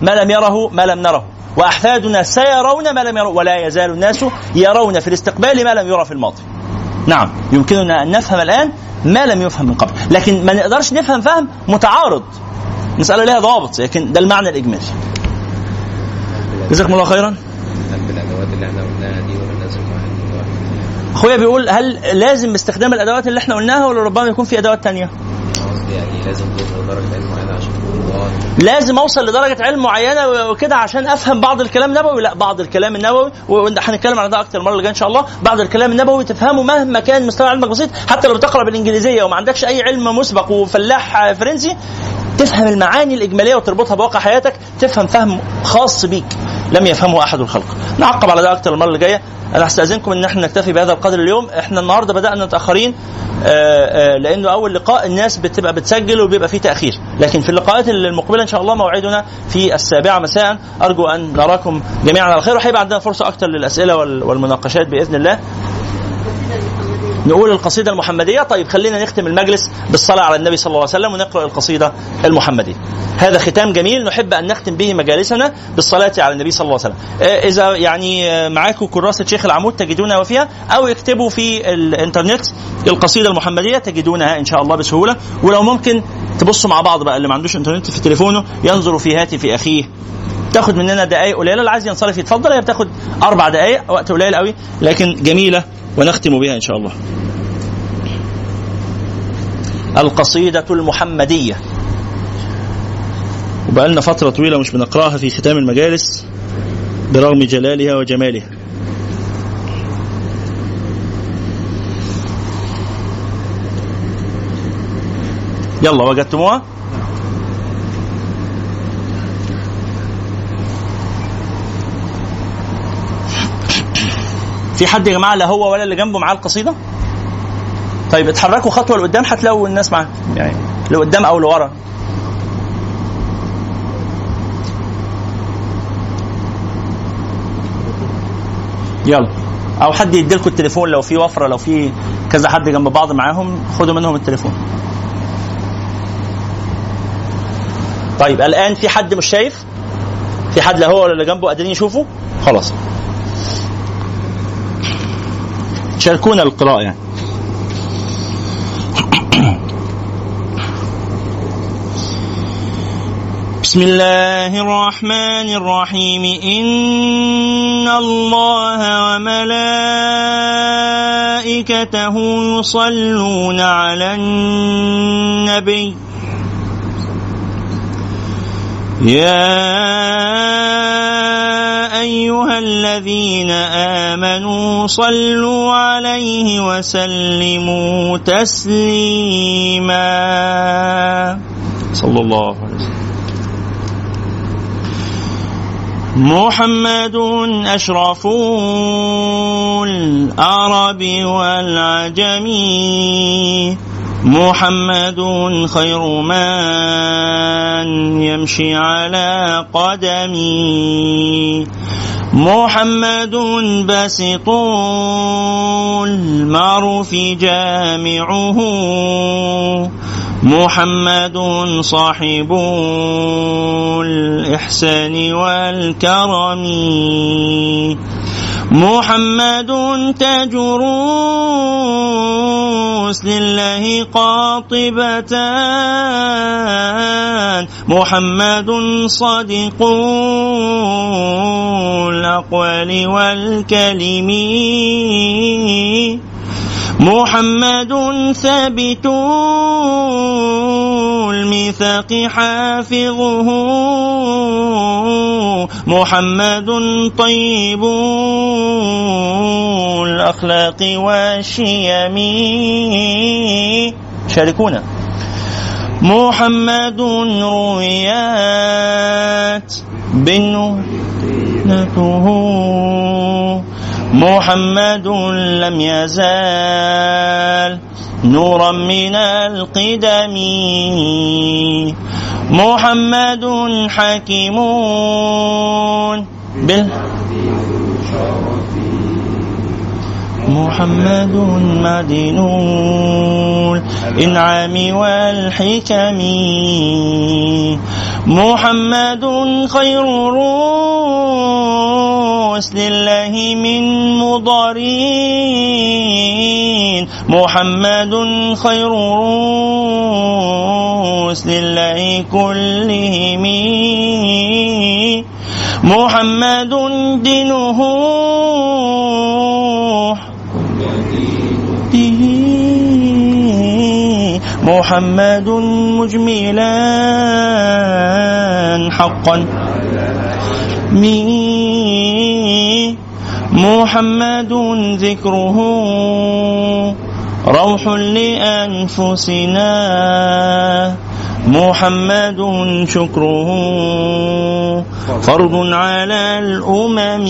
ما لم يره ما لم نره وأحفادنا سيرون ما لم يروا ولا يزال الناس يرون في الاستقبال ما لم يرى في الماضي. نعم يمكننا أن نفهم الآن ما لم يفهم من قبل. لكن ما نقدرش نفهم فهم متعارض. مسألة لها ضوابط لكن ده المعنى الإجمالي. جزاكم الله خيرا. أخويا بيقول هل لازم استخدام الأدوات اللي إحنا قلناها ولا ربما يكون في أدوات تانية؟ يعني لازم توصل لدرجة علم معينة عشان تقول الله. لازم أوصل لدرجة علم معينة وكده عشان أفهم بعض الكلام النبوي. لا بعض الكلام النبوي وهنتكلم على ده أكتر المره اللي إن شاء الله. بعض الكلام النبوي تفهمه مهما كان مستوى علمك بسيط. حتى لو بتقرأ بالإنجليزية وما عندكش أي علم مسبق وفلاح فرنسي تفهم المعاني الإجمالية وتربطها بواقع حياتك تفهم فهم خاص بيك. لم يفهمه أحد الخلق. نعقب على ده أكتر المرة اللي جاية أنا هستأذنكم إن إحنا نكتفي بهذا القدر اليوم. إحنا النهارده بدأنا متأخرين آه، آه، لأنه أول لقاء الناس بتبقى بتسجل وبيبقى فيه تأخير. لكن في اللقاءات المقبلة إن شاء الله موعدنا في السابعة مساء. أرجو أن نراكم جميعا على خير. وهيبقى عندنا فرصة أكتر للأسئلة وال- والمناقشات بإذن الله. نقول القصيدة المحمدية. طيب خلينا نختم المجلس بالصلاة على النبي صلى الله عليه وسلم ونقرأ القصيدة المحمدية. هذا ختام جميل. نحب أن نختم به مجالسنا بالصلاة على النبي صلى الله عليه وسلم. آه، إذا يعني آه، معاكم كراسة شيخ العمود تجدونها فيها أو اكتبوا في الإنترنت القصيدة المحمدية تجدونها إن شاء الله بسهولة. ولو ممكن تبصوا مع بعض بقى اللي ما عندوش إنترنت في تليفونه ينظر في هاتف أخيه. تاخد مننا دقائق قليلة اللي عايز ينصرف يتفضل هي بتاخد أربع دقائق وقت قليل قوي لكن جميلة. ونختم بها إن شاء الله. القصيدة المحمدية. وبقالنا فترة طويلة مش بنقرأها في ختام المجالس برغم جلالها وجمالها. يلا وجدتموها؟ في حد يا جماعة لا هو ولا اللي جنبه معاه القصيدة؟ طيب اتحركوا خطوة لقدام هتلاقوا الناس معاه يعني لقدام أو لورا. يلا. أو حد يديلكوا التليفون لو في وفرة لو في كذا حد جنب بعض معاهم خدوا منهم التليفون. طيب الآن في حد مش شايف؟ في حد لا هو ولا اللي جنبه قادرين يشوفوا؟ خلاص. شاركونا القراءة يعني. بسم الله الرحمن الرحيم. إن الله وملائكته يصلون على النبي. يا أيها الذين آمنوا صلوا عليه وسلموا تسليما. صلى الله عليه وسلم. محمد أشرف العرب والعجم محمد خير من يمشي على قدمي. محمد باسط المعروف جامعه. محمد صاحب الإحسان والكرم. محمد تاج روس لله قاطبتان. محمد صادق الأقوال والكلم. محمد ثابت الميثاق حافظه. محمد طيب الأخلاق والشيم. شاركونا. محمد رويات بنته محمد لم يزال نورا من القدم. محمد حكيم. بال محمد معدن الإنعام والحكم. محمد خير روس لله من مضارين محمد خير روس لله كلهم. محمد دينه. محمد مجملا حقا. مي محمد ذكره. روح لأنفسنا. محمد شكره فرض على الأمم.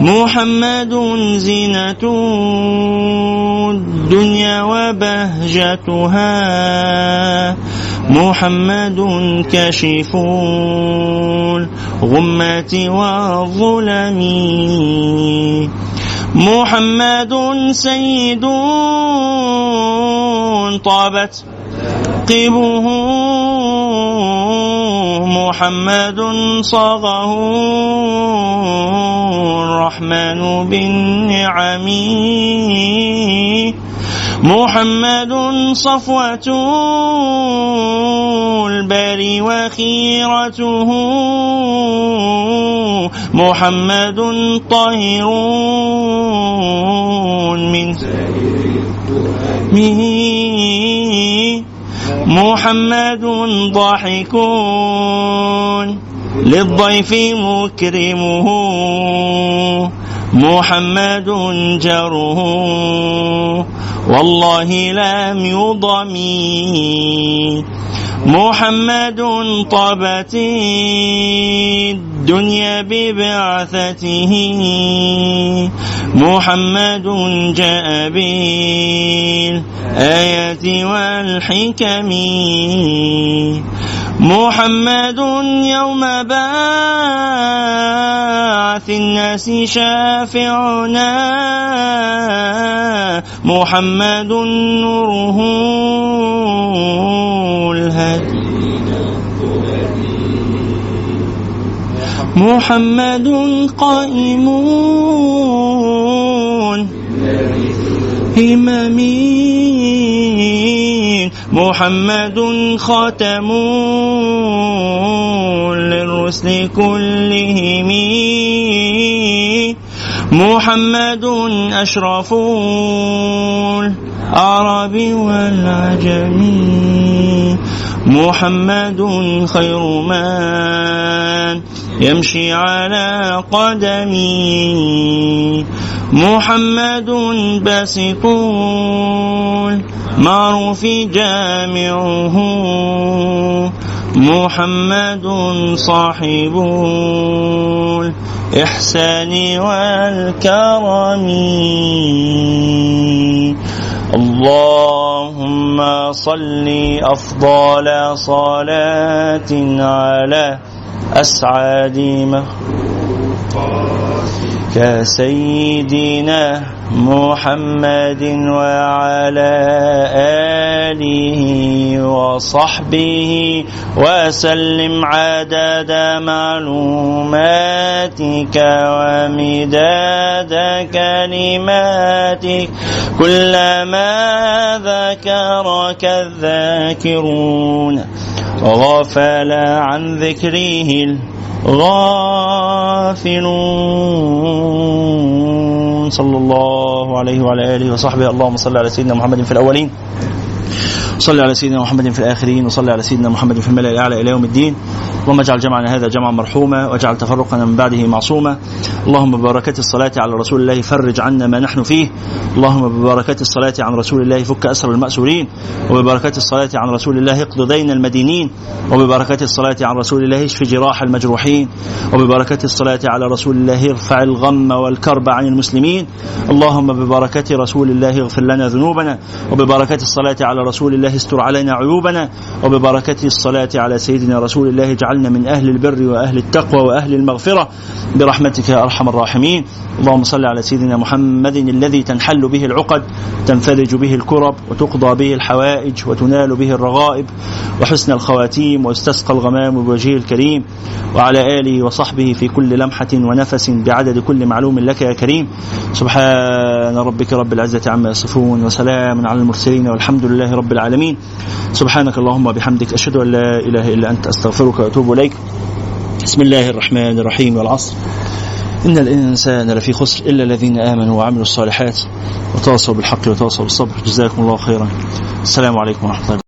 محمد زينة الدنيا وبهجتها. محمد كاشف الغمة والظلم. محمد سيد طابت. قبه محمد صاغه الرحمن بالنعم. محمد صفوة البر وخيرته. محمد طاهر من من محمد ضاحك للضيف مكرمه. محمد جره. والله لم يضمي. محمد طابت الدنيا ببعثته. محمد جاء بالآيات والحكم. محمد يوم بعث الناس شافعنا. محمد نوره الهدي. محمد قائم هممين محمد خاتم للرسل كلهم. محمد أشرف العرب والعجم. محمد خير من يمشي على قدمي. محمد باسط المعروف جامعه. محمد صاحب الإحسان والكرم. اللهم صل أفضل صلاة على أسعد كسيدنا محمد وعلى آله وصحبه وسلم عدد معلوماتك ومداد كلماتك. كلما ذكرك الذاكرون. غفل عن ذكره الغافلون. صلى الله عليه وعلى آله وصحبه. اللهم صل على سيدنا محمد في الأولين. صل على سيدنا محمد في الآخرين وصل على سيدنا محمد في الملأ الأعلى إلى يوم الدين. اللهم اجعل جمعنا هذا جمعا مرحوما واجعل تفرقنا من بعده معصوما. اللهم ببركة الصلاة على رسول الله فرج عنا ما نحن فيه. اللهم ببركة الصلاة عن رسول الله فك أسر المأسورين. وببركة الصلاة عن رسول الله اقض دين المدينين. وببركة الصلاة عن رسول الله اشف جراح المجروحين. وببركة الصلاة على رسول الله ارفع الغم والكرب عن المسلمين. اللهم ببركة رسول الله اغفر لنا ذنوبنا. وببركة الصلاة على رسول الله استر علينا عيوبنا وببركة الصلاة على سيدنا رسول الله اجعلنا من أهل البر وأهل التقوى وأهل المغفرة. برحمتك يا أرحم الراحمين. اللهم صل على سيدنا محمد الذي تنحل به العقد تنفرج به الكرب وتقضى به الحوائج وتنال به الرغائب وحسن الخواتيم ويستسقى الغمام بوجهه الكريم وعلى آله وصحبه في كل لمحة ونفس بعدد كل معلوم لك يا كريم. سبحان ربك رب العزة عما يصفون وسلام على المرسلين والحمد لله رب العالمين سبحانك اللهم وبحمدك أشهد أن لا إله إلا أنت أستغفرك وأتوب إليك. بسم الله الرحمن الرحيم والعصر. إن الإنسان لفي خسر إلا الذين آمنوا وعملوا الصالحات وتواصوا بالحق وتواصوا بالصبر. جزاكم الله خيرا. السلام عليكم ورحمة الله.